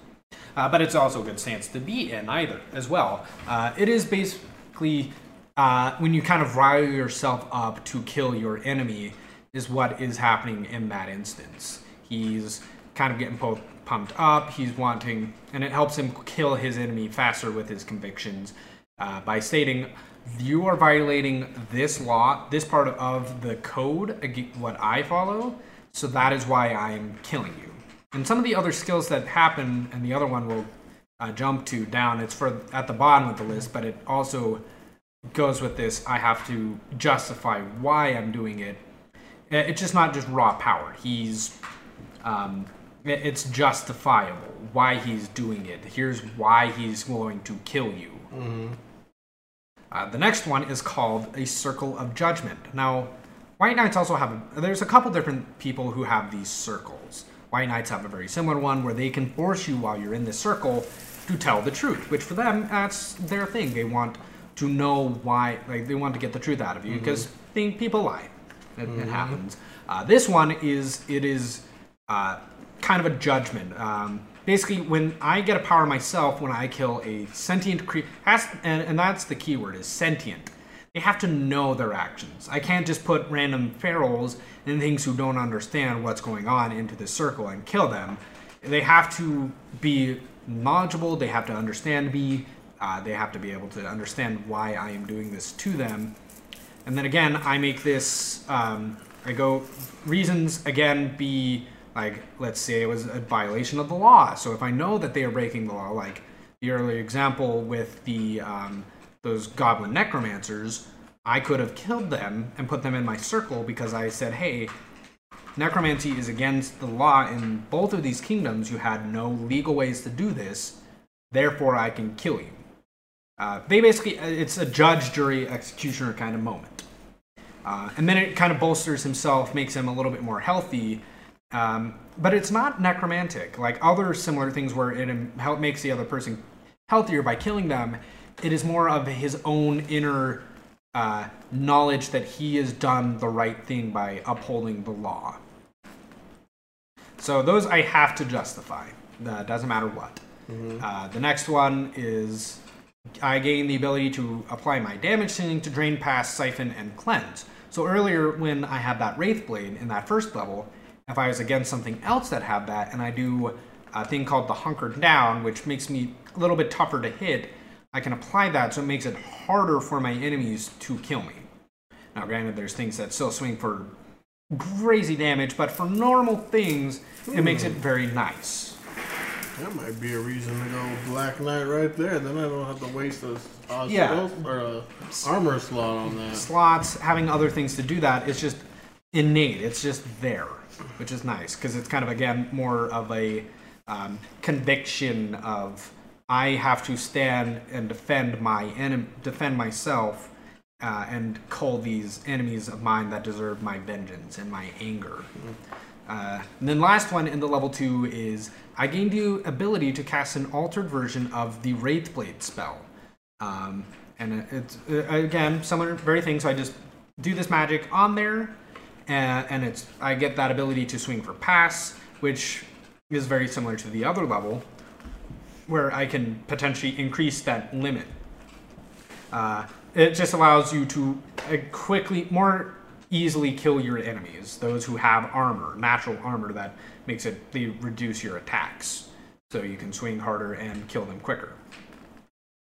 Uh, but it's also a good stance to be in either as well. Uh, it is basically uh, when you kind of rile yourself up to kill your enemy is what is happening in that instance. He's kind of getting pumped up. He's wanting, and it helps him kill his enemy faster with his convictions uh, by stating, "You are violating this law, this part of the code, what I follow. So that is why I am killing you." And some of the other skills that happen, and the other one will uh, jump to down. It's for at the bottom of the list, but it also goes with this. I have to justify why I'm doing it. It's just not just raw power. He's um, it's justifiable why he's doing it. Here's why he's going to kill you. Uh, the next one is called a circle of judgment. Now, White Knights also have a, there's a couple different people who have these circles. White Knights have a very similar one where they can force you while you're in the circle to tell the truth, which for them that's their thing. They want to know why, like they want to get the truth out of you because think people lie. It, it happens. Uh, this one is it is uh, kind of a judgment. Um, basically, when I get a power myself, when I kill a sentient creature, and, and that's the key word is sentient. They have to know their actions. I can't just put random ferals and things who don't understand what's going on into this circle and kill them. They have to be knowledgeable. They have to understand me. Uh, they have to be able to understand why I am doing this to them. And then again, I make this, um, I go, reasons again be like, let's say it was a violation of the law. So if I know that they are breaking the law, like the earlier example with the, um, those goblin necromancers, I could have killed them and put them in my circle because I said, hey, necromancy is against the law in both of these kingdoms. You had no legal ways to do this, therefore I can kill you. Uh, they basically, it's a judge, jury, executioner kind of moment. Uh, and then it kind of bolsters himself, makes him a little bit more healthy. Um, but it's not necromantic. Like other similar things where it help, makes the other person healthier by killing them, it is more of his own inner uh, knowledge that he has done the right thing by upholding the law. So those I have to justify. Uh, doesn't matter what. Uh, the next one is I gain the ability to apply my damage sending to drain, pass, siphon, and cleanse. So earlier when I had that Wraith Blade in that first level, if I was against something else that had that, and I do a thing called the Hunkered Down, which makes me a little bit tougher to hit, I can apply that so it makes it harder for my enemies to kill me. Now, granted, there's things that still swing for crazy damage, but for normal things, it makes it hmm. very nice. That might be a reason to go Black Knight right there. Then I don't have to waste a, Yeah. or a armor slot on that. slots, having other things to do that is just innate. It's just there, which is nice because it's kind of again more of a um, conviction of I have to stand and defend my enemy, defend myself, uh, and call these enemies of mine that deserve my vengeance and my anger. Uh, and then last one in the level two is I gained the ability to cast an altered version of the Wraith Blade spell. Um, and it's uh, again similar, very thing. So I just do this magic on there, and, and it's I get that ability to swing for pass, which is very similar to the other level, where I can potentially increase that limit. Uh, it just allows you to uh, quickly, more easily kill your enemies. Those who have armor, natural armor that makes it they reduce your attacks, so you can swing harder and kill them quicker.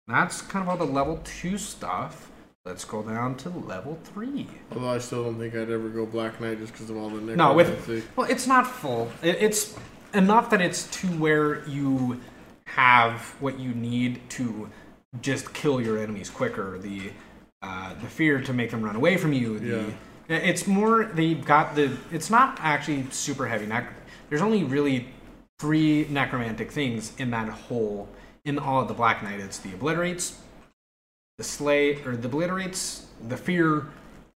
That's kind of all the level two stuff. Let's go down to level three. Although I still don't think I'd ever go Black Knight just because of all the No, with well, it's not full. It, it's enough that it's to where you have what you need to just kill your enemies quicker. The uh, the fear to make them run away from you. The, It's more they've got the. It's not actually super heavy. Nec- There's only really three necromantic things in that whole in all of the Black Knight. It's the obliterates, the slay, or the obliterates, the fear,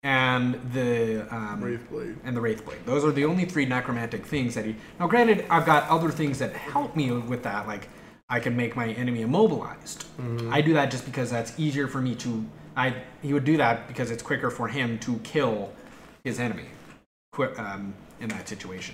and the um, Wraithblade. and the Wraithblade. Those are the only three necromantic things that he. Now, granted, I've got other things that help me with that, like I can make my enemy immobilized. I do that just because that's easier for me to. I he would do that because it's quicker for him to kill his enemy, um, in that situation.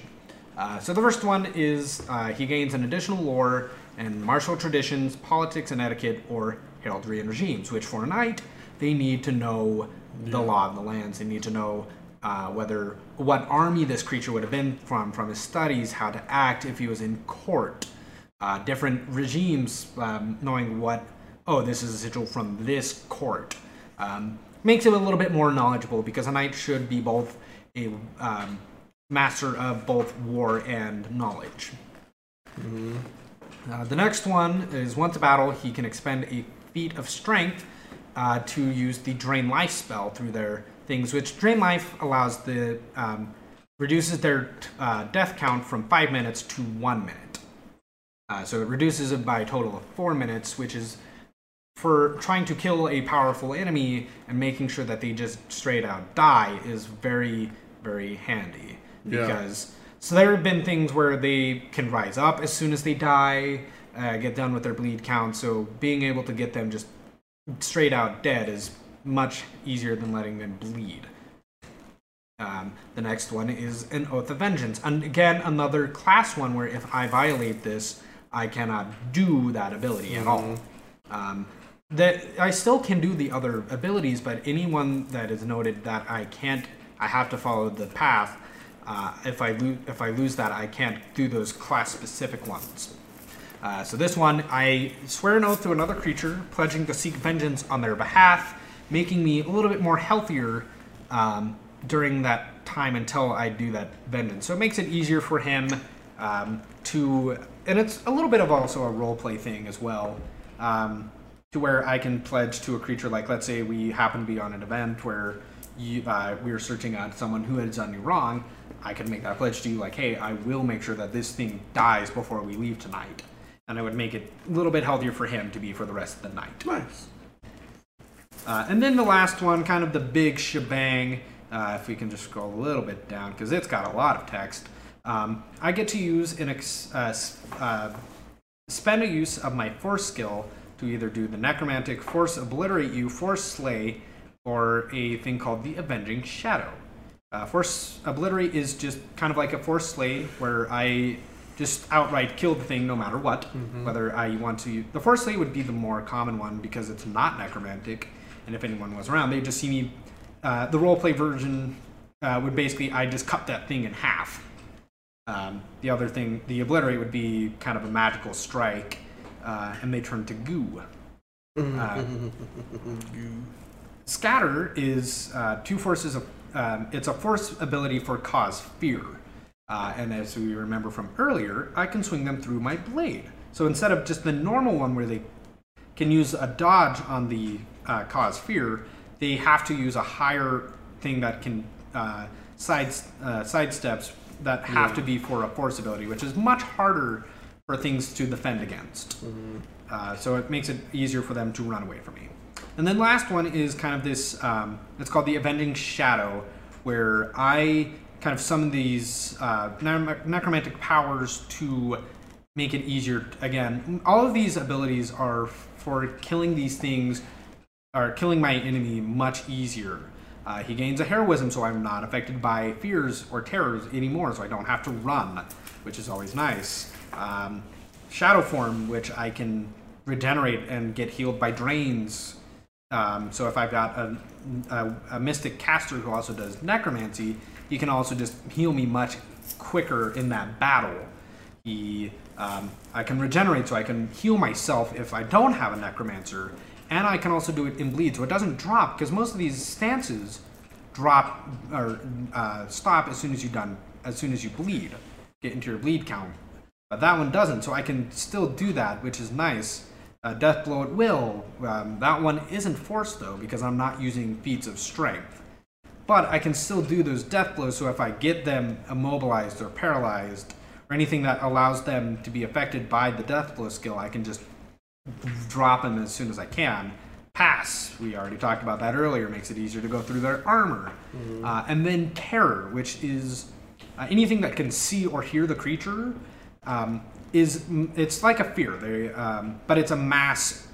Uh, so the first one is uh, he gains an additional lore and martial traditions, politics and etiquette, or heraldry and regimes, which for a knight they need to know the law of the lands. They need to know uh, whether what army this creature would have been from, from his studies, how to act if he was in court, uh, different regimes, um, knowing what oh this is a sigil from this court. Um, makes him a little bit more knowledgeable because a knight should be both a um, master of both war and knowledge. Uh, the next one is once a battle, he can expend a feat of strength uh, to use the drain life spell through their things, which drain life allows the um, reduces their uh, death count from five minutes to one minute. Uh, so it reduces it by a total of four minutes, which is for trying to kill a powerful enemy and making sure that they just straight out die is very very handy Yeah. because so there have been things where they can rise up as soon as they die uh, get done with their bleed count so being able to get them just straight out dead is much easier than letting them bleed um, the next one is an oath of vengeance and again another class one where if i violate this i cannot do that ability at all um, that I still can do the other abilities, but anyone that is noted that I can't, I have to follow the path. Uh, if I lose, if I lose that, I can't do those class specific ones. Uh, so this one, I swear an oath to another creature, pledging to seek vengeance on their behalf, making me a little bit more healthier um, during that time until I do that vengeance. So it makes it easier for him um, to, and it's a little bit of also a role play thing as well. Um, to where I can pledge to a creature, like let's say we happen to be on an event where you, uh, we are searching out someone who has done you wrong, I can make that pledge to you, like, hey, I will make sure that this thing dies before we leave tonight. And I would make it a little bit healthier for him to be for the rest of the night. Nice. Uh, and then the last one, kind of the big shebang, uh, if we can just scroll a little bit down, because it's got a lot of text. Um, I get to use an ex- uh, uh, spend a use of my force skill to either do the necromantic force obliterate you, force slay, or a thing called the avenging shadow. Uh, force obliterate is just kind of like a force slay, where I just outright kill the thing no matter what. Whether I want to, the force slay would be the more common one because it's not necromantic, and if anyone was around, they'd just see me. Uh, the roleplay version uh, would basically I just cut that thing in half. Um, the other thing, the obliterate, would be kind of a magical strike, uh, and they turn to goo. Uh, Scatter is uh, two forces of. Um, it's a force ability for cause fear, uh, and as we remember from earlier, I can swing them through my blade. So instead of just the normal one where they can use a dodge on the uh, cause fear, they have to use a higher thing that can uh, side uh, sidesteps that have to be for a force ability, which is much harder for things to defend against. Uh, so it makes it easier for them to run away from me. And then last one is kind of this. Um, it's called the Avenging Shadow, where I kind of some of these uh, necromantic powers to make it easier. Again, all of these abilities are for killing these things, or killing my enemy much easier. Uh, he gains a heroism, so I'm not affected by fears or terrors anymore, so I don't have to run, which is always nice. Um, shadow form, which I can regenerate and get healed by drains Um, so if I've got a, a, a mystic caster who also does necromancy, he can also just heal me much quicker in that battle. He, um, I can regenerate, so I can heal myself if I don't have a necromancer, and I can also do it in bleed, so it doesn't drop because most of these stances drop or uh, stop as soon as you done as soon as you bleed, get into your bleed count. But that one doesn't, so I can still do that, which is nice. Uh, death blow at will. Um, that one isn't forced though because I'm not using feats of strength. But I can still do those death blows. So if I get them immobilized or paralyzed or anything that allows them to be affected by the death blow skill, I can just drop them as soon as I can. Pass, we already talked about that earlier, makes it easier to go through their armor. Uh, and then terror, which is uh, anything that can see or hear the creature, um, is it's like a fear, they, um, but it's a mass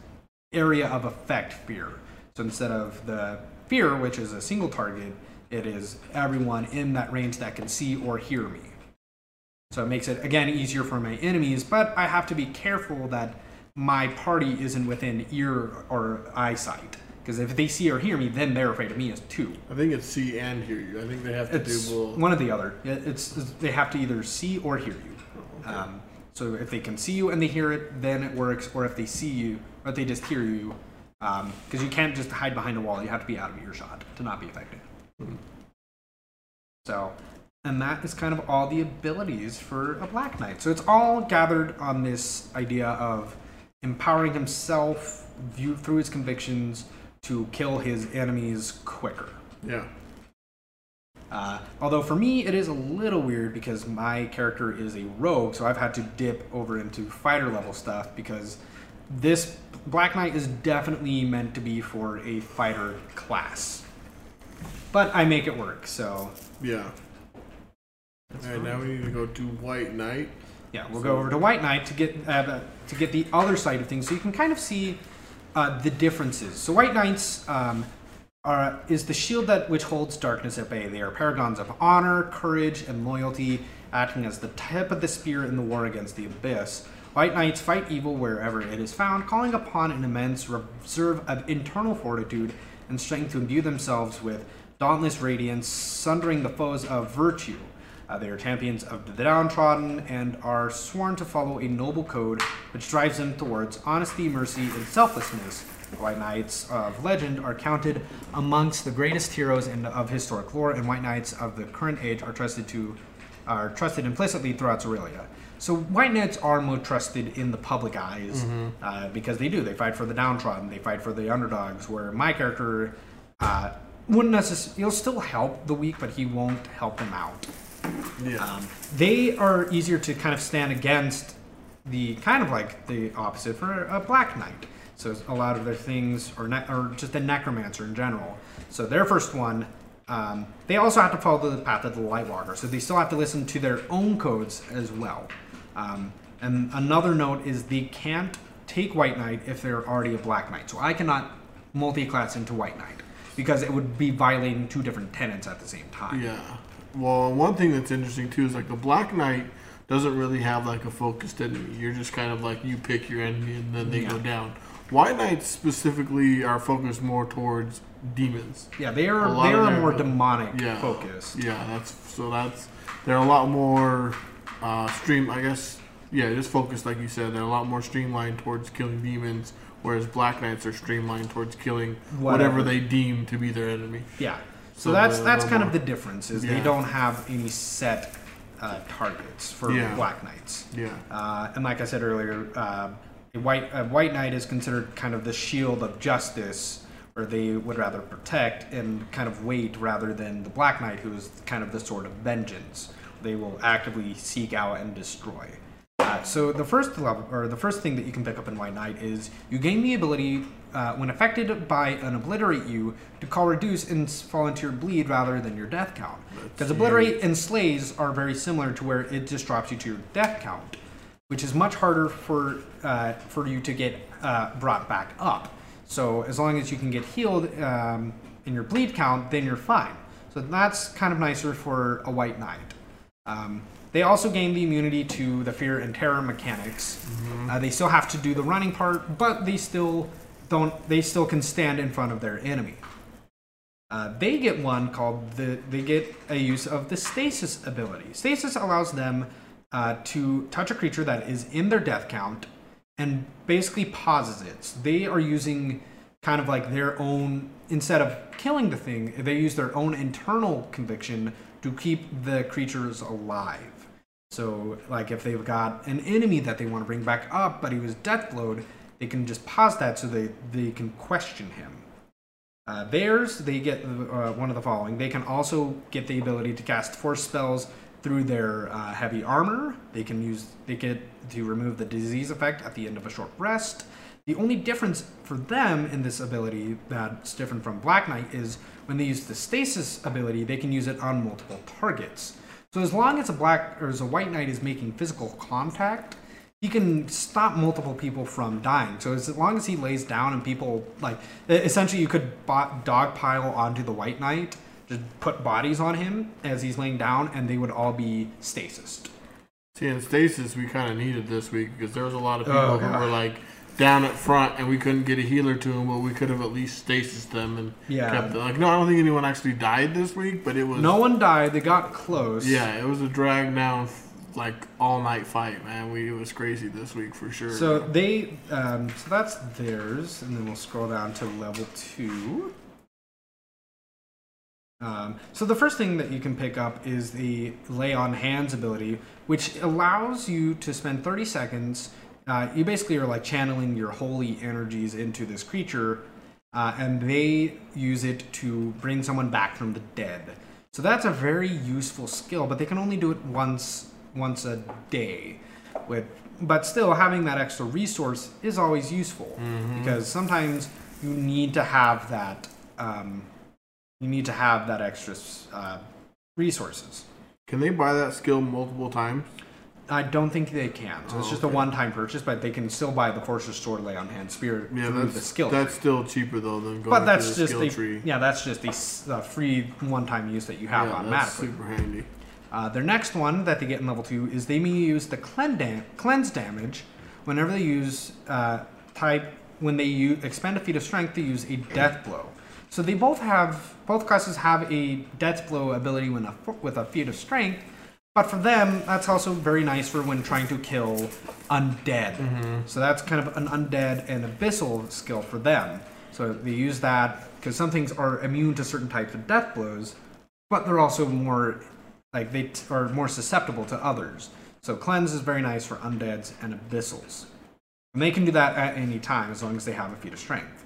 area of effect fear. So instead of the fear, which is a single target, it is everyone in that range that can see or hear me. So it makes it again easier for my enemies, but I have to be careful that my party isn't within ear or eyesight. Because if they see or hear me, then they're afraid of me as too. I think it's see and hear you. I think they have to It's do both. one or the other. It- It's, it's- they have to either see or hear you. Um, so if they can see you and they hear it, then it works. Or if they see you, if they just hear you, because you can't just hide behind a wall. You have to be out of earshot to not be affected. So, and that is kind of all the abilities for a Black Knight. So it's all gathered on this idea of empowering himself view, through his convictions to kill his enemies quicker. Yeah. Uh, although for me, it is a little weird because my character is a rogue, so I've had to dip over into fighter level stuff because this Black Knight is definitely meant to be for a fighter class. But I make it work, so Yeah. All right, now we need to go to White Knight. yeah, we'll go over to White Knight to get uh, the- to get the other side of things, so you can kind of see uh, the differences. So White Knights um, are is the shield that which holds darkness at bay. They are paragons of honor, courage, and loyalty, acting as the tip of the spear in the war against the abyss. White Knights fight evil wherever it is found, calling upon an immense reserve of internal fortitude and strength to imbue themselves with dauntless radiance, sundering the foes of virtue. Uh, they are champions of the downtrodden and are sworn to follow a noble code which drives them towards honesty, mercy, and selflessness. White Knights of legend are counted amongst the greatest heroes in, of historic lore, and White Knights of the current age are trusted to are trusted implicitly throughout Aurelia. So White Knights are more trusted in the public eyes uh, because they do. They fight for the downtrodden. They fight for the underdogs. Where my character uh, wouldn't necessarily. He'll still help the weak, but he won't help them out. Yeah. Um, they are easier to kind of stand against the kind of like the opposite for a black knight. So a lot of their things, or ne- or just a necromancer in general. So their first one, um, they also have to follow the path of the Lightwalker. So they still have to listen to their own codes as well. Um, and another note is they can't take White Knight if they're already a Black Knight. So I cannot multi-class into White Knight because it would be violating two different tenets at the same time. Yeah. Well, one thing that's interesting too is like the Black Knight doesn't really have like a focused enemy. You're just kind of like you pick your enemy and then they go down. White Knights specifically are focused more towards demons. Yeah, they are they are more demonic Yeah. focused. Yeah, that's so that's they're a lot more uh, stream. I guess yeah, just focused like you said. They're a lot more streamlined towards killing demons, whereas Black Knights are streamlined towards killing whatever, Whatever. they deem to be their enemy. Yeah. So, So that's that's kind more- of the difference is they don't have any set uh, targets for Yeah. Black Knights. Yeah. Uh, and like I said earlier, uh, a white a white knight is considered kind of the shield of justice, where they would rather protect and kind of wait rather than the black knight, who is kind of the sword of vengeance. They will actively seek out and destroy. Uh, so the first level, or the first thing that you can pick up in White Knight is you gain the ability, uh, when affected by an obliterate you, to call reduce and fall into your bleed rather than your death count. Because obliterate and slays are very similar to where it just drops you to your death count, which is much harder for uh, for you to get uh, brought back up. So as long as you can get healed um, in your bleed count, then you're fine. So that's kind of nicer for a White Knight. Um, they also gain the immunity to the fear and terror mechanics. Uh, they still have to do the running part, but they still don't they still can stand in front of their enemy. Uh, they get one called the they get a use of the stasis ability. Stasis allows them uh, to touch a creature that is in their death count and basically pauses it. So they are using kind of like their own instead of killing the thing, they use their own internal conviction to keep the creatures alive. So, like if they've got an enemy that they want to bring back up, but he was death blowed, they can just pause that so they, they can question him. Uh, theirs, they get uh, one of the following. They can also get the ability to cast force spells through their uh, heavy armor. They can use they get to remove the disease effect at the end of a short rest. The only difference for them in this ability that's different from Black Knight is when they use the stasis ability, they can use it on multiple targets. So as long as a black or as a white knight is making physical contact, he can stop multiple people from dying. So as long as he lays down and people like essentially you could dogpile onto the white knight, just put bodies on him as he's laying down, and they would all be stasis. See, in stasis, we kind of needed this week because there was a lot of people oh, who were like down at front, and we couldn't get a healer to them, but we could have at least stasis them and yeah. kept them. Like, no, I don't think anyone actually died this week, but it was no one died. They got close. Yeah, it was a drag down like all night fight, man. We it was crazy this week for sure. So they, um, so that's theirs, and then we'll scroll down to level two. Um, so the first thing that you can pick up is the lay on hands ability, which allows you to spend 30 seconds uh, you basically are like channeling your holy energies into this creature, uh, and they use it to bring someone back from the dead. So that's a very useful skill, but they can only do it once once a day. With but still having that extra resource is always useful mm-hmm. because sometimes you need to have that. Um, you need to have that extra uh, resources. Can they buy that skill multiple times? I don't think they can. So it's oh, just okay. a one-time purchase, but they can still buy the Forcerer's Sword Lay on Hand Spear yeah, through the skill. That's still cheaper though than going but that's the just skill tree. Yeah, that's just the uh, free one-time use that you have yeah, automatically. That's super handy. Uh, their next one that they get in level two is they may use the cleanse damage whenever they use uh, type when they use, expend a feat of strength to use a death blow. So they both have both classes have a death blow ability when a, with a feat of strength, but for them, that's also very nice for when trying to kill undead. Mm-hmm. So that's kind of an undead and abyssal skill for them. So they use that because some things are immune to certain types of death blows, but they're also more like they t- are more susceptible to others. So cleanse is very nice for undeads and abyssals. And they can do that at any time as long as they have a feat of strength.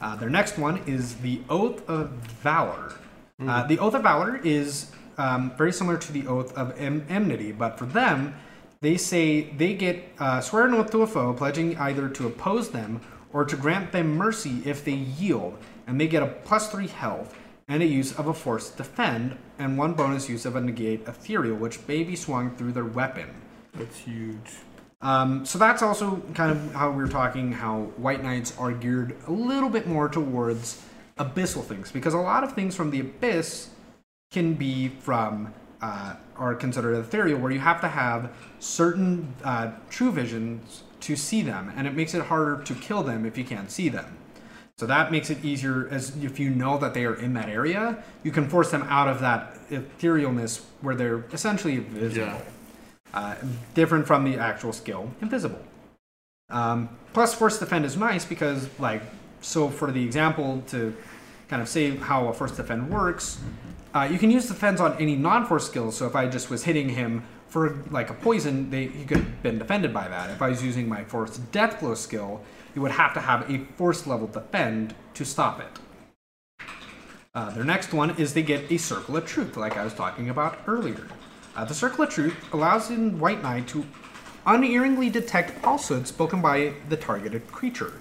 Uh, their next one is the Oath of Valor. Mm. Uh, the Oath of Valor is um, very similar to the oath of em- enmity, but for them, they say they get uh, swear an oath to a foe, pledging either to oppose them or to grant them mercy if they yield, and they get a plus three health and a use of a force defend, and one bonus use of a negate ethereal, which may be swung through their weapon. That's huge. Um, so that's also kind of how we were talking how White Knights are geared a little bit more towards abyssal things, because a lot of things from the abyss can be from uh, are considered ethereal, where you have to have certain uh, true visions to see them, and it makes it harder to kill them if you can't see them. So that makes it easier as if you know that they are in that area, you can force them out of that etherealness where they're essentially invisible. Yeah. Uh, different from the actual skill, invisible. Um, plus, force defend is nice because, like, so for the example to kind of say how a force defend works, uh, you can use the defense on any non-force skills. So if I just was hitting him for like a poison, they, he could have been defended by that. If I was using my force death blow skill, you would have to have a force level defend to stop it. Uh, their next one is they get a circle of truth, like I was talking about earlier. Uh, the circle of truth allows in White Knight to unerringly detect falsehoods spoken by the targeted creature.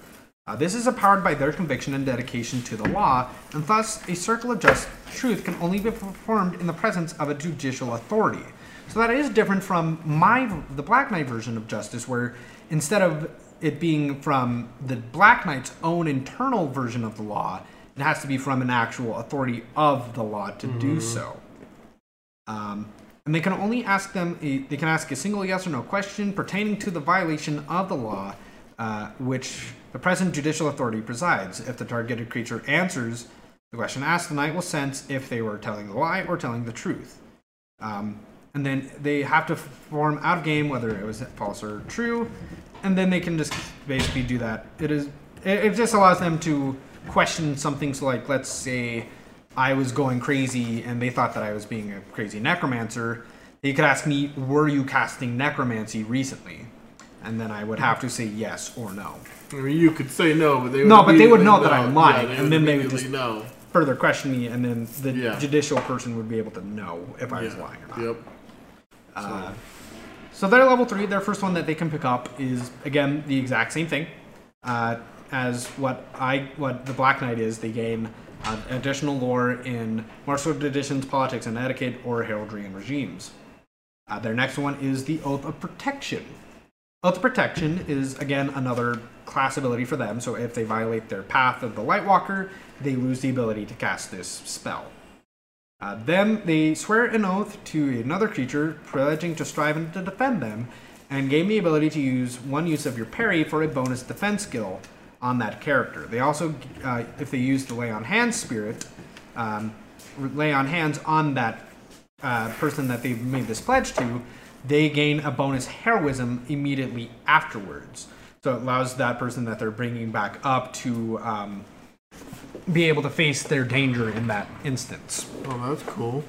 Uh, this is empowered by their conviction and dedication to the law, and thus a circle of just truth can only be performed in the presence of a judicial authority. So that is different from my the Black Knight version of justice, where instead of it being from the Black Knight's own internal version of the law, it has to be from an actual authority of the law to mm-hmm. do so. Um, and they can only ask them a, they can ask a single yes or no question pertaining to the violation of the law uh, which the present judicial authority presides. If the targeted creature answers the question asked, the knight will sense if they were telling the lie or telling the truth. Um, and then they have to form out of game whether it was false or true, and then they can just basically do that. It is it, it just allows them to question something. So like, let's say I was going crazy and they thought that I was being a crazy necromancer. They could ask me, "Were you casting necromancy recently?" And then I would have to say yes or no. I mean, you could say no, but they would No, but they would immediately know that I'm lying, Yeah, and then they would immediately know. Further question me, and then the Yeah. judicial person would be able to know if I was lying or not. Yep. Uh, so they're level three. Their first one that they can pick up is again the exact same thing uh, as what I what the Black Knight is. They gain uh, additional lore in martial traditions, politics and etiquette, or heraldry and regimes. Uh, their next one is the Oath of Protection. Of Protection is again another class ability for them. So if they violate their path of the Lightwalker, they lose the ability to cast this spell. Uh, then they swear an oath to another creature, pledging to strive and to defend them, and gain the ability to use one use of your parry for a bonus defense skill on that character. They also, uh, if they use the lay on hands spirit, um, lay on hands on that uh, person that they've made this pledge to, they gain a bonus heroism immediately afterwards. So it allows that person that they're bringing back up to um, be able to face their danger in that instance. Oh, that's cool.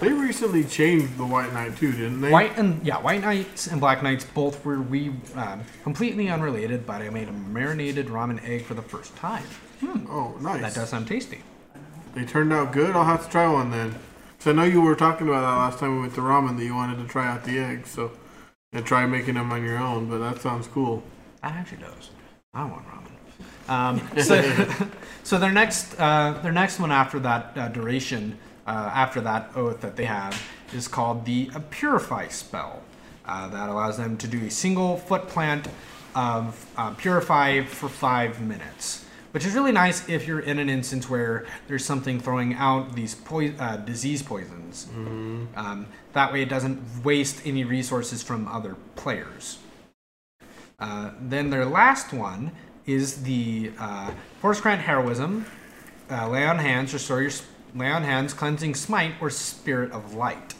They recently changed the White Knight too, didn't they? White and yeah, White Knights and Black Knights both were we um, completely unrelated, but I made a marinated ramen egg for the first time. Oh, nice. That does sound tasty. They turned out good. I'll have to try one then. So I know you were talking about that last time we went to ramen that you wanted to try out the eggs, so and try making them on your own. But that sounds cool. That actually does. I want ramen. Um, so, so their next, uh, their next one after that uh, duration, uh, after that oath that they have, is called the Purify spell. Uh, that allows them to do a single foot plant of uh, Purify for five minutes, which is really nice if you're in an instance where there's something throwing out these poi- uh, disease poisons. Um, that way, it doesn't waste any resources from other players. Uh, then their last one is the uh, Force Grant Heroism, uh, Lay on Hands, Restore Your s- Lay on Hands, Cleansing Smite, or Spirit of Light.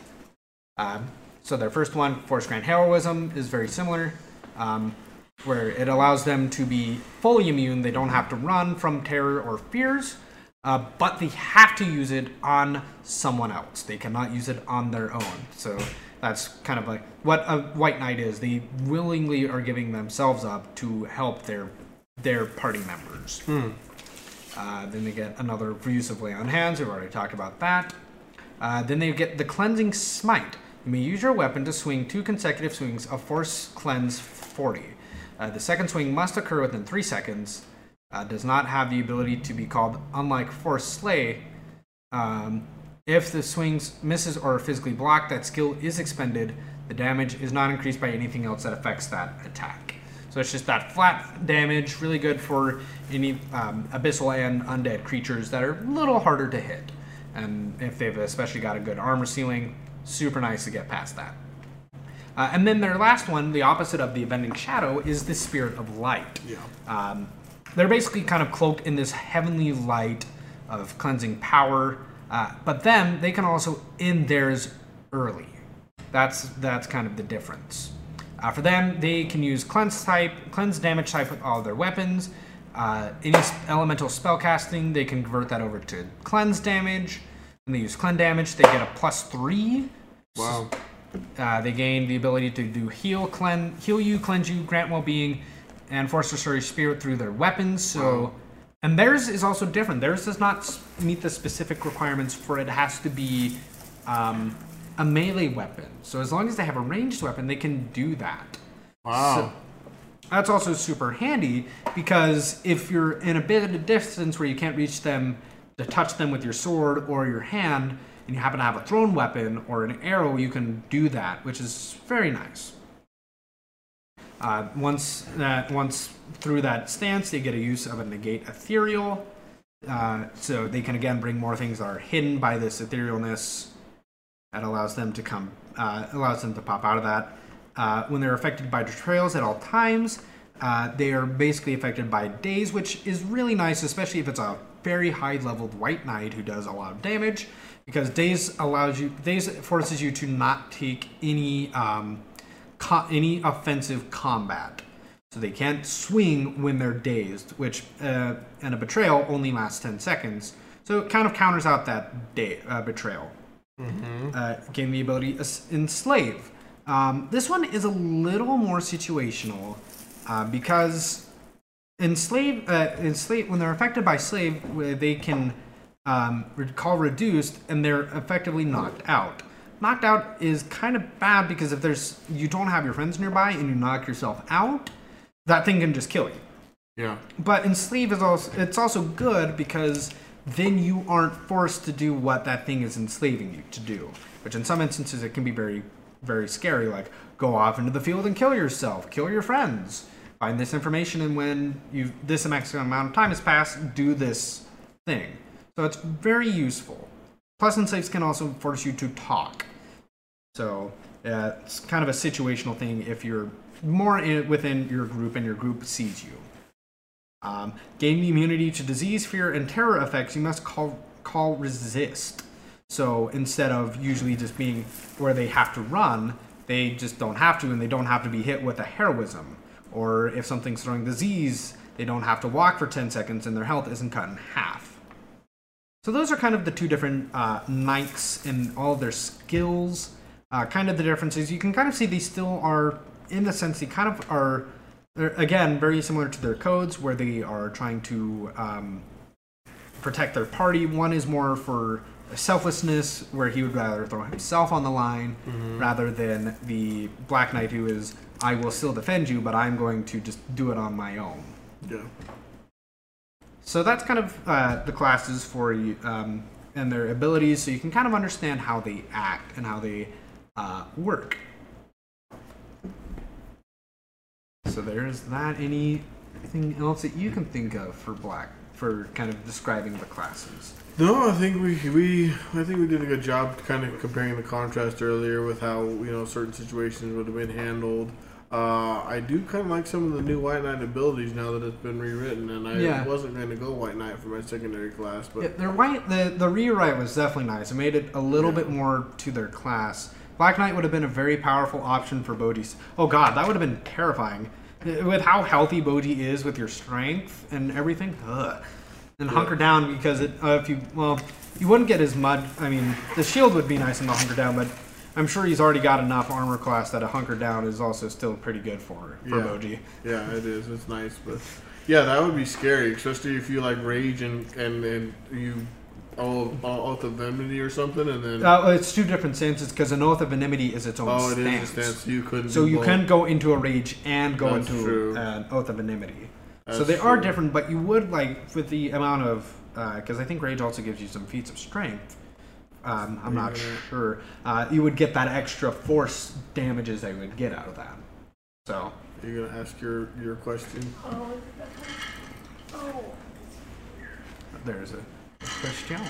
Um, so their first one, Force Grant Heroism, is very similar, um, where it allows them to be fully immune. They don't have to run from terror or fears, uh, but they have to use it on someone else. They cannot use it on their own. So that's kind of like what a White Knight is. They willingly are giving themselves up to help their their party members. Uh, then they get another use of Lay on Hands. We've already talked about that. Uh, then they get the Cleansing Smite. You may use your weapon to swing two consecutive swings of Force Cleanse 40. Uh, the second swing must occur within three seconds. Uh, does not have the ability to be called unlike Force Slay. Um, if the swings misses or physically blocked, that skill is expended. The damage is not increased by anything else that affects that attack. So it's just that flat damage, really good for any um, abyssal and undead creatures that are a little harder to hit. And if they've especially got a good armor ceiling, super nice to get past that. Uh, and then their last one, the opposite of the Avenging Shadow, is the Spirit of Light. Yeah. Um, they're basically kind of cloaked in this heavenly light of cleansing power, uh, but then they can also end theirs early. That's that's kind of the difference. Uh, for them, they can use cleanse type, cleanse damage type with all their weapons. Uh, any elemental spell casting, they can convert that over to cleanse damage. When they use cleanse damage, they get a plus three Wow. Uh, they gain the ability to do heal, clean, heal you, cleanse you, grant well-being, and force restore your spirit through their weapons. So, and theirs is also different. Theirs does not meet the specific requirements for it has to be um, a melee weapon. So as long as they have a ranged weapon, they can do that. Wow. That's also super handy because if you're in a bit of a distance where you can't reach them to touch them with your sword or your hand, and you happen to have a thrown weapon or an arrow, you can do that, which is very nice. Uh, once that once through that stance, they get a use of a negate ethereal, uh, so they can again bring more things that are hidden by this etherealness. That allows them to come, uh, allows them to pop out of that. Uh, when they're affected by betrayals at all times, Uh, they are basically affected by daze, which is really nice, especially if it's a very high leveled white knight who does a lot of damage, because daze allows you daze forces you to not take any um, co- any offensive combat. So they can't swing when they're dazed, which uh, and a betrayal only lasts ten seconds. So it kind of counters out that day, uh, betrayal. Uh, gain the ability enslave. Um, this one is a little more situational uh, because enslave, uh, enslave when they're affected by slave, they can um, call reduced and they're effectively knocked out. Knocked out is kind of bad because if there's you don't have your friends nearby and you knock yourself out, that thing can just kill you. Yeah. But enslave is also it's also good because then you aren't forced to do what that thing is enslaving you to do. Which in some instances it can be very, very scary, like go off into the field and kill yourself, kill your friends. Find this information and when you this maximum amount of time has passed, do this thing. So it's very useful. Plus enslaves can also force you to talk. So uh, it's kind of a situational thing if you're more in, within your group and your group sees you. Um, gain immunity to disease, fear, and terror effects. You must call call resist. So instead of usually just being where they have to run, they just don't have to, and they don't have to be hit with a heroism. Or if something's throwing disease, they don't have to walk for 10 seconds, and their health isn't cut in half. So those are kind of the two different uh, knights and all their skills. Uh, kind of the differences. You can kind of see they still are, in the sense, they kind of are, again, very similar to their codes, where they are trying to um, protect their party. One is more for selflessness, where he would rather throw himself on the line rather than the Black Knight, who is, I will still defend you, but I'm going to just do it on my own. Yeah. So that's kind of uh, the classes for you um, and their abilities, so you can kind of understand how they act and how they uh, work. So there's that. Anything else that you can think of for black for kind of describing the classes? No, I think we we I think we did a good job kind of comparing the contrast earlier with how you know certain situations would have been handled. Uh, I do kind of like some of the new White Knight abilities now that it's been rewritten, and I Yeah. wasn't going to go White Knight for my secondary class, but Yeah, their white the the rewrite was definitely nice. It made it a little bit more to their class. Black Knight would have been a very powerful option for Bodhi's. Oh god, that would have been terrifying. Uh, With how healthy Bodhi is with your strength and everything, ugh. And hunker down because it uh, if you well you wouldn't get as much. I mean, the shield would be nice in the hunker down, but I'm sure he's already got enough armor class that a hunker down is also still pretty good for for Yeah. Bodhi. yeah, it is. It's nice, but yeah, that would be scary, especially if you like rage and and and you oh oath of enmity or something, and then Uh, it's two different stances because an oath of enmity is its own oh, it stance. is a stance you couldn't. So you both. can go into a rage and go That's into true. an oath of enmity. so That's they are different, but you would like with the amount of because I think rage also gives you some feats of strength. Um, I'm not sure. Uh, you would get that extra force damages that you would get out of that. So You're gonna ask your your question. Oh, oh. there's a question.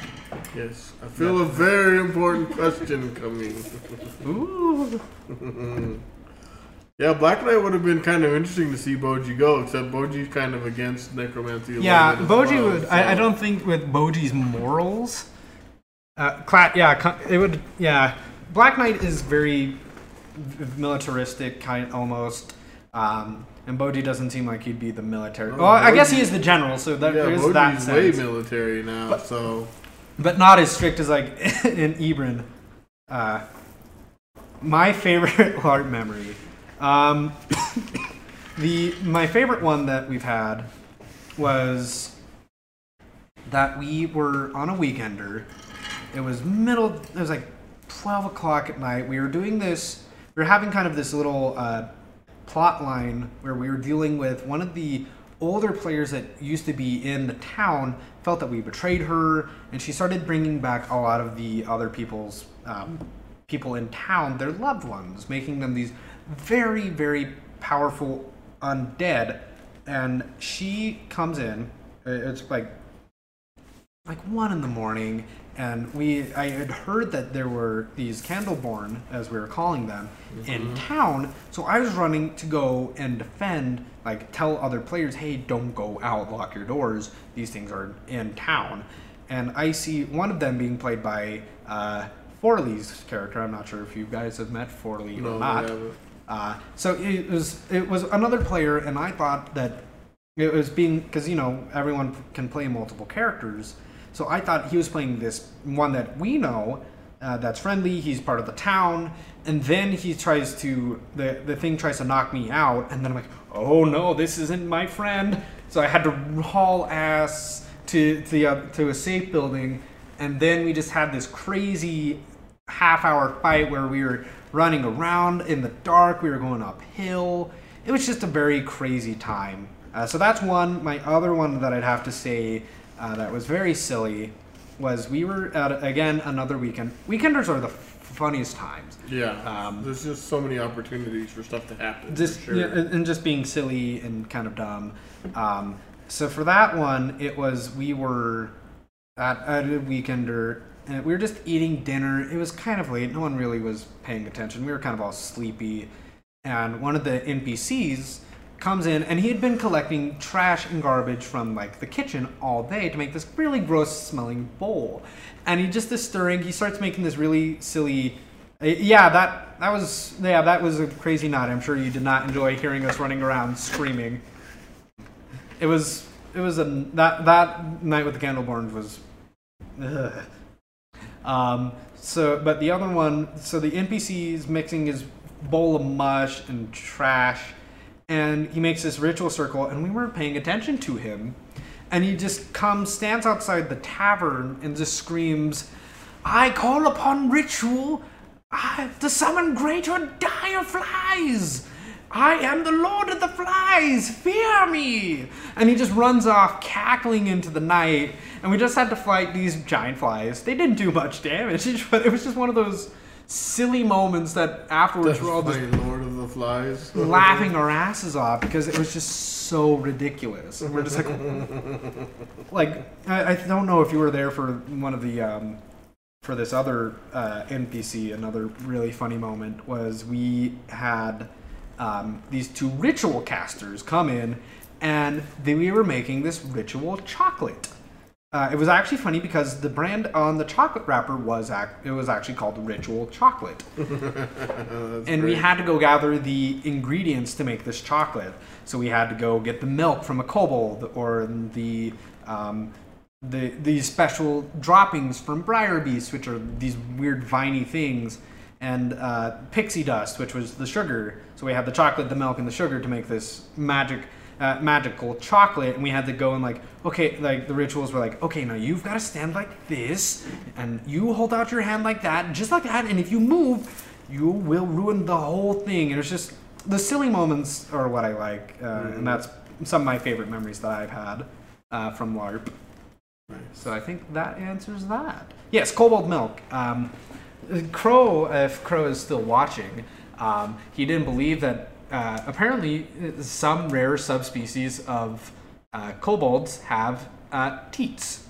Yes, I feel a very important question coming. Ooh. Yeah, Black Knight would have been kind of interesting to see Boji go, except Boji's kind of against necromancy. Yeah, Boji well, would. I, I don't think with Boji's morals. Uh, Cla- yeah, it would. Yeah, Black Knight is very militaristic, kind almost. Um, and Bodhi doesn't seem like he'd be the military. Oh, well, I guess he is the general, so that, Yeah, there is that Boji's way military now, But- so but not as strict as like in Ebron. Uh, my favorite art memory. Um, the my favorite one that we've had was that we were on a weekender. It was middle. It was like twelve o'clock at night. We were doing this. We were having kind of this little uh, plot line where we were dealing with one of the older players that used to be in the town felt that we betrayed her and she started bringing back a lot of the other people's um, people in town their loved ones making them these very very powerful undead and she comes in uh, it's like like one in the morning and we I had heard that there were these Candleborn, as we were calling them, in town. So I was running to go and defend, like tell other players, hey, don't go out, lock your doors. These things are in town. And I see one of them being played by uh, Forley's character. I'm not sure if you guys have met Forley No, or not. Uh, so it was it was another player, and I thought that it was being because you know everyone can play multiple characters. So I thought he was playing this one that we know uh, that's friendly. He's part of the town, and then he tries to the the thing tries to knock me out, and then I'm like, oh no, this isn't my friend. So I had to haul ass to to the, uh, to a safe building, and then we just had this crazy half hour fight where we were running around in the dark. We were going uphill. It was just a very crazy time. Uh, so that's one. My other one that I'd have to say uh, that was very silly was we were at again another weekend. Weekenders are the funniest times. Yeah. Um, There's just so many opportunities for stuff to happen. Just sure. yeah, and just being silly and kind of dumb. Um, so for that one, it was we were at, at a weekender and we were just eating dinner. It was kind of late. No one really was paying attention. We were kind of all sleepy. And one of the NPCs comes in and he had been collecting trash and garbage from like the kitchen all day to make this really gross smelling bowl. And he just is stirring. He starts making this really silly uh, yeah, that that was yeah, that was a crazy night. I'm sure you did not enjoy hearing us running around screaming. It was it was a that that night with the Candleborns was ugh. Um, so, but the other one, so the NPC is mixing his bowl of mush and trash, and he makes this ritual circle, and we weren't paying attention to him, and he just comes, stands outside the tavern, and just screams, "I call upon ritual, I, to summon greater dire flies." I am the Lord of the Flies! Fear me! And he just runs off, cackling into the night. And we just had to fight these giant flies. They didn't do much damage, but it was just one of those silly moments that afterwards we're all just Lord of the Flies. laughing our asses off because it was just so ridiculous. And we're just like, like I, I don't know if you were there for one of the um, for this other uh, NPC. Another really funny moment was we had um, these two ritual casters come in, and they, we were making this ritual chocolate. Uh, it was actually funny because the brand on the chocolate wrapper was it was actually called Ritual Chocolate and we had to go gather the ingredients to make this chocolate. So we had to go get the milk from a kobold, or the um, the these special droppings from briar beast, which are these weird viney things, and uh, pixie dust, which was the sugar. So we had the chocolate, the milk, and the sugar to make this magic. Uh, magical chocolate, and we had to go and like, okay, like the rituals were like, okay, now you've got to stand like this, and you hold out your hand like that, just like that, and if you move, you will ruin the whole thing. And it's just the silly moments are what I like, uh, and that's some of my favorite memories that I've had uh, from LARP. Nice. So I think that answers that. Yes, Kobold Milk. Um, Crow, if Crow is still watching, um, he didn't believe that uh, apparently some rare subspecies of uh, kobolds have uh, teats.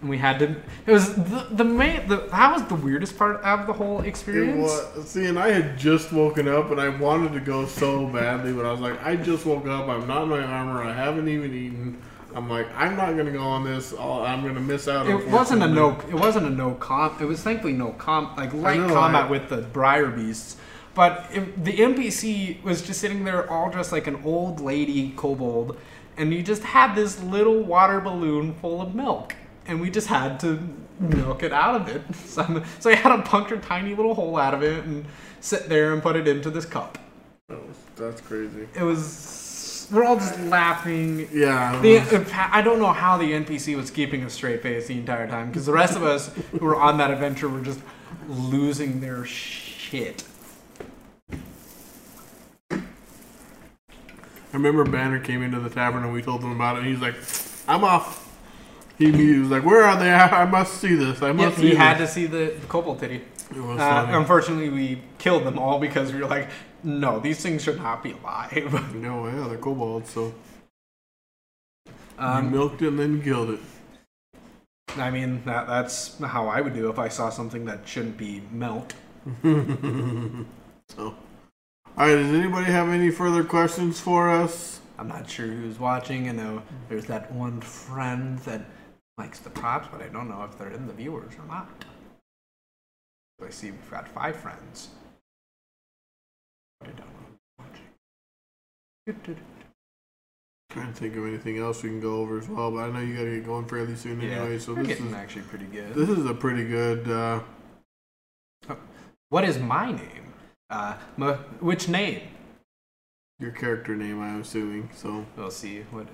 And we had to. It was the the main. The, that was the weirdest part of the whole experience. was, see, and I had just woken up and I wanted to go so badly, but I was like, I just woke up. I'm not in my armor. I haven't even eaten. I'm like, I'm not gonna go on this. I'll, I'm gonna miss out. It wasn't a no. It wasn't a no comp. It was thankfully no comp. Like light know, combat I- with the briar beasts. But the NPC was just sitting there, all dressed like an old lady kobold, and he just had this little water balloon full of milk, and we just had to milk it out of it. So, so he had to puncture a tiny little hole out of it and sit there and put it into this cup. That That's crazy. It was. We're all just laughing. Yeah. The, I don't know how the NPC was keeping a straight face the entire time because the rest of us who were on that adventure were just losing their shit. I remember Banner came into the tavern and we told him about it. and He's like, "I'm off." He, he was like, "Where are they? I, I must see this. I Yep, must see he had to see the kobold titty. Uh, unfortunately, we killed them all because we were like, no, these things should not be alive. no, yeah, they're kobolds. So you Um, milked it and then you killed it. I mean, that, that's how I would do if I saw something that shouldn't be milked. So, all right. Does anybody have any further questions for us? I'm not sure who's watching. I know there's that one friend that likes the props, but I don't know if they're in the viewers or not. So I see we've got five friends. But I don't know who's watching. Trying to think of anything else we can go over as well, but I know you got to get going fairly soon Yeah, anyway. So this is actually pretty good. this is a pretty good. Uh, What is my name? Uh, which name? your character name, I'm assuming. So We'll see. What?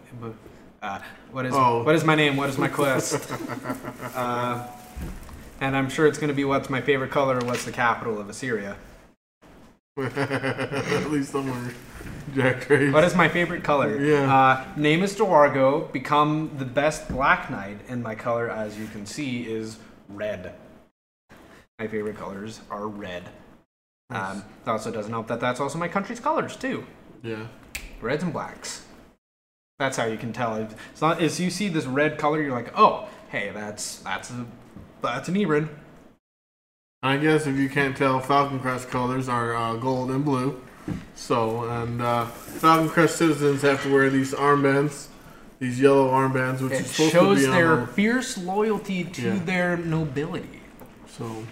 Uh, what is? Oh. What is my name? What is my quest? uh, and I'm sure it's going to be what's my favorite color. What's the capital of Assyria? at least somewhere, Jack Trace. What is my favorite color? Yeah. Uh, name is Do'argo. Become the best Black Knight, and my color, as you can see, is red. My favorite colors are red. Um, it also doesn't help that that's also my country's colors too. Yeah. Reds and blacks. That's how you can tell. It's not as you see this red color, you're like, oh, hey, that's that's a that's an Ebron. I guess if you can't tell, Falcon Crest colors are uh, gold and blue. So, and uh, Falcon Crest citizens have to wear these armbands, these yellow armbands, which It is supposed shows to be their on fierce loyalty to Yeah. their nobility. So,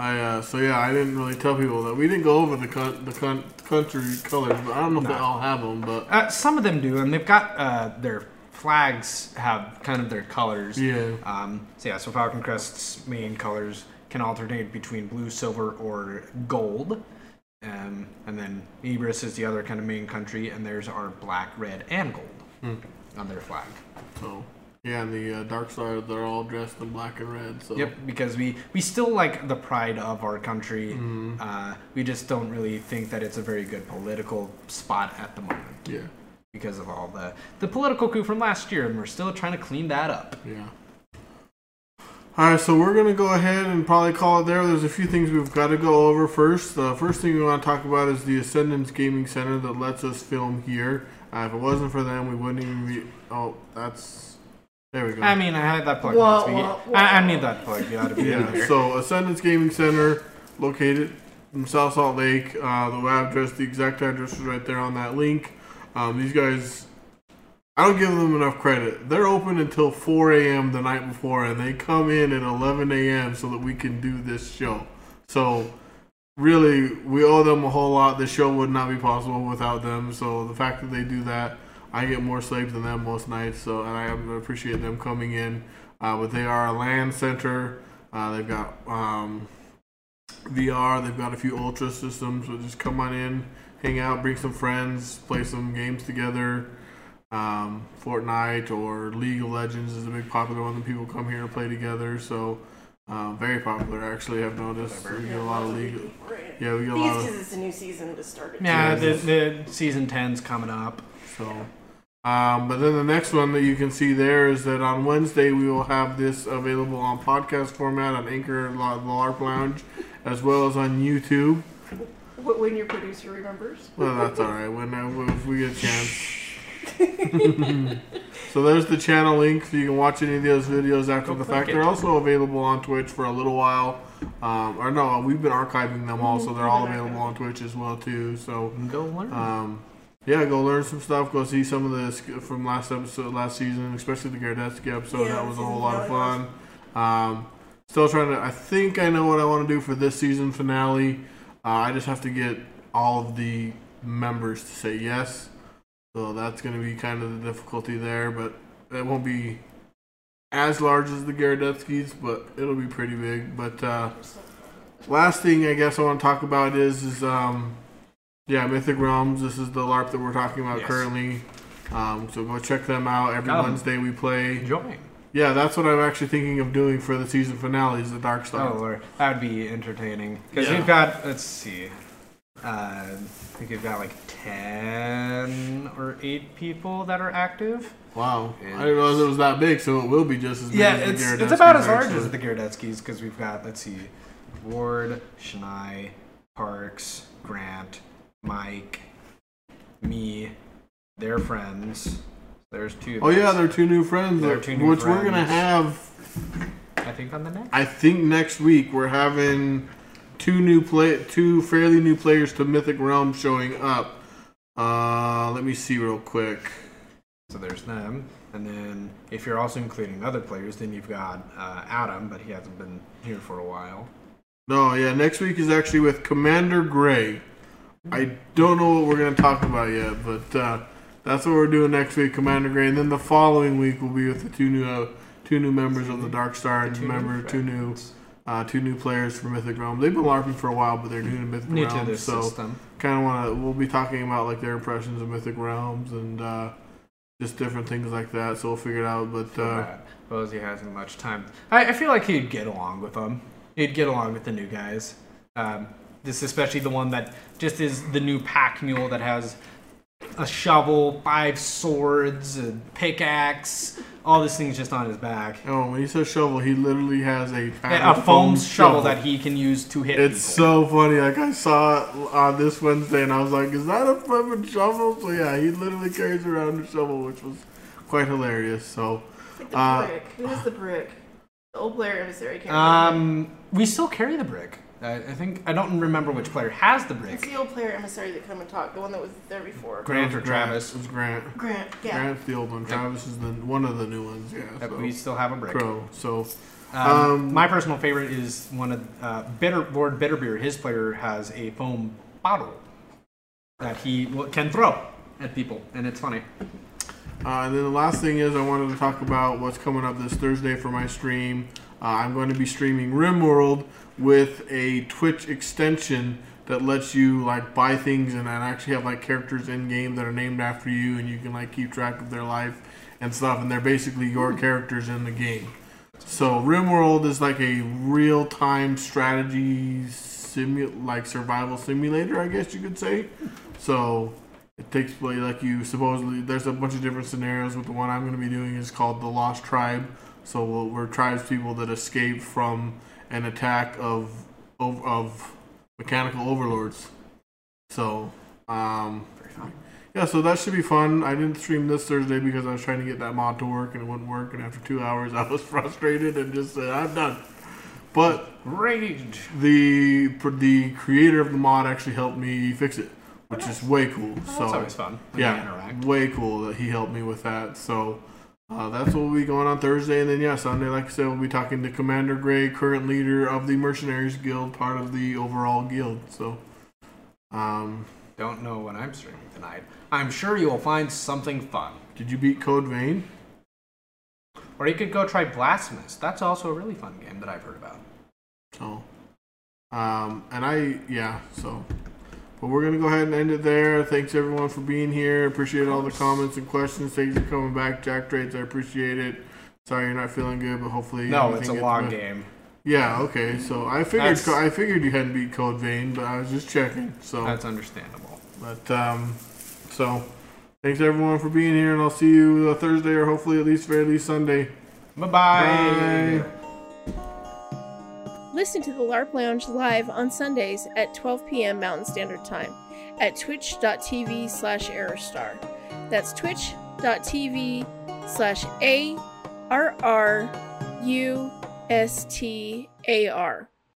I uh, so yeah, I didn't really tell people that we didn't go over the con- the con- country colors, but I don't know if they all have them, but Uh, some of them do, and they've got uh, their flags have kind of their colors. yeah, Um, so yeah, so Falcon Crest's main colors can alternate between blue, silver, or gold. Um, and then Ibris is the other kind of main country, and theirs are black, red, and gold Hmm. on their flag. so yeah, and the uh, dark side they're all dressed in black and red. So Yep, because we we still like the pride of our country. Mhm. Uh, we just don't really think that it's a very good political spot at the moment yeah, because of all the the political coup from last year, and we're still trying to clean that up. yeah. All right, so we're gonna go ahead and probably call it there. There's a few things we've got to go over first. The first thing we want to talk about is the Ascendance Gaming Center that lets us film here. Uh, if it wasn't for them, we wouldn't even be. Oh, that's there we go. I mean, I had that plug. Wah, last week. wah, wah. I, I need that plug. You ought to be Yeah, there. so Ascendance Gaming Center, located in South Salt Lake. Uh, the address, the exact address is right there on that link. Um, these guys, I don't give them enough credit. They're open until 4 a.m. the night before, and they come in at 11 a.m. so that we can do this show. So, really, we owe them a whole lot. The show would not be possible without them. So, the fact that they do that, I get more sleep than them most nights. So, and I appreciate them coming in. Uh, but they are a LAN center. Uh, they've got um, VR. They've got a few Ultra systems. So just come on in, hang out, bring some friends, play some games together. Um, Fortnite or League of Legends is a big popular one that people come here to play together. So uh, very popular. Actually, I've noticed we get a lot of League. Yeah, we get a lot Because of it's a new season to start it. Yeah, the, Jesus. the season 10's coming up. So, um, but then the next one that you can see there is that on Wednesday we will have this available on podcast format on Anchor, La- LARP Lounge, as well as on YouTube. When your producer remembers. Well, that's all right. When uh, if we get a chance. so there's the channel link, so you can watch any of those videos after Go the fact. it. They're also available on Twitch for a little while. Um, or no, we've been archiving them all, so they're all available on Twitch as well too. So Go learn. um, yeah, go learn some stuff. Go see some of the sk- from last episode, last season, especially the Gardetsky episode. Yeah, that was a whole lot of fun. Um, still trying to. I think I know what I want to do for this season finale. Uh, I just have to get all of the members to say yes. So that's going to be kind of the difficulty there, but it won't be as large as the Garadetskis, but it'll be pretty big. But uh, last thing I guess I want to talk about is is um, yeah, Mythic Realms. This is the LARP that we're talking about Yes. currently. Um, so go check them out. Every Come. Wednesday we play. Enjoying. Yeah, that's what I'm actually thinking of doing for the season finale. Is the Dark Star. Oh, Lord. That would be entertaining. Because Yeah. we've got, let's see, uh, I think we've got like 10 or 8 people that are active. Wow. I didn't realize it was that big. So it will be just as big. Yeah, as the it's, it's about as large actually. as the Garadetskis because we've got, let's see, Ward, Shania, Parks, Grant, Mike, me, their friends, There's two. of Oh yeah, those. they're two new friends, They're two new which we're gonna have. I think on the next. I think next week we're having two new play, two fairly new players to Mythic Realm showing up. Uh, let me see real quick. So there's them, and then if you're also including other players, then you've got uh, Adam, but he hasn't been here for a while. No, yeah, next week is actually with Commander Gray. I don't know what we're gonna talk about yet, but uh, that's what we're doing next week, Commander Gray. And then the following week will be with the two new uh, two new members of the Dark Star and Two new two new uh, two new players for Mythic Realm. They've been larping for a while, but they're new to Mythic new Realm, to so kind of want to. We'll be talking about like their impressions of Mythic Realms and uh, just different things like that. So we'll figure it out. But uh, Uh, Rosie hasn't much time. I, I feel like he'd get along with them. He'd get along with the new guys. Um, this especially the one that just is the new pack mule that has a shovel, five swords, a pickaxe, all these things just on his back. oh, when he says shovel, he literally has a Yeah, a foam shovel that he can use to hit. It's people. so funny. Like I saw it on this Wednesday, and I was like, "Is that a flipping shovel?" So yeah, he literally carries around a shovel, which was quite hilarious. So Like the Uh, brick. Who has the brick? The old player emissary can't Um, we still carry the brick. I, I think I don't remember which player has the It's the old player emissary that come and talk. The one that was there before. Grant or Travis. It was Grant. Grant. Yeah. Grant's the old one. Travis is the one of the new ones. Yeah. That So. we still have a brick. Crow. So Um, Um, my personal favorite is one of uh, Bitter Lord Bitterbeer. His player has a foam bottle that he can throw at people, and it's funny. Uh, and then the last thing is I wanted to talk about what's coming up this Thursday for my stream. Uh, I'm going to be streaming RimWorld with a Twitch extension that lets you like buy things and, actually have like characters in game that are named after you, and you can like keep track of their life and stuff. And they're basically your hmm. characters in the game. So RimWorld is like a real time strategy simu- like survival simulator, I guess you could say. So it takes place like you supposedly. There's a bunch of different scenarios. But the one I'm going to be doing is called the Lost Tribe. So we're tribes people that escape from an attack of of, of mechanical overlords. So um, yeah, so that should be fun. I didn't stream this Thursday because I was trying to get that mod to work and it wouldn't work. And after two hours, I was frustrated and just said, "I'm done." But Rage. the the creator of the mod actually helped me fix it, which is way cool. Well, so always fun. Yeah, interact. way cool that he helped me with that. So uh, that's what will be going on Thursday, and then yeah, Sunday, like I said, we'll be talking to Commander Gray, current leader of the Mercenaries Guild, part of the overall guild. So, um, Don't know what I'm streaming tonight. I'm sure you'll find something fun. did you beat Code Vein? Or you could go try Blasphemous. That's also a really fun game that I've heard about. So, um, and I, yeah, so, but we're gonna go ahead and end it there. Thanks everyone for being here. Appreciate all the comments and questions. Thanks for coming back, Jack Trace. I appreciate it. Sorry you're not feeling good, but hopefully No, it's a long better. game. Yeah, okay. So I figured That's- I figured you hadn't beat Code Vein, but I was just checking. So, That's understandable. but um, so thanks everyone for being here, and I'll see you uh, Thursday or hopefully at least fairly Sunday. Bye-bye. Bye. Listen to the LARP Lounge live on Sundays at 12 p.m. Mountain Standard Time at twitch.tv slash Arrustar. That's twitch.tv slash A R R U S T A R.